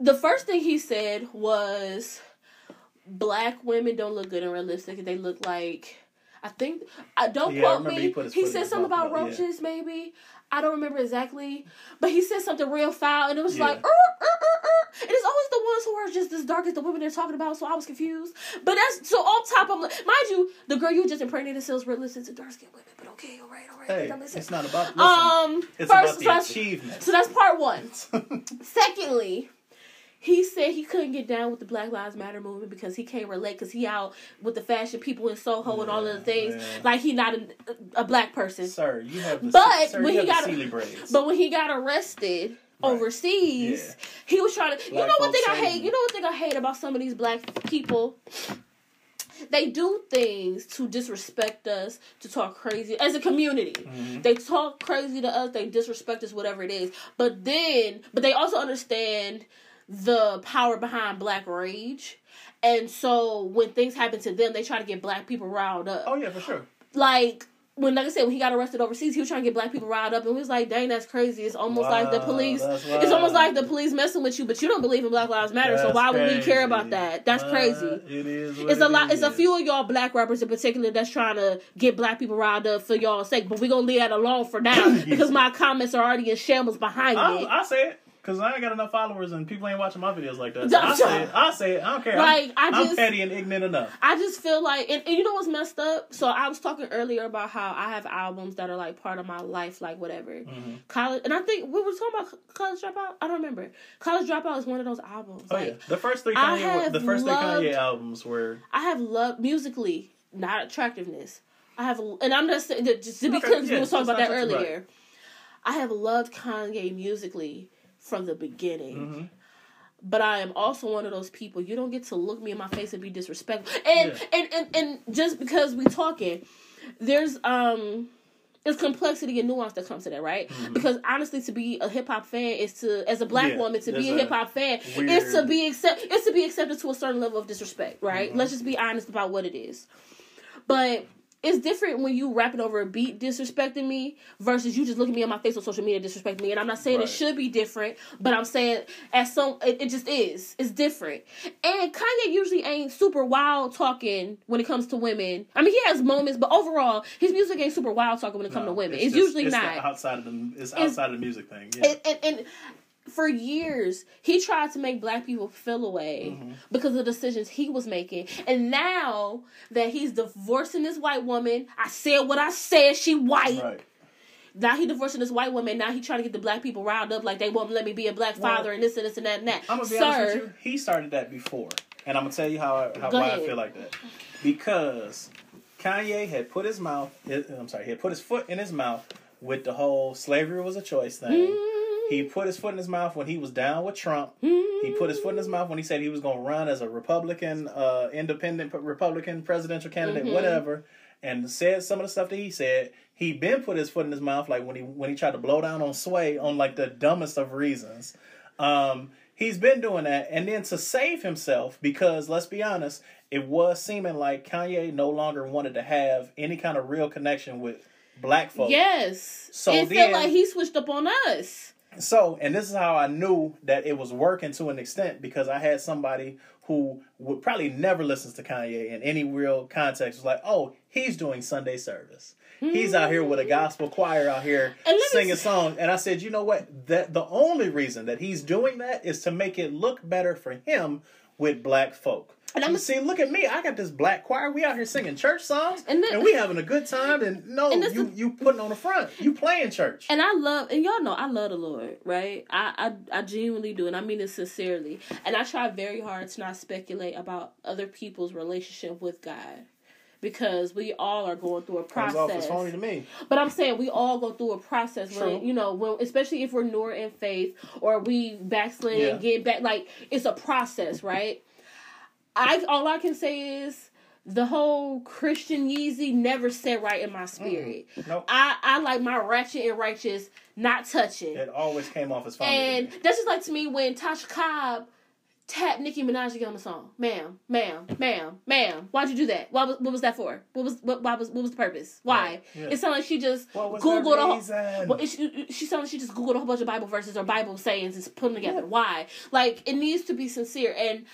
the first thing he said was black women don't look good in realistic. They look like I think I don't Yeah, quote remember me. he He said something about about- yeah. roaches, maybe. I don't remember exactly, but he said something real foul, and it was Yeah. like, "Er, er, er, er." and it's always the ones who are just as dark as the women they're talking about. So I was confused. But that's so on top of, mind you, the girl you just impregnated sells realistic to dark skinned women. But okay, all right, all right. Hey, that makes sense. it's not about. Listen, Um, it's first, about the first- achievement. so that's part one. Secondly, he said he couldn't get down with the Black Lives Matter movement because he can't relate because he out with the fashion people in Soho and all of the things. Yeah. Like he not a, a black person. sir, you have the. But sir, when he got-. But when he got arrested Right. overseas, Yeah. he was trying to. you know what thing I hate? You know what thing I hate about some of these black people? They do things to disrespect us, to talk crazy as a community. Mhm. They talk crazy to us, they disrespect us, whatever it is. But then, but they also understand the power behind black rage. And so when things happen to them, they try to get black people riled up oh yeah, for sure. like when like I said, when he got arrested overseas, he was trying to get black people riled up, and we was like, "Dang, that's crazy." It's almost like the police. It's almost like the police messing with you, but you don't believe in Black Lives Matter, so That's why would we care about that? That's Uh, crazy. It is. It's a it lot. It's a few of y'all black rappers in particular that's trying to get black people riled up for y'all's sake, but we gonna leave that alone for now because my comments are already in shambles behind I'll, it. I'll say it because I ain't got enough followers and people ain't watching my videos like that. So I'll say it. I'll say it. I don't care. Like, I I'm, I'm just- petty and ignorant enough. I just feel like, and, and you know what's messed up? So I was talking earlier about how I have albums that are like part of my life, like whatever. Mhm. College, and I think we were talking about College Dropout. I don't remember. College Dropout is one of those albums. Oh like yeah, the first three Kanye, have the first loved- three Kanye albums were I have loved musically, not attractiveness. I have, and I'm just just to be Okay, clear, 'cause we were talking about that earlier. I have loved Kanye musically from the beginning. Mhm. But I am also one of those people. You don't get to look me in my face and be disrespectful. And Yeah. and, and and just because we talking, there's um there's complexity and nuance that comes to that, right? Because honestly, to be a hip hop fan is to, as a black Mm-hmm. Yeah, woman, to be a hip hop fan is to be accept, it's to be accepted to a certain level of disrespect, right? Mm-hmm. Let's just be honest about what it is. But it's different when you rapping over a beat disrespecting me versus you just looking at me in my face on social media disrespecting me. And I'm not saying Right. it should be different, but I'm saying as some it, it just is. It's different. And Kanye usually ain't super wild talking when it comes to women. I mean, he has moments, but overall, his music ain't super wild talking when it comes no, to women. It's, just- usually it's not. outside of the. It's outside of the music thing. Yeah. And, and, and for years, he tried to make black people feel away Mm-hmm. because of the decisions he was making. And now that he's divorcing this white woman, I said what I said, she white. right. Now he divorcing this white woman. Now he trying to get the black people riled up like they won't let me be a black Well, father and this and this and that and that. I'm gonna be Sir, honest with you. He started that before, and I'm gonna tell you how, I, how why ahead. I feel like that. Because Kanye had put his mouth. His, I'm sorry. He had put his foot in his mouth with the whole slavery was a choice thing. He put his foot in his mouth when he was down with Trump. He put his foot in his mouth when he said he was going to run as a Republican, uh, independent Republican presidential candidate, Mhm. whatever, and said some of the stuff that he said. He been put his foot in his mouth like when he when he tried to blow down on Sway on like the dumbest of reasons. Um, he's been doing that, and then to save himself because let's be honest, it was seeming like Kanye no longer wanted to have any kind of real connection with black folks. Yes. So it then- felt like he switched up on us. So, and this is how I knew that it was working to an extent because I had somebody who would probably never listens to Kanye in any real context was like, "Oh, he's doing Sunday service. He's out here with a mm. gospel choir out here And let me singing songs." And I said, "You know what? That the only reason that he's doing that is to make it look better for him with black folk." And I'm- I'm see, look at me. I got this black choir. We out here singing church songs, And and, we having a good time. And no, And you is- you putting on the front. You playing church. And I love, and y'all know I love the Lord, right? I, I I genuinely do, and I mean it sincerely. And I try very hard to not speculate about other people's relationship with God, because we all are going through a Comes process. phony to me. But I'm saying we all go through a process when you know when especially if we're newer in faith or we backslid Yeah. and get back like it's a process, right? I all I can say is the whole Christian Yeezy never set right in my spirit. Nope. I I like my ratchet and righteous not touching. It always came off as phony. And that's just like to me when Tasha Cobbs tapped Nicki Minaj on the song. Ma'am, ma'am, ma'am, ma'am. Why'd you do that? Why was what was that for? What was what why was what was the purpose? Why? Yeah. It sounded like she just Googled a whole well, it, she, she sounded like she just Googled a whole bunch of Bible verses or Bible sayings and put them together. Yeah. Why? Like, it needs to be sincere. And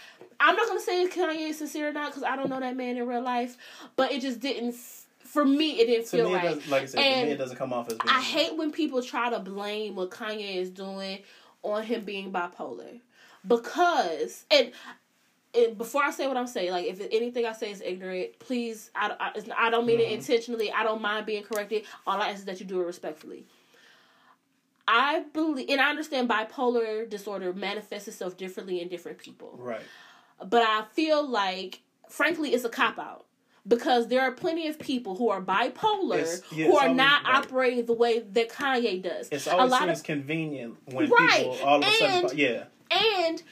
I'm not going to say Kanye is sincere or not because I don't know that man in real life, but it just didn't, for me, it didn't to feel me, right. does, like I said, to And me, it doesn't come off as. Being I hate when people try to blame what Kanye is doing on him being bipolar. Because, and, and before I say what I'm saying, like if anything I say is ignorant, please, I, I, I don't mean it Mhm. intentionally. I don't mind being corrected. All I ask is that you do it respectfully. I believe, and I understand bipolar disorder manifests itself differently in different people right. But I feel like, frankly, it's a cop out because there are plenty of people who are bipolar It's- yeah, who are always- not right. operating the way that Kanye does. It's a always lot seems of convenient when Right, people all of a sudden, yeah, and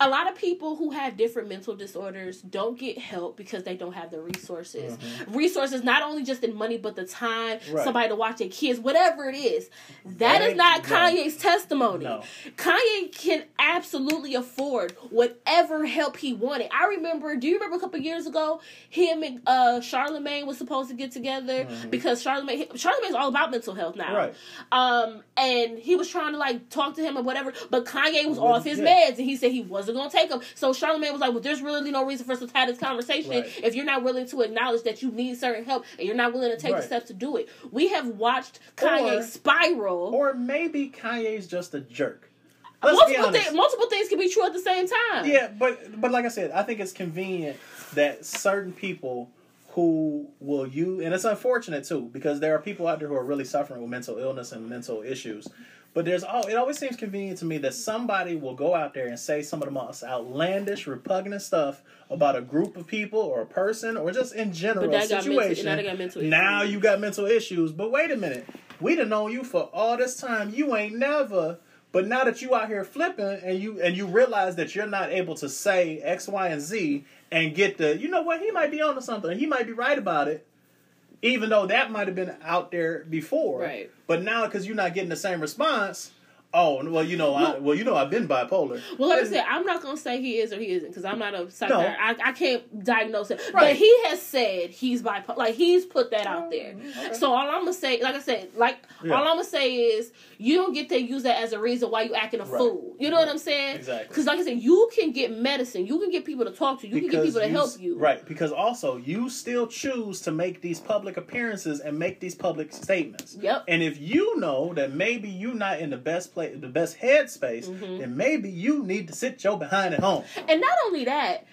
a lot of people who have different mental disorders don't get help because they don't have the resources. Resources not only just in money, but the time, Mm-hmm. Right. somebody to watch their kids, whatever it is. That that is not no. Kanye's testimony. No. Kanye can absolutely afford whatever help he wanted. I remember, do you remember a couple years ago, him and uh, Charlemagne was supposed to get together because Charlemagne Charlemagne's all about mental health now. Mm-hmm. Right. Um, and he was trying to like talk to him or whatever, but Kanye was off his yeah. meds and he said he wasn't gonna take them. So Charlemagne was like, "Well, there's really no reason for us to have this conversation Right. if you're not willing to acknowledge that you need certain help and you're not willing to take the steps to do it." We have watched Kanye Or- spiral. or maybe Kanye's just a jerk. Let's multiple, multiple things can be true at the same time. Yeah, but but like I said, I think it's convenient that certain people who will you and it's unfortunate too because there are people out there who are really suffering with mental illness and mental issues. But there's oh, it always seems convenient to me that somebody will go out there and say some of the most outlandish, repugnant stuff about a group of people or a person or just in general But that got mental- situation. now mental now issues. you got mental issues. But wait a minute, we done known you for all this time. You ain't never. But now that you out here flipping and you and you realize that you're not able to say X, Y, and Z and get the, you know what, he might be onto something. He might be right about it, even though that might have been out there before. Right. But now because you're not getting the same response, oh well, you know, I, well you know I've been bipolar. Well, like I said, I'm not gonna say he is or he isn't because I'm not a psychiatrist. I, I can't diagnose it. But he has said he's bipolar. Like he's put that out there. Oh, okay. So all I'm gonna say, like I said, like Yeah. all I'm gonna say is you don't get to use that as a reason why you acting a Right. fool. You know what I'm saying? Exactly. Because like I said, you can get medicine. You can get people to talk to. You can get people to you help you. Right, because also you still choose to make these public appearances and make these public statements. Yep. And if you know that maybe you're not in the best place, the best headspace, Mm-hmm. then maybe you need to sit your behind at home. And not only that.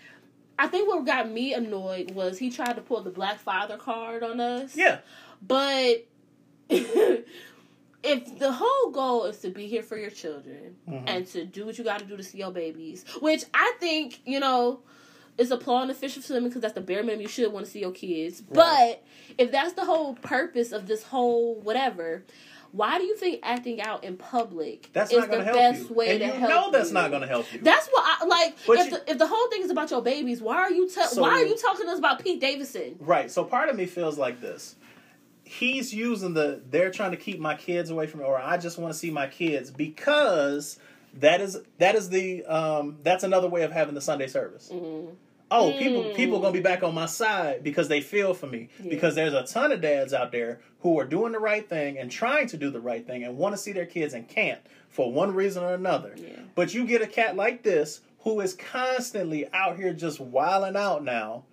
I think what got me annoyed was he tried to pull the black father card on us. Yeah, But if the whole goal is to be here for your children Mhm. and to do what you got to do to see your babies, which I think you know is applauding the Fisher Swimming because that's the bare minimum you should want to see your kids. Right. But if that's the whole purpose of this whole whatever. Why do you think acting out in public That's is the to help best you. way and to you help know that's not going to help you. That's what I like. But If, you- the, if the whole thing is about your babies, why are you te- So- why are you talking to us about Pete Davidson? Right. So part of me feels like this. He's using the they're trying to keep my kids away from me, or I just want to see my kids because that is that is the um that's another way of having the Sunday service. Mm-hmm. Oh, Mm. people people gonna be back on my side because they feel for me. Because there's a ton of dads out there who are doing the right thing and trying to do the right thing and want to see their kids and can't for one reason or another. Yeah. But you get a cat like this who is constantly out here just wilding out now,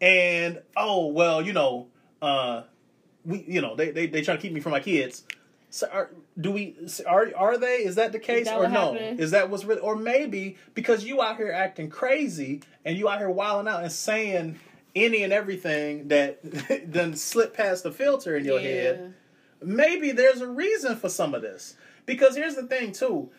and oh well, you know, uh, we you know they they they trying to keep me from my kids. So are, do we are are they? Is that the case that or no? happened? Is that what's really or maybe because you out here acting crazy and you out here wilding out and saying any and everything that then slip past the filter in your head maybe there's a reason for some of this. Because here's the thing, too.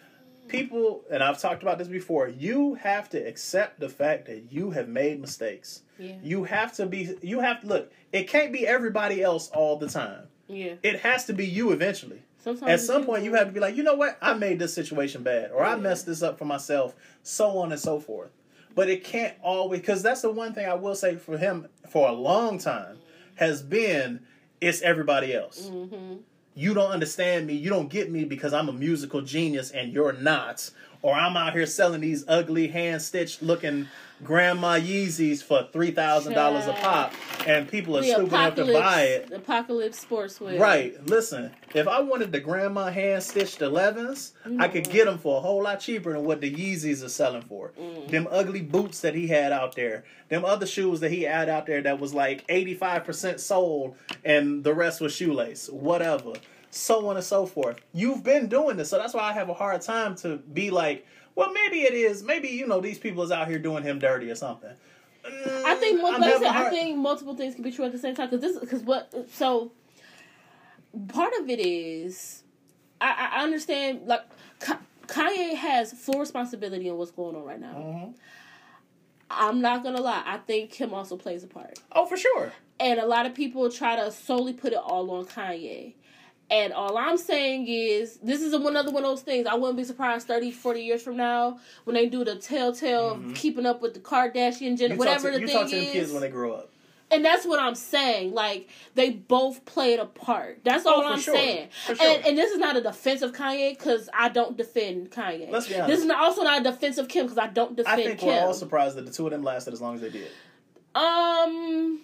People, and I've talked about this before, you have to accept the fact that you have made mistakes. Yeah. You have to be, you have to, look, it can't be everybody else all the time. Yeah. It has to be you eventually. Sometimes At some point, you have to be like, you know what? I made this situation bad, or I messed this up for myself, so on and so forth. But it can't always, because that's the one thing I will say for him for a long time has been it's everybody else. Mm-hmm. You don't understand me. You don't get me because I'm a musical genius and you're not. Or I'm out here selling these ugly hand stitched looking grandma Yeezys for three thousand dollars a pop, and people are The stupid enough to buy it. Apocalypse sportswear. Right. Listen, if I wanted the grandma hand stitched 11s, I could mm-hmm. get them for a whole lot cheaper than what the Yeezys are selling for. Mm. Them ugly boots that he had out there, them other shoes that he had out there that was like 85% sold and the rest was shoelace, whatever. So on and so forth. You've been doing this, so that's why I have a hard time to be like, well, maybe it is. Maybe you know these people is out here doing him dirty or something. I think Mm, like I, said, I think multiple things can be true at the same time because this because what so part of it is I, I understand like Kanye has full responsibility on what's going on right now. Mhm. I'm not gonna lie, I think Kim also plays a part, Oh, for sure. and a lot of people try to solely put it all on Kanye. And all I'm saying is, this is another one of those things. I wouldn't be surprised 30, 40 years from now when they do the telltale of keeping up with the Kardashian, Jenner, You whatever to, the you thing talk to them kids when they grow up. And that's what I'm saying. Like they both played a part. That's all Oh, I'm sure. saying. For sure. And and this is not a defense of Kanye because I don't defend Kanye. Let's be honest. This is not, also not a defense of Kim because I don't defend. I think Kim. we're all surprised that the two of them lasted as long as they did. um,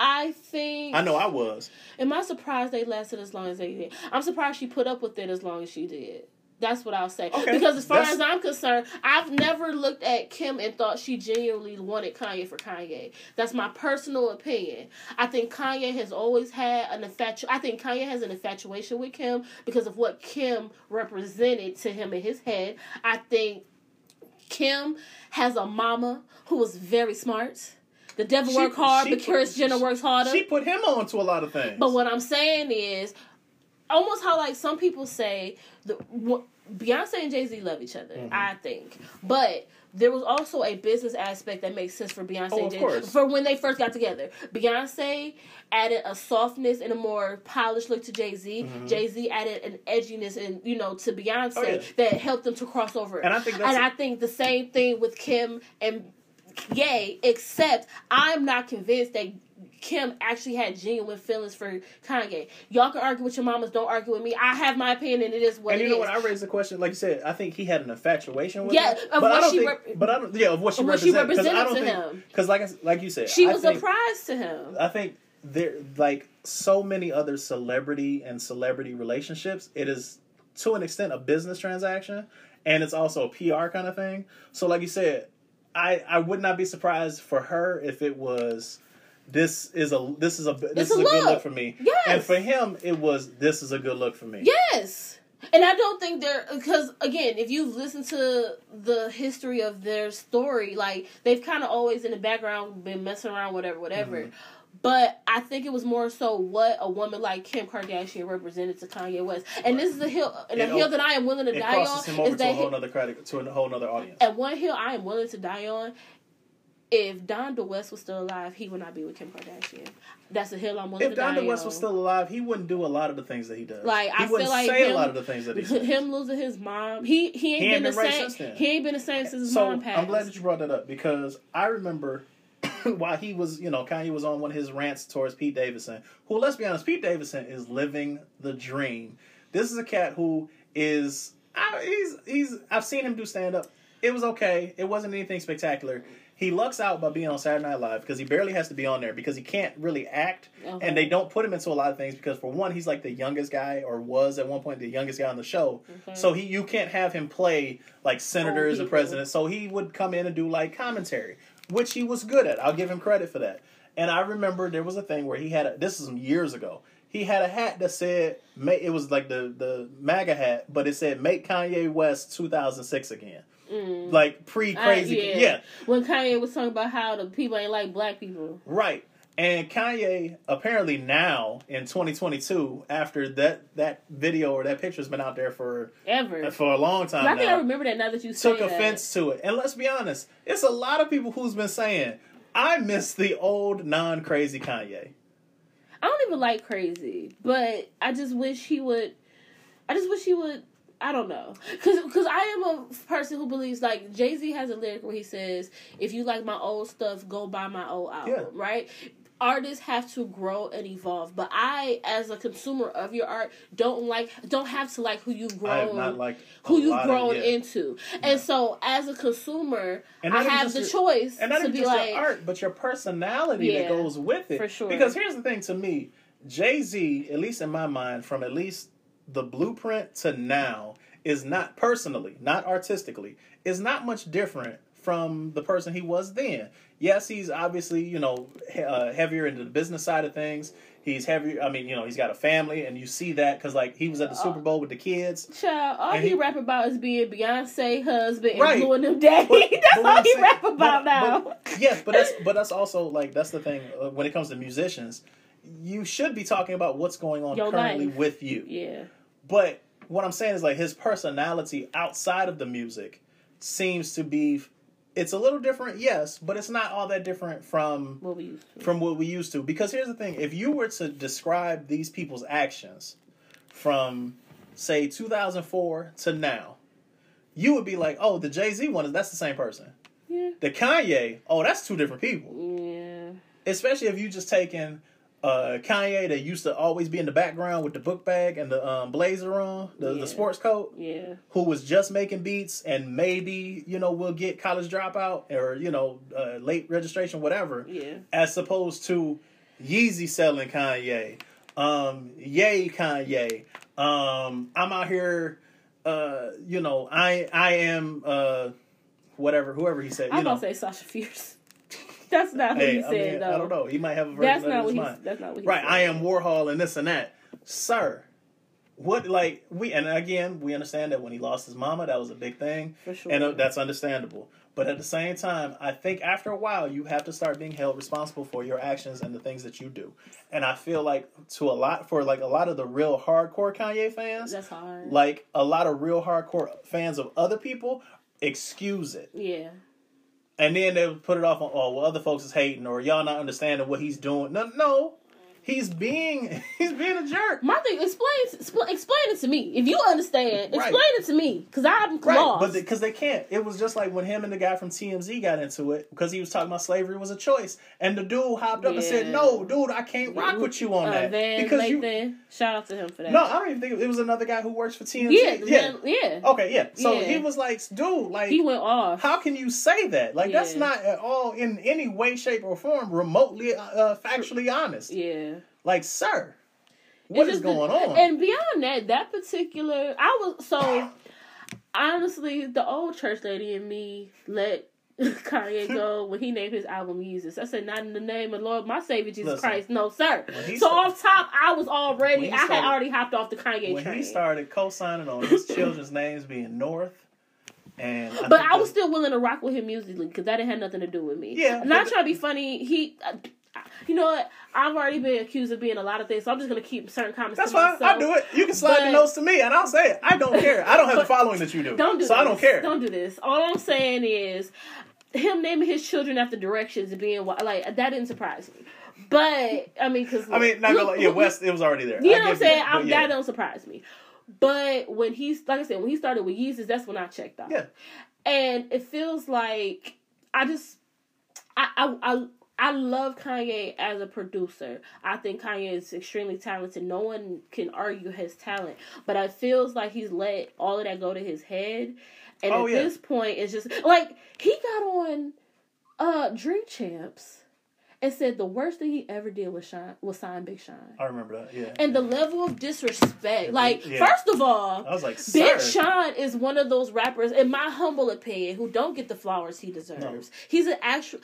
I think. I know I was. Am I surprised they lasted as long as they did? I'm surprised she put up with it as long as she did. That's what I'll say. Okay. Because as far That's- as I'm concerned, I've never looked at Kim and thought she genuinely wanted Kanye for Kanye. That's my personal opinion. I think Kanye has always had an infatu. I think Kanye has an infatuation with Kim because of what Kim represented to him in his head. I think Kim has a mama who was very smart. The devil work hard, she but Kris Jenner works harder. She put him on to a lot of things. But what I'm saying is, almost how like some people say, the wh- Beyonce and Jay Z love each other. Mm-hmm. I think, but there was also a business aspect that makes sense for Beyonce Oh, and Jay course. for when they first got together. Beyonce added a softness and a more polished look to Jay Z. Jay Z added an edginess and you know to Beyonce Mm-hmm. Oh, yeah. that helped them to cross over. And I think that's and I think the same thing with Kim and Ye, except I'm not convinced that Kim actually had genuine feelings for Kanye. Y'all can argue with your mamas, don't argue with me. I have my opinion, and it is what and you know is. what? I raised the question. Like you said, I think he had an infatuation with Yeah, her. of but I what don't she think. rep- but I don't. Yeah, of what she of what she represented. I to think. him. Because like I, like you said, she I was think, a prize to him. I think there like so many other celebrity and celebrity relationships. It is to an extent a business transaction, and it's also a PR kind of thing. So, like you said, I I would not be surprised for her if it was. This is a this is a this It's is a a, good look. for me. Yes. And for him, it was this is a good look for me. Yes. And I don't think they're because again, if you've listened to the history of their story, like they've kind of always in the background been messing around, whatever, whatever. Mm-hmm. But I think it was more so what a woman like Kim Kardashian represented to Kanye West, and this is the hill, and the It hill that I am willing to It die on him over is to a whole he- nother credit to a whole nother audience. and one hill I am willing to die on if Donda West was still alive, he would not be with Kim Kardashian. That's a hill I'm willing If to die on. If Donda West was still alive, he wouldn't do a lot of the things that he does. Like, he I wouldn't feel like say him- a lot of the things that he says. him losing his mom, he he ain't, He ain't been, been the right same. He ain't been the same since his so mom passed. I'm glad that you brought that up because I remember while he was, you know, Kanye was on one of his rants towards Pete Davidson, who, let's be honest, Pete Davidson is living the dream. This is a cat who is, I, he's, he's, I've seen him do stand up. It was okay. It wasn't anything spectacular. He lucks out by being on Saturday Night Live because he barely has to be on there because he can't really act, Okay. and uh-huh. they don't put him into a lot of things because for one, he's like the youngest guy or was at one point the youngest guy on the show, Okay. so he you can't have him play like senators and people. presidents. So he would come in and do like commentary, which he was good at. I'll give him credit for that. And I remember there was a thing where he had a, this is some years ago. He had a hat that said it was like the the MAGA hat, but it said "Make Kanye West 2006 again," Mm. like pre crazy. Uh, yeah. yeah, When Kanye was talking about how the people ain't like black people. right. And Kanye apparently now in 2022, after that that video or that picture's been out there for Ever. for a long time I think now, I remember that now that you took that. offense to it. And let's be honest, it's a lot of people who's been saying, I miss the old non crazy Kanye. I don't even like crazy, but I just wish he would. I just wish he would. I don't know, cause cause I am a person who believes like Jay Z has a lyric where he says, "If you like my old stuff, go buy my old album." Yeah. Right? Artists have to grow and evolve, but I, as a consumer of your art, don't like don't have to like who you've grown, who you've lot of it grown into, and so as a consumer, I have the your- choice And not to be just like, your art, but your personality that goes with it. for sure. Because here's the thing to me Jay Z, at least in my mind, from at least the blueprint to now, is not personally, not artistically, is not much different from the person he was then. Yes, he's obviously, you know, he- uh, heavier into the business side of things. He's heavier. I mean, you know, he's got a family, and you see that because, like, he was at the Uh, Super Bowl with the kids. Child, all And he, he- rap about is being Beyonce husband and Right. And them daddy. But- That's but what all I'm he saying- rap about but- now. but- yes, but that's but that's also like that's the thing uh, when it comes to musicians. You should be talking about what's going on Your currently life. with you. yeah, But what I'm saying is like his personality outside of the music seems to be it's a little different, yes, but it's not all that different from what we used to. from what we used to. Because here's the thing: if you were to describe these people's actions from, say, 2004 to now, you would be like, "Oh, the Jay Z one is that's the same person." Yeah, The Kanye, oh, that's two different people. yeah, Especially if you just taking uh, Kanye that used to always be in the background with the book bag and the um, blazer on, the, Yeah. the sports coat, yeah. who was just making beats and maybe you know will get college dropout or you know uh, late registration, whatever Yeah, as opposed to Yeezy selling Kanye, um, yay Kanye. Um, I'm out here, uh, you know, I I am uh, whatever whoever he said. I'm You know, gonna say Sasha Fierce. That's not what hey, he I, said mean, though. I don't know. He might have a version That's not his what he. mind. That's not what he said. Right, said. I am Warhol and this and that, sir. What like we and again we understand that when he lost his mama that was a big thing for sure. and uh, that's understandable. But at the same time, I think after a while, you have to start being held responsible for your actions and the things that you do. And I feel like to a lot for like a lot of the real hardcore Kanye fans, That's hard. like a lot of real hardcore fans of other people, excuse it. yeah, And then they'll put it off on, oh, well, other folks is hating or y'all not understanding what he's doing. No, no, he's being he's being a jerk. my thing. Explain, expl- explain it to me. If you understand, Right. explain it to me, because I'm Right, lost. but because they can't. It was just like when him and the guy from TMZ got into it because he was talking about slavery was a choice, and the dude hopped up and said, "No, dude, I can't rock with you on uh, that Van because you." Shout out to him for that. No, I don't even think it, was another guy who works for TMZ. yeah, yeah. Yeah. Okay, yeah. So Yeah. he was like, "Dude, like." He went off. how can you say that? Like that's not at all in any way, shape, or form remotely uh, factually honest. yeah. Like, sir, what is going on? And beyond that, that particular, I was so honestly the old church lady in me let Kanye go when he named his album Jesus. I said, not in the name of Lord, my Savior Jesus Listen, Christ. No, sir. So started- off top, I was already, he I had already hopped off the Kanye when train. he started co-signing on his children's names being North, and I but I was that- still willing to rock with him musically because that didn't have nothing to do with me. Yeah, not trying to be funny. He, uh, you know what? I've already been accused of being a lot of things, so I'm just gonna keep certain comments. That's fine. myself. I'll do it. You can slide the notes to me, and I'll say it. I don't care. I don't have the following that you do, Don't do so this. I don't care. Don't do this. All I'm saying is, him naming his children after directions and being like that didn't surprise me. But I mean, because I mean, not gonna lie, yeah, West, it was already there. You I know what I'm saying? that, yeah. That don't surprise me. But when he's like I said, when he started with Yeezus, that's when I checked out. Yeah. And it feels like I just I I I, I love Kanye as a producer. I think Kanye is extremely talented. No one can argue his talent. But it feels like he's let all of that go to his head. And Oh, at yeah. this point it's just like he got on uh Drink Champs and said the worst thing he ever did was shine was sign Big Sean. I remember that. Yeah. And the level of disrespect. Like, Yeah. first of all, I was like, Big. Sean is one of those rappers, in my humble opinion, who don't get the flowers he deserves. He's an actual.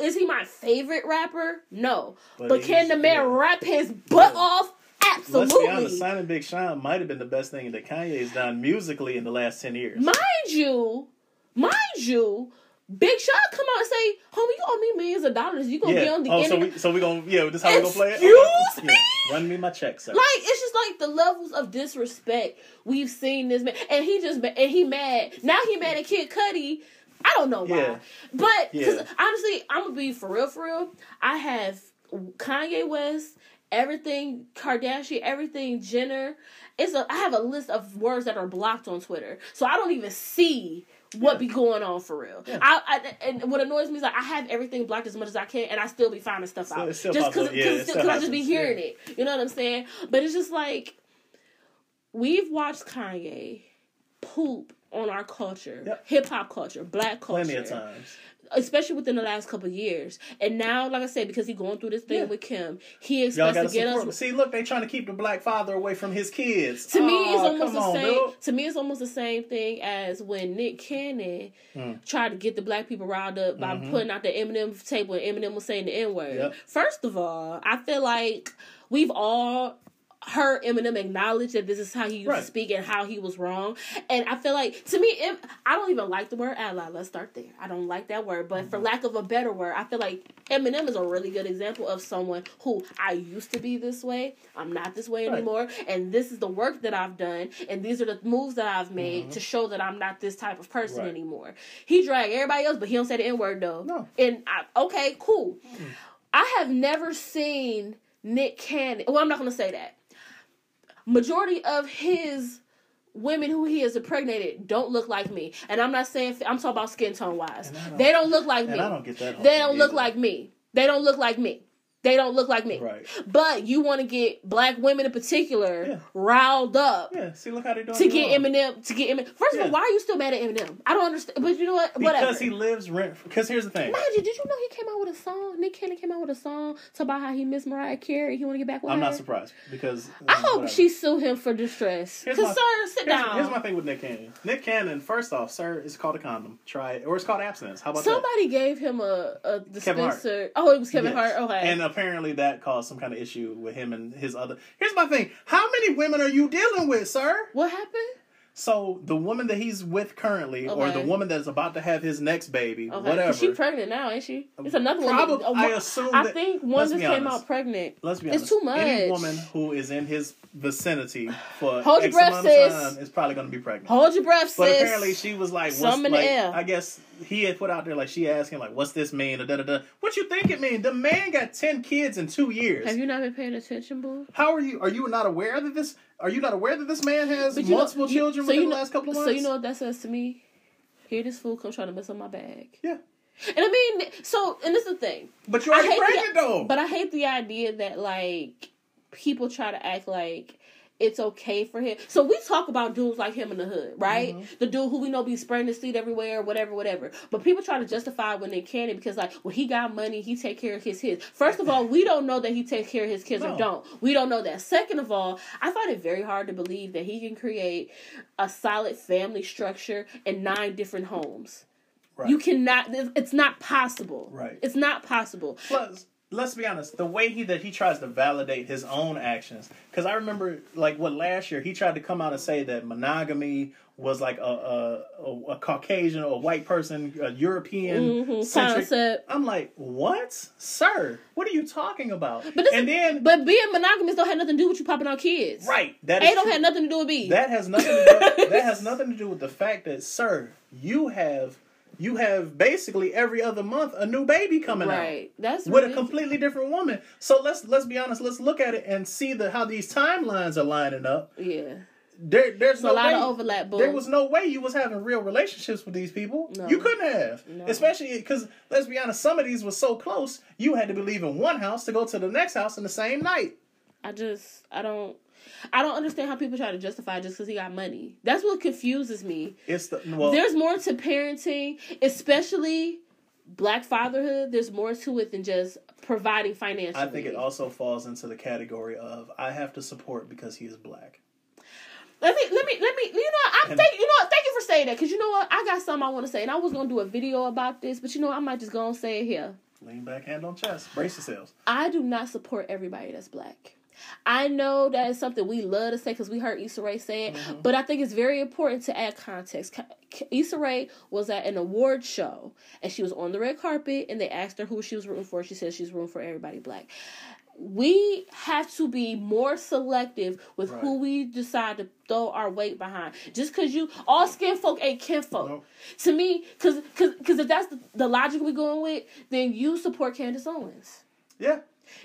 Is he my favorite rapper? No. But, But can the man yeah. rap his butt off? Let's be honest, Absolutely. Signing Big Sean might have been the best thing that Kanye's done musically in the last ten years. Mind you, mind you, Big Sean come out and say, "Homie, you owe me millions of dollars. You gonna be on the oh, so internet?" we so we gonna yeah, this how we gonna play it? Excuse oh, me? Yeah. Run me my check, sir. Like it's just like the levels of disrespect we've seen this man, and he just and he mad now. He mad at Kid Cudi. I don't know why, Yeah. but because Yeah. honestly, I'm gonna be for real. For real, I have Kanye West, everything Kardashian, everything Jenner. It's a I have a list of words that are blocked on Twitter, so I don't even see what Yeah. be going on for real. Yeah. I, I and what annoys me is like I have everything blocked as much as I can, and I still be finding stuff Still- out just up. because Yeah, I just be hearing it. You know what I'm saying? But it's just like we've watched Kanye poop on our culture, Yep. hip hop culture, black culture, Plenty of times. especially within the last couple of years. And now, like I said, because he's going through this thing Yeah. with Kim, he expects gotta get us. See, look, they trying to keep the black father away from his kids. To me, it's almost the on, same. dude. To me, it's almost the same thing as when Nick Cannon Mm. tried to get the black people riled up by putting out the Eminem tape when Eminem was saying the N word. Mm-hmm. Yep. First of all, I feel like we've all heard Eminem acknowledge that this is how he used Right. to speak and how he was wrong. And I feel like to me, I don't even like the word ally. Let's start there. I don't like that word, but Mm-hmm. for lack of a better word, I feel like Eminem is a really good example of someone who I used to be this way. I'm not this way Right. anymore, and this is the work that I've done, and these are the moves that I've made to show that I'm not this type of person Mm-hmm. Right. anymore. He dragged everybody else, but he don't say the N word though. No. And I, okay, cool. I have never seen Nick Cannon. Well, I'm not going to say that. Majority of his women who he has impregnated don't look like me, and I'm not saying I'm talking about skin tone wise. Don't- They don't look like me. I don't get that. whole They don't look like me. They don't look like me. They don't look like me. Right. But you want to get black women in particular Yeah. riled up Yeah. See, look how they doing. to get wrong. Eminem to get Eminem. First of all, why are you still mad at Eminem? I don't understand. But you know what? Whatever. Because he lives rent. Because here's the thing. Mind you, did you know he came out with a song? Nick Cannon came out with a song about how he missed Mariah Carey. He want to get back with I'm her. not surprised because I um, hope whatever. she sue him for distress. Here's Cause my- sir, sit Here's, down. here's my thing with Nick Cannon. Nick Cannon, first off, sir, it's called a condom. Try it, or it's called abstinence. How about that? Somebody gave him a, a dispenser. Oh, it was Kevin Yes. Hart. Okay. And apparently that caused some kind of issue with him and his other. Here's my thing. How many women are you dealing with, sir? what happened? So the woman that he's with currently, or the woman that's about to have his next baby, Okay. whatever. She pregnant now, ain't she? Um, it's another Probably- one. I assume I that- think one just came out pregnant. Let's be honest. It's too much. Any woman who is in his vicinity for Hold your breath, sis. time is probably going to be pregnant. Hold your breath, But sis. apparently she was like, what's, Some in the like, air. I guess he had put out there like she asked him like, what's this mean? Da da da. What you think it mean? The man got ten kids in two years. Have you not been paying attention, boo? How are you? Are you not aware that this? Are you not aware that this man has you know- multiple children so within you the know- last couple of months? So you know what that says to me? Here, this fool come trying to mess up my bag. Yeah, And I mean, so and this is the thing. but you're already pregnant the, though. But I hate the idea that like people try to act like it's okay for him. So we talk about dudes like him in the hood, right? Mm-hmm. The dude who we know be spraying his seed everywhere, whatever, whatever. But people try to justify when they can it because like, well, he got money, he take care of his kids. First of all, we don't know that he takes care of his kids No. or don't. We don't know that. Second of all, I find it very hard to believe that he can create a solid family structure in nine different homes. Right. You cannot. It's not possible. Right. It's not possible. Plus, let's be honest, the way he that he tries to validate his own actions. Because I remember, like, what last year he tried to come out and say that monogamy was like a a, a, a Caucasian or a white person, a European Mhm, concept. I'm like, what, sir? What are you talking about? But this and then, but being monogamous don't have nothing to do with you popping out kids. right, that A is don't true. have nothing to do with B. That has nothing. To do, that has nothing to do with the fact that, sir, you have you have basically every other month a new baby coming out right. That's with a completely different woman. So let's let's be honest. Let's look at it and see the how these timelines are lining up. Yeah. There, there's no a lot way, of overlap, but There was no way you was having real relationships with these people. No. You couldn't have, No. especially because let's be honest. Some of these were so close. You had to be leaving one house to go to the next house in the same night. I just I don't I don't understand how people try to justify just because he got money. That's what confuses me. It's the well. There's more to parenting, especially black fatherhood. There's more to it than just providing financially. I think it also falls into the category of I have to support because he is black. Let me let me let me. You know, I'm And- thank you know thank you for saying that because you know what I got something I want to say and I was gonna do a video about this, but you know what, I might just go and say it here. Lean back, hand on chest, brace yourselves. I do not support everybody that's black. I know that is something we love to say because we heard Issa Rae say it, Mm-hmm. but I think it's very important to add context. Issa Rae was at an award show and she was on the red carpet and they asked her who she was rooting for. She said she's rooting for everybody black. We have to be more selective with who we decide to throw our weight behind. Just because you all skin folk ain't kin folk. Nope. To me, because because if that's the, the logic we're going with, then you support Candace Owens. Yeah,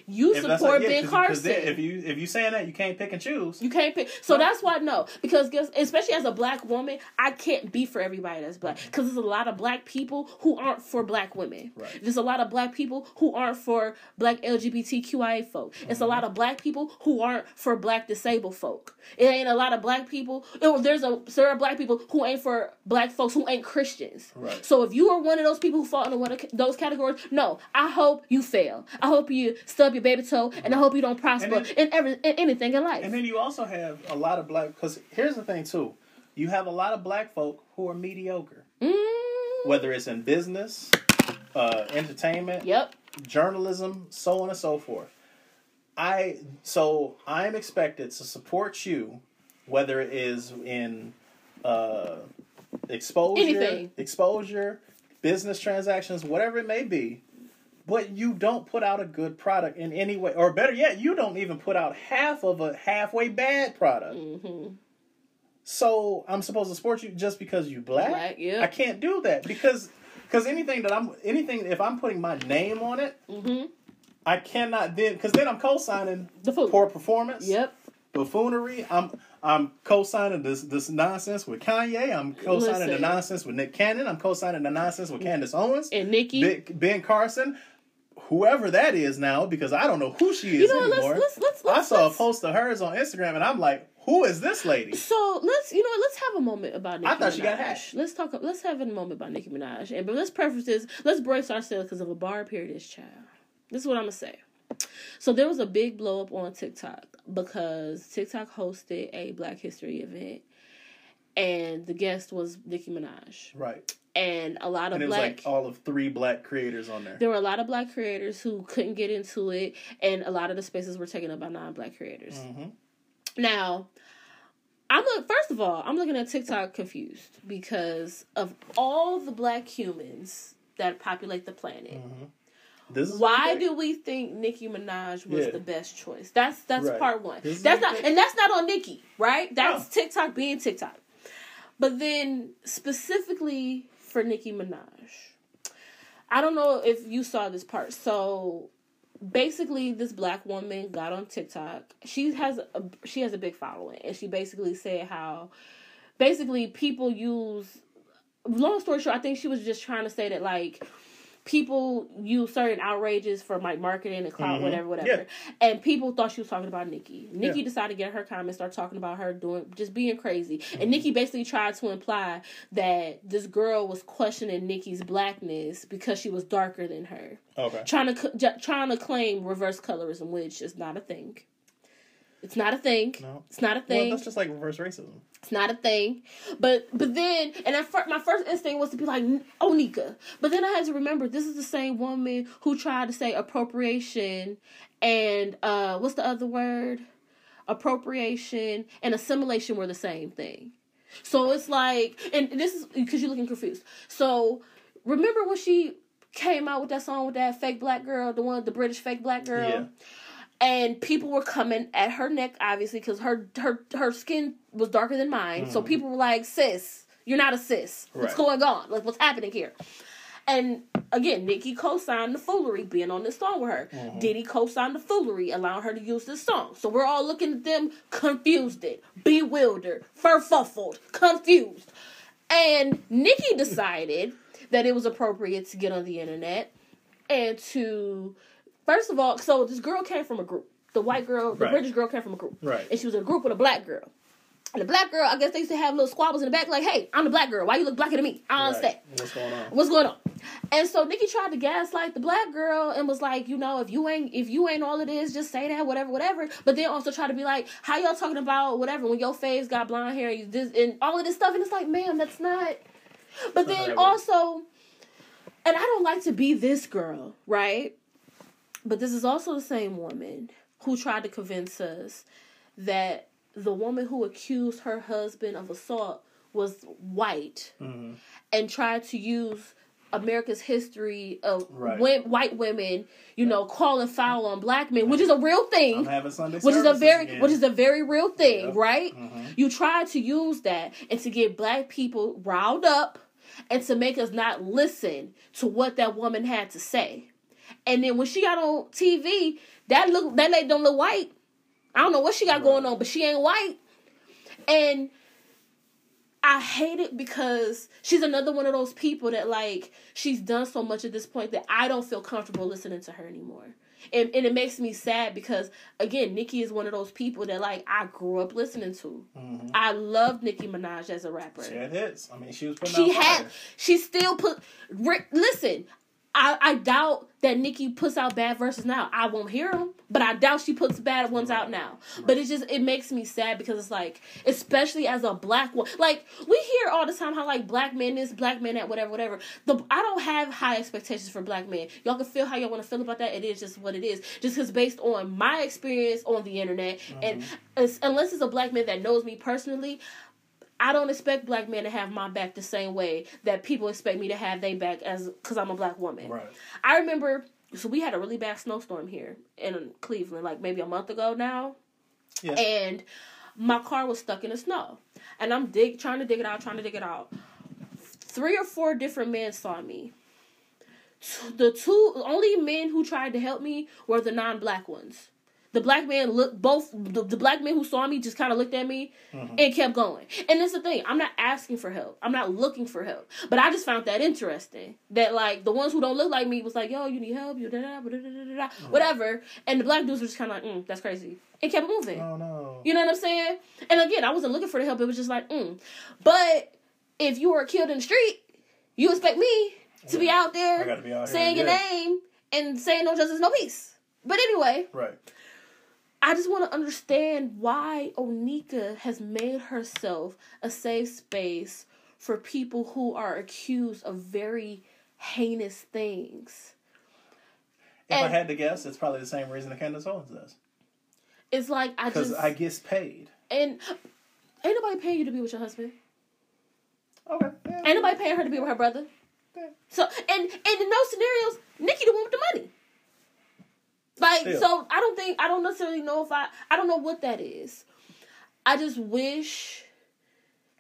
You If support like- yeah, Ben Carson. then if you if you saying that, you can't pick and choose. you can't pick. So Right. that's why no, because guess, especially as a black woman, I can't be for everybody that's black because there's a lot of black people who aren't for black women. Right. There's a lot of black people who aren't for black LGBTQIA folk. It's Mm-hmm. a lot of black people who aren't for black disabled folk. It ain't a lot of black people. it- there's a there are black people who ain't for black folks who ain't Christians. Right. So if you are one of those people who fall into one of those categories, no, I hope you fail. I hope you stub your baby toe, and I hope you don't prosper then- in every in anything in life. And then you also have a lot of black because here's the thing too, you have a lot of black folk who are mediocre, Mm, whether it's in business, uh, entertainment, yep. journalism, so on and so forth. I so I'm expected to support you, whether it is in uh, exposure, Anything. exposure, business transactions, whatever it may be. But you don't put out a good product in any way, or better yet, you don't even put out half of a halfway bad product. hmm So I'm supposed to support you just because you black? Black, yeah. I can't do that because because anything that I'm anything if I'm putting my name on it, hmm I cannot then because then I'm co-signing The food. poor performance, Yep. buffoonery. I'm I'm co-signing this this nonsense with Kanye. I'm co-signing the nonsense with Nick Cannon. I'm co-signing the nonsense with Candace Owens, And Nicki. Big, Ben Carson, whoever that is now because I don't know who she is you know anymore. Let's let's let's. I saw a post of hers on Instagram and I'm like, who is this lady? So let's you know let's have a moment about Nicki I thought Minaj. she got hacked. Let's talk. Let's have a moment about Nicki Minaj. And but let's preface this. Let's brace ourselves because of a bar period is child. This is what I'm gonna say. So there was a big blow up on TikTok because TikTok hosted a Black History event, and the guest was Nicki Minaj, Right. And a lot of And it was like all of three black creators on there. there were a lot of black creators who couldn't get into it, and a lot of the spaces were taken up by non-black creators. hmm Now, I'm look, first of all, I'm looking at TikTok confused because of all the black humans that populate the planet. This is Why do we think Nicki Minaj was Yeah. the best choice? That's that's Right. part one. This That's not and that's not on Nicki, right? That's No. TikTok being TikTok. But then specifically for Nicki Minaj, I don't know if you saw this part. So basically this black woman got on TikTok. She has a she has a big following and she basically said how basically people use long story short, I think she was just trying to say that like people use certain outrages for like marketing and clout, Mhm. whatever, whatever. Yeah. And people thought she was talking about Nicki. Nicki Yeah. decided to get her comments, start talking about her doing just being crazy. Mm-hmm. And Nicki basically tried to imply that this girl was questioning Nicki's blackness because she was darker than her Okay. trying to trying to claim reverse colorism, which is not a thing. It's not a thing. No. It's not a thing. Well, that's just like reverse racism. it's not a thing. But but then and at fir- my first instinct was to be like, oh Nika. But then I had to remember this is the same woman who tried to say appropriation and uh what's the other word? Appropriation and assimilation were the same thing. So it's like, and this is because you're looking confused. So remember when she came out with that song with that fake black girl, the one, the British fake black girl, Yeah. And people were coming at her neck, obviously, because her her her skin was darker than mine. So Mhm. people were like, "Sis, You're not a sis. What's Right. going on? Like, what's happening here? And again, Nicki co-signed the foolery being on this song with her. Mm-hmm. Diddy co-signed the foolery, allowing her to use this song. So we're all looking at them confused, bewildered, furfuffled, confused. And Nicki decided that it was appropriate to get on the internet and to, first of all, so this girl came from a group. The white girl, the Right. British girl came from a group. Right. And she was in a group with a black girl. And the black girl, I guess they used to have little squabbles in the back, like, hey, I'm the black girl. Why you look blacker than me? I don't understand. Right. What's going on? What's going on? And so Nicki tried to gaslight the black girl and was like, you know, if you ain't if you ain't all of this, just say that, whatever, whatever. But then also try to be like, how y'all talking about whatever when your face got blonde hair and you this and all of this stuff, and it's like, ma'am, that's not. But then also, and I don't like to be this girl, right? But this is also the same woman who tried to convince us that the woman who accused her husband of assault was white Mhm. and tried to use America's history of Right. white women, you know, calling foul on black men, which is a real I'm thing, which is a very, again. which is a very real thing, Yep. right? Mhm. You try to use that and to get black people riled up and to make us not listen to what that woman had to say. And then when she got on TV, that look that lady don't look white. I don't know what she got Right. going on, but she ain't white. And I hate it because she's another one of those people that like she's done so much at this point that I don't feel comfortable listening to her anymore. And, and it makes me sad because again, Nicki is one of those people that like I grew up listening to. Mhm. I love Nicki Minaj as a rapper. She had hits. I mean, she was putting She had fire. she still put Rick listen, I, I doubt that Nicki puts out bad verses now. I won't hear them, but I doubt she puts bad ones out now. But it just it makes me sad because it's like, especially as a black one, like we hear all the time how like black men this, black men that, whatever, whatever. The I don't have high expectations for black men. Y'all can feel how y'all want to feel about that. It is just what it is. Just because based on my experience on the internet, and mm-hmm. it's, unless it's a black man that knows me personally, I don't expect black men to have my back the same way that people expect me to have their back as because I'm a black woman. Right. I remember so we had a really bad snowstorm here in Cleveland, like maybe a month ago now, Yeah. and my car was stuck in the snow, and I'm dig trying to dig it out, trying to dig it out. Three or four different men saw me. The two only men who tried to help me were the non-black ones. The black man looked both the, the black man who saw me just kind of looked at me and kept going. And that's the thing. I'm not asking for help. I'm not looking for help. But I just found that interesting. That like the ones who don't look like me was like, "Yo, you need help." You da da da da da da da whatever. And the black dudes were just kind of like, mm, "That's crazy," and kept moving. Oh no. You know what I'm saying? And again, I wasn't looking for the help. It was just like, mm. But if you were killed in the street, you expect me to be out there be out saying your yeah. name and saying no justice, no peace. But anyway, Right. I just want to understand why Onika has made herself a safe space for people who are accused of very heinous things. If I had to guess, it's probably the same reason that Candace Owens does. It's like I just I gets paid. and ain't nobody paying you to be with your husband. Okay. Yeah. Ain't nobody paying her to be with her brother. Yeah. So and and in those scenarios, Nicki the one with the money. Like Still. so, I don't think I don't necessarily know if I I don't know what that is. I just wish,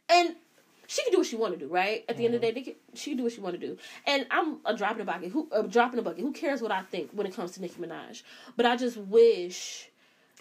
and she can do what she want to do, right? At the end of the mm-hmm. day, they can, she can do what she want to do. And I'm a drop in the bucket. Who a drop in the bucket? Who cares what I think when it comes to Nicki Minaj? But I just wish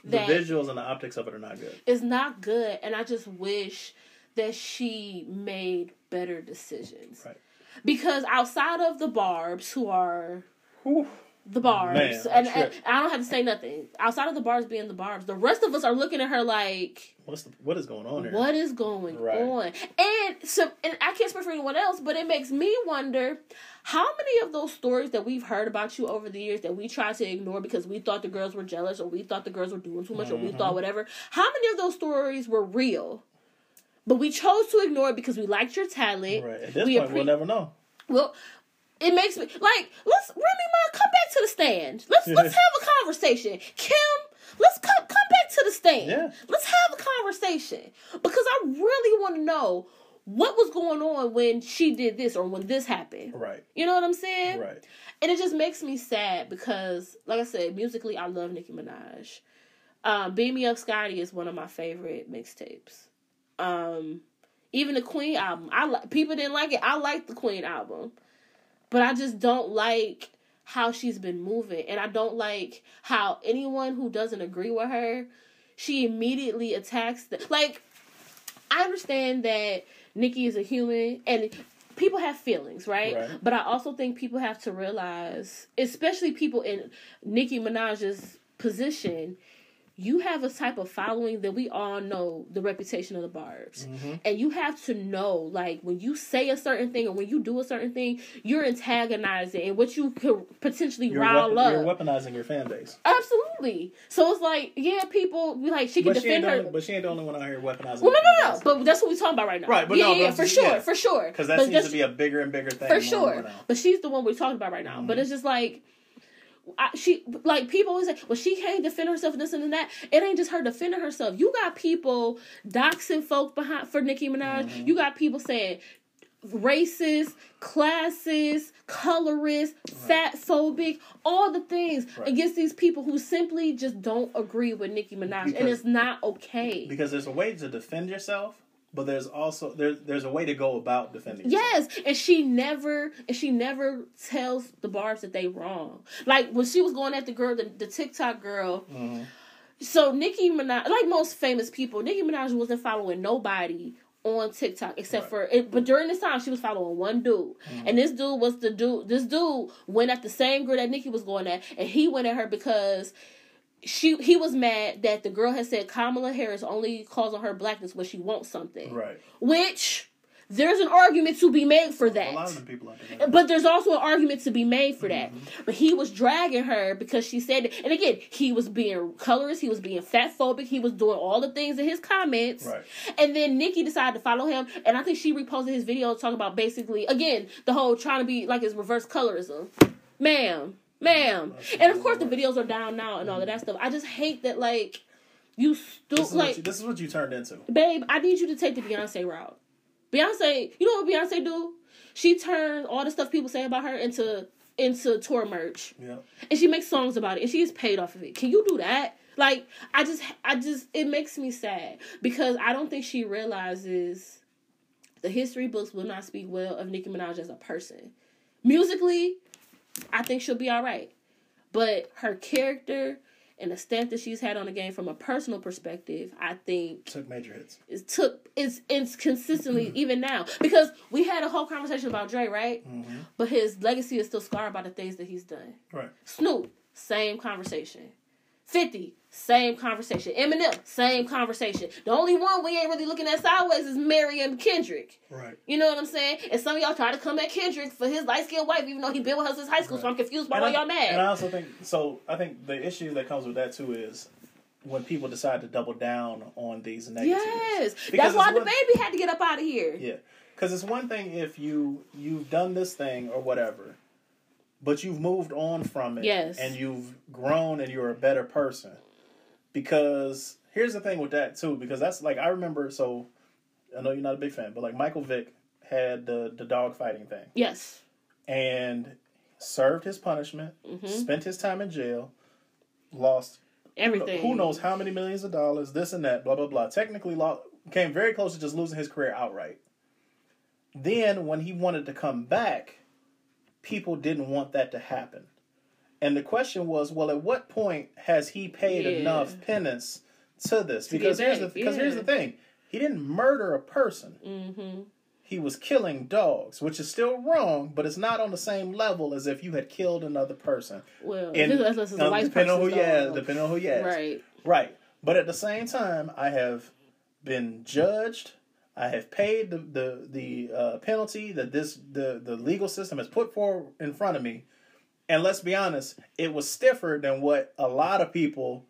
The visuals and the optics of it are not good. it's not good, and I just wish that she made better decisions. Right. Because outside of the Barbs, who are Whew. The Barbs, Man, and, and I don't have to say nothing. Outside of the Barbs being the Barbs, the rest of us are looking at her like, What's the, what is going on here? what is going Right. on? And so, and I can't speak for anyone else, but it makes me wonder how many of those stories that we've heard about you over the years that we tried to ignore because we thought the girls were jealous or we thought the girls were doing too much or we Mm-hmm. thought whatever. How many of those stories were real? But we chose to ignore it because we liked your talent. Right. At this We point, appre- we'll never know. Well, it makes me like let's Remy Ma come back to the stand. Let's let's have a conversation. Kim, let's come come back to the stand. Yeah. Let's have a conversation because I really want to know what was going on when she did this or when this happened. Right. You know what I'm saying? Right. And it just makes me sad because, like I said, musically, I love Nicki Minaj. Um, Beam Me Up Scotty is one of my favorite mixtapes. Um, Even the Queen album, I people didn't like it. I like the Queen album, but I just don't like how she's been moving, and I don't like how anyone who doesn't agree with her, she immediately attacks the like. I understand that Nicki is a human, and people have feelings, right? Right. But I also think people have to realize, especially people in Nicki Minaj's position, you have a type of following that we all know the reputation of the Barbs. Mm-hmm. And you have to know, like, when you say a certain thing or when you do a certain thing, you're antagonizing and what you could potentially You're, rile weapon- up. you're weaponizing your fan base. Absolutely. So it's like, yeah, people be like, she can But she, defend the her. only, but she ain't the only one out here weaponizing. well, no, no, no. But that's what we're talking about right now. Right, but yeah, no, yeah, but- for sure, yeah. for sure. Because that But seems to be a bigger and bigger thing. for sure. But she's the one we're talking about right now. Mm-hmm. But it's just like. I, she like people always say, well, she can't defend herself and this and that. It ain't just her defending herself. You got people doxing folk behind for Nicki Minaj. Mm-hmm. You got people saying racist, classist, colorist, fat phobic, all the things Right. against these people who simply just don't agree with Nicki Minaj, and it's not okay. Because there's a way to defend yourself, but there's also there's there's a way to go about defending. yourself. Yes, and she never and she never tells the Barbs that they wrong. Like when she was going at the girl, the, the TikTok girl. Mhm. So Nicki Minaj, like most famous people, Nicki Minaj wasn't following nobody on TikTok except Right. for. It, but during this time, she was following one dude, and this dude was the dude. This dude went at the same girl that Nicki was going at, and he went at her because. She he was mad that the girl had said Kamala Harris only calls on her blackness when she wants something. Right. Which there's an argument to be made for that. A lot of them people out there. But there's also an argument to be made for that. Mm-hmm. But he was dragging her because she said. And again, he was being colorist, he was being fat phobic, he was doing all the things in his comments. Right. And then Nicki decided to follow him. And I think she reposted his video talking about basically, again, the whole trying to be like his reverse colorism. Ma'am. Ma'am. And of course the videos are down now and all of that stuff. I just hate that like you still like you, this is what you turned into. babe, I need you to take the Beyonce route. Beyonce, you know what Beyonce do? She turned all the stuff people say about her into into tour merch, Yeah. and she makes songs about it, and she gets paid off of it. Can you do that? Like, I just, I just, it makes me sad because I don't think she realizes the history books will not speak well of Nicki Minaj as a person. Musically, I think she'll be all right, but her character and the stamp that she's had on the game from a personal perspective, I think Took major hits. it took it's it's consistently even now because we had a whole conversation about Dre, right? Mm-hmm. But his legacy is still scarred by the things that he's done. Right. Snoop, same conversation. Fifty, same conversation. Eminem, same conversation. The only one we ain't really looking at sideways is Marion Kendrick. Right. You know what I'm saying? And some of y'all try to come at Kendrick for his light skinned wife, even though he been with her since high school. So I'm confused why y'all mad. And I also think so. I think the issue that comes with that too is when people decide to double down on these negatives. yes, Because that's why the one- baby had to get up out of here. Yeah, because it's one thing if you you've done this thing or whatever, but you've moved on from it. Yes. and you've grown and you're a better person. Because here's the thing with that too, because that's like I remember. So I know you're not a big fan, but like Michael Vick had the the dog fighting thing Yes. and served his punishment, Mm-hmm. spent his time in jail, lost Everything. who knows how many millions of dollars, this and that, blah blah blah. Technically, law came very close to just losing his career outright. Then, when he wanted to come back, people didn't want that to happen, and the question was, well, at what point has he paid Yeah. enough penance to this? Because here's the because here's the thing, he didn't murder a person. Mm-hmm. He was killing dogs, which is still wrong, but it's not on the same level as if you had killed another person. Well, And unless it's a um, depending on who you ask, depending on who you ask. Right. Right. But at the same time, I have been judged. I have paid the the, the uh, penalty that this the, the legal system has put forward in front of me. And let's be honest, it was stiffer than what a lot of people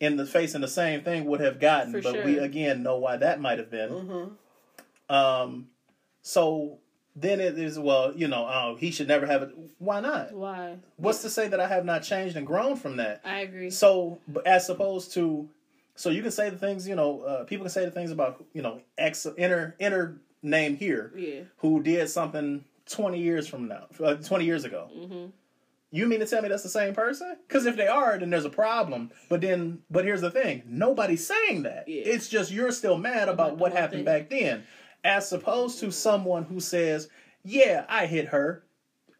in the facing the same thing would have gotten. For but we again know why that might have been. Mm-hmm. Um, so then it is well, you know, oh, he should never have it. Why not? Why? What's to say that I have not changed and grown from that? I agree. So, as opposed to, so you can say the things, you know, uh, people can say the things about, you know, X inner inner name here, Yeah. who did something twenty years from now, uh, twenty years ago. Mm-hmm. You mean to tell me that's the same person? Because if they are, then there's a problem. But then, but here's the thing: nobody's saying that. Yeah. It's just you're still mad about About what happened thing. back then. as opposed to someone who says, "Yeah, I hit her."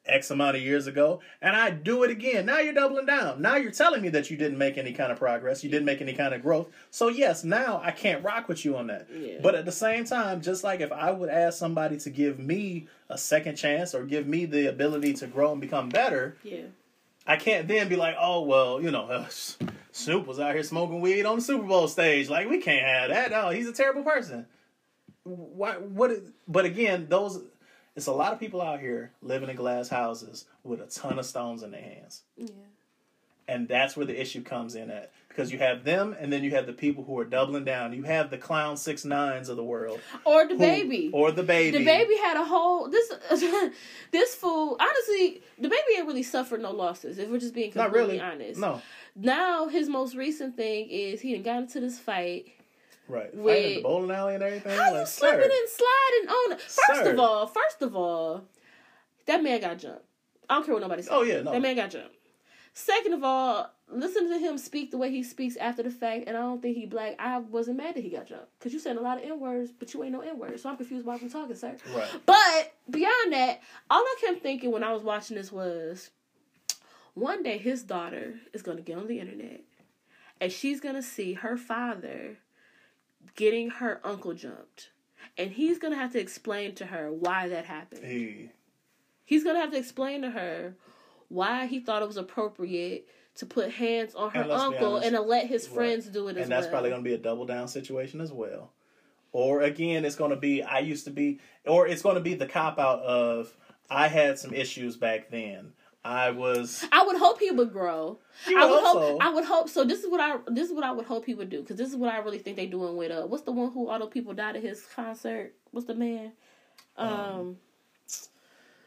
X amount of years ago, and I do it again. Now you're doubling down. Now you're telling me that you didn't make any kind of progress. You didn't make any kind of growth. So, yes, now I can't rock with you on that. Yeah. But at the same time, just like if I would ask somebody to give me a second chance or give me the ability to grow and become better, Yeah. I can't then be like, oh, well, you know, uh, Snoop was out here smoking weed on the Super Bowl stage. Like, we can't have that. No, he's a terrible person. Why? What? But again, those. It's a lot of people out here living in glass houses with a ton of stones in their hands. Yeah. And that's where the issue comes in at. Because you have them, and then you have the people who are doubling down. You have the clown six nines of the world, Or the who- baby. or DaBaby. the baby had a whole this this fool honestly DaBaby ain't really suffered no losses if we're just being Not completely really. honest No, now his most recent thing is he got into this fight right. With- Fighting at the bowling alley and everything. how you slipping and sliding on it first Sir. of all first of all that man got jumped I don't care what nobody says Oh, yeah, no. that man got jumped second of all listen to him speak the way he speaks after the fact and I don't think he black I wasn't mad that he got jumped because you said a lot of n words but you ain't no n words so I'm confused why I'm talking sir Right. But beyond that, all I kept thinking when I was watching this was one day his daughter is going to get on the internet and she's going to see her father getting her uncle jumped. And he's going to have to explain to her why that happened. Hey, He's going to have to explain to her why he thought it was appropriate to put hands on her And uncle honest, and to let his right. friends do it as and that's well. probably going to be a double down situation as well. Or again, it's going to be I used to be, or it's going to be the cop out of I had some issues back then. I was. I would hope he would grow. You I would hope so. I would hope. So this is what I. This is what I would hope he would do. Because this is what I really think they doing with uh. What's the one who all the people died at his concert? What's the man? Um,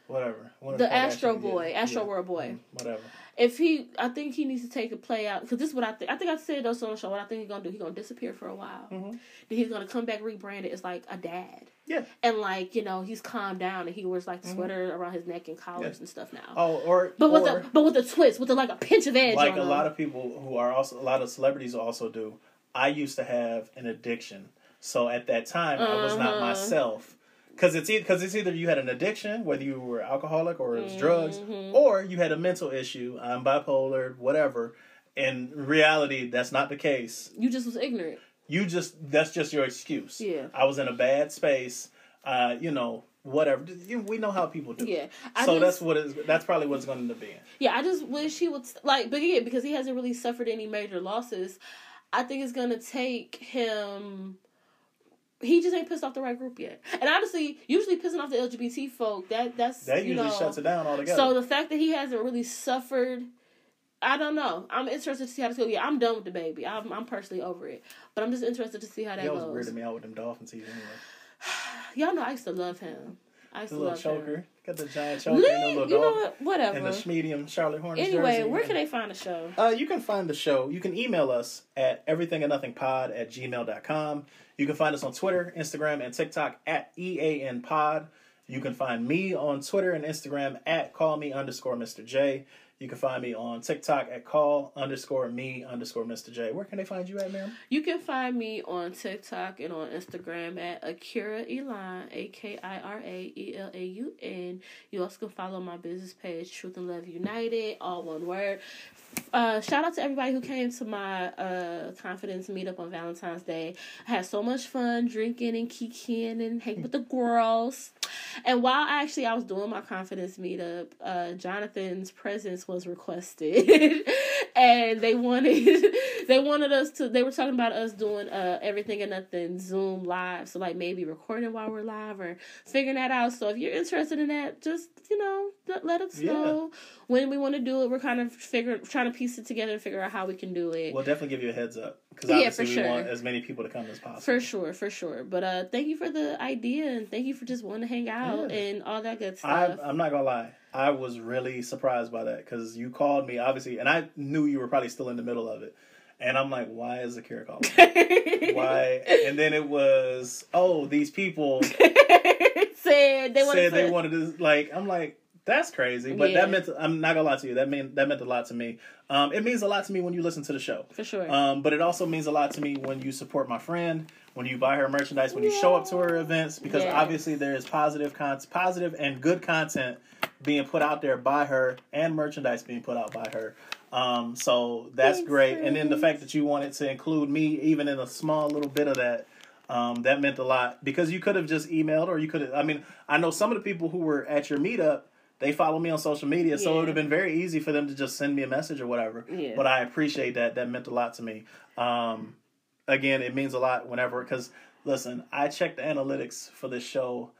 Whatever. One the Astro Boy, Astro yeah, World Boy. mm, Whatever. If he, I think he needs to take a play out. Because this is what I think. I think I said those on the show. What I think he's gonna do. He's gonna disappear for a while. Mhm. Then he's gonna come back rebranded as like a dad. Yeah. And like you know he's calmed down and he wears like the sweater around his neck and collars Mm-hmm. And stuff now. Oh, or but with or, the but with the twist with the like a pinch of edge. like a them. lot of people who are also a lot of celebrities also do. I used to have an addiction, so at that time I was not Uh-huh. myself. Because it's because it's either you had an addiction, whether you were alcoholic or it was drugs, Mhm. or you had a mental issue. I'm bipolar, whatever. In reality, that's not the case. You just was ignorant. You just that's just your excuse. Yeah. I was in a bad space. Uh, you know, whatever. We know how people do. Yeah. I so just, that's what is. That's probably what's going to be. Yeah, I just wish he would like, but yeah, because he hasn't really suffered any major losses. I think it's gonna take him. He just ain't pissed off the right group yet, and honestly, usually pissing off the LGBT folk that that's That you usually know. shuts it down altogether. So the fact that he hasn't really suffered, I don't know. I'm interested to see how this goes. Yeah, I'm done with DaBaby. I'm I'm personally over it, but I'm just interested to see how that always goes. weirded me out with them dolphin teeth anyway. Y'all know I used to love him. I used The little love choker. Got the giant choker Lee, and the you little know what? Whatever. And the medium Charlotte Hornets Anyway, jersey. where can they find the show? Uh, you can find the show. You can email us at everythingandnothingpod at gmail.com. You can find us on Twitter, Instagram, and TikTok at EANpod. You can find me on Twitter and Instagram at call me underscore Mr. J. You can find me on TikTok at call underscore me underscore Mr. J. Where can they find you at, ma'am? You can find me on TikTok and on Instagram at Akira Elaun, A K I R A E L A U N. You also can follow my business page, Truth and Love United, all one word. Uh, shout out to everybody who came to my uh, confidence meetup on Valentine's Day. I had so much fun drinking and kikiing and hanging with the girls. And while actually I was doing my confidence meetup, uh, Jonathan's presence was requested, and they wanted they wanted us to. They were talking about us doing uh, everything and nothing Zoom live, so like maybe recording while we're live or figuring that out. So if you're interested in that, just you know let, us Yeah. know when we want to do it. We're kind of figure trying to piece it together and figure out how we can do it. We'll definitely give you a heads up because Yeah, obviously for we sure. want as many people to come as possible. For sure, for sure. But uh thank you for the idea and thank you for just wanting to hang out Yeah. and all that good stuff. I'm not gonna lie. I was really surprised by that because you called me, obviously, and I knew you were probably still in the middle of it. And I'm like, why is Akira calling? why? And then it was, oh, these people said they wanted said they wanted to. Like, I'm like, that's crazy. But Yeah. that meant. I'm not gonna lie to you. That mean that meant a lot to me. Um, it means a lot to me when you listen to the show. for sure. Um, but it also means a lot to me when you support my friend, when you buy her merchandise, when you show up to her events, because Yes. obviously there is positive con- positive and good content being put out there by her and merchandise being put out by her. Um, so that's Thanks, great. And then the fact that you wanted to include me even in a small little bit of that, um, that meant a lot because you could have just emailed or you could have, I mean, I know some of the people who were at your meetup, they follow me on social media, so it would have been very easy for them to just send me a message or whatever. Yeah. But I appreciate that. That meant a lot to me. Um, again, it means a lot whenever, because listen, I checked the analytics for this show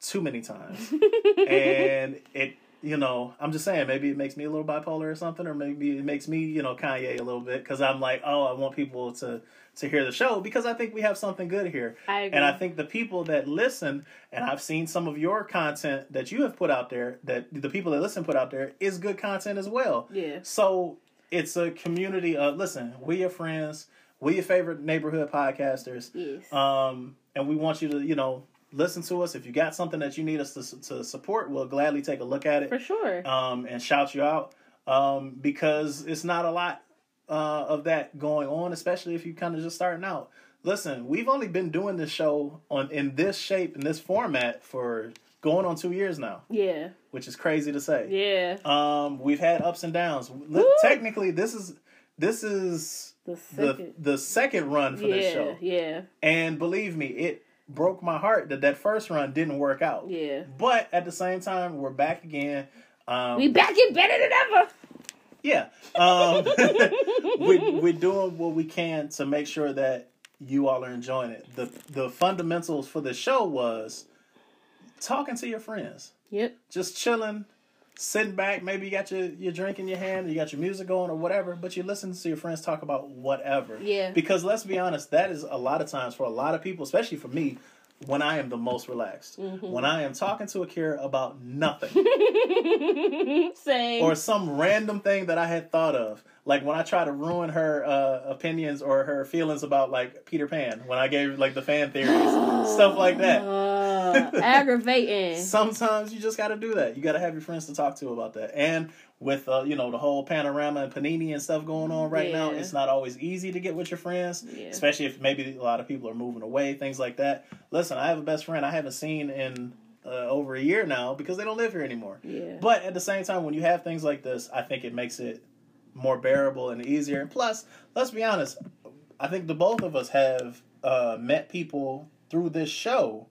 too many times. and it, you know, I'm just saying, maybe it makes me a little bipolar or something, or maybe it makes me, you know, Kanye a little bit, because I'm like, oh, I want people to to hear the show because I think we have something good here. I agree. And I think the people that listen, and I've seen some of your content that you have put out there, that the people that listen put out there is good content as well. Yeah. So it's a community of listen, we your friends, we your favorite neighborhood podcasters. Yes. Um, and we want you to, you know, listen to us. If you got something that you need us to to support, we'll gladly take a look at it For sure. um, and shout you out um, because it's not a lot uh, of that going on, especially if you kind of just starting out. Listen, we've only been doing this show on in this shape in this format for going on two years now, yeah. which is crazy to say. Yeah. Um, we've had ups and downs. Woo! Technically, this is this is The the second. the second run for this show, Yeah. and believe me, it broke my heart that that first run didn't work out. Yeah. But at the same time, we're back again. Um, We back it better than ever. yeah, um, we, we're doing what we can to make sure that you all are enjoying it. the The fundamentals for the show was talking to your friends, Yep. just chilling, sitting back. Maybe you got your your drink in your hand, you got your music going or whatever, but you listen to your friends talk about whatever. Yeah. Because let's be honest, that is a lot of times for a lot of people, especially for me. When I am the most relaxed, Mm-hmm. when I am talking to Akira about nothing, Same. or some random thing that I had thought of. Like when I try to ruin her uh, opinions or her feelings about like Peter Pan, when I gave like the fan theories, stuff like that. Uh, aggravating. Sometimes you just got to do that. You got to have your friends to talk to about that. And with uh, you know the whole panorama and panini and stuff going on right now, it's not always easy to get with your friends, Yeah. especially if maybe a lot of people are moving away, things like that. Listen, I have a best friend I haven't seen in uh, over a year now because they don't live here anymore. Yeah. But at the same time, when you have things like this, I think it makes it more bearable and easier. And plus, let's be honest, I think the both of us have uh, met people through this show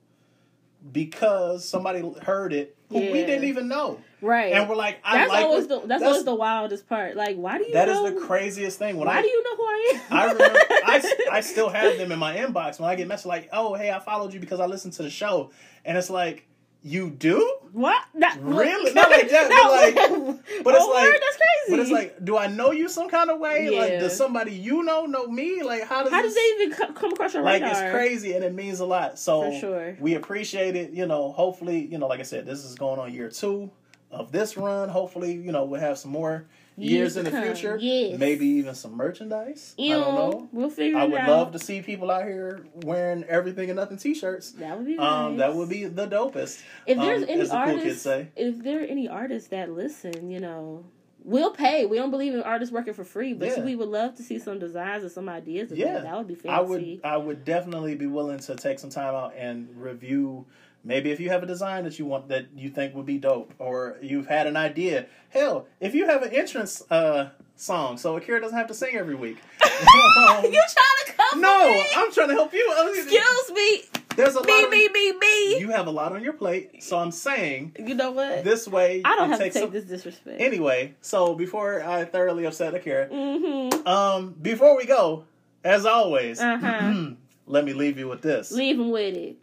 because somebody heard it who we didn't even know, right. and we're like, I that's like always the that's, always the wildest part. Like, why do you? that is know, the craziest thing. When Why I do you know who I am? I remember I, I still have them in my inbox when I get messages like, oh hey, I followed you because I listened to the show, and it's like, you do. what? Not, Really? Not like that, but like- but it's oh, like- word? that's crazy. But it's like, do I know you some kind of way? Like, does somebody you know know me? Like, how does how this, does they even come across your like? radar? It's crazy, and it means a lot. So sure. we appreciate it. You know, hopefully, you know, like I said, this is going on year two of this run. Hopefully, you know, we'll have some more years, Years in the come. future. Yes. Maybe even some merchandise. You I don't know. We'll figure I would out. love to see people out here wearing everything and nothing T-shirts. That would be Um, nice. that would be the dopest. If there's um, any as the cool kids artists, say. if there are any artists that listen, you know, we'll pay. We don't believe in artists working for free, but Yeah. we would love to see some designs and some ideas. Of Yeah. that. that would be fancy. I would I would definitely be willing to take some time out and review maybe if you have a design that you want that you think would be dope or you've had an idea. Hell, if you have an entrance uh song so Akira doesn't have to sing every week. Um, you trying to come? no, me? I'm trying to help you. Excuse me. There's a lot Me, of, me, me, me. You have a lot on your plate, so I'm saying You know what? this way I don't have to take some- this disrespect. Anyway, so before I thoroughly upset Akira, mm-hmm. um before we go, as always, Uh-huh. let me leave you with this. Leave him with it.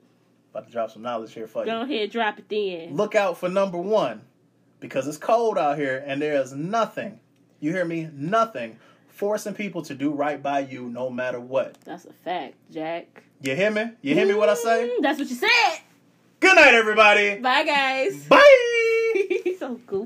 About to drop some knowledge here for you. Go ahead, drop it then. Look out for number one because it's cold out here and there is nothing, you hear me? Nothing forcing people to do right by you no matter what. That's a fact, Jack. You hear me? You hear me what I say? Mm, That's what you said. Good night, everybody. Bye, guys. Bye. so goofy.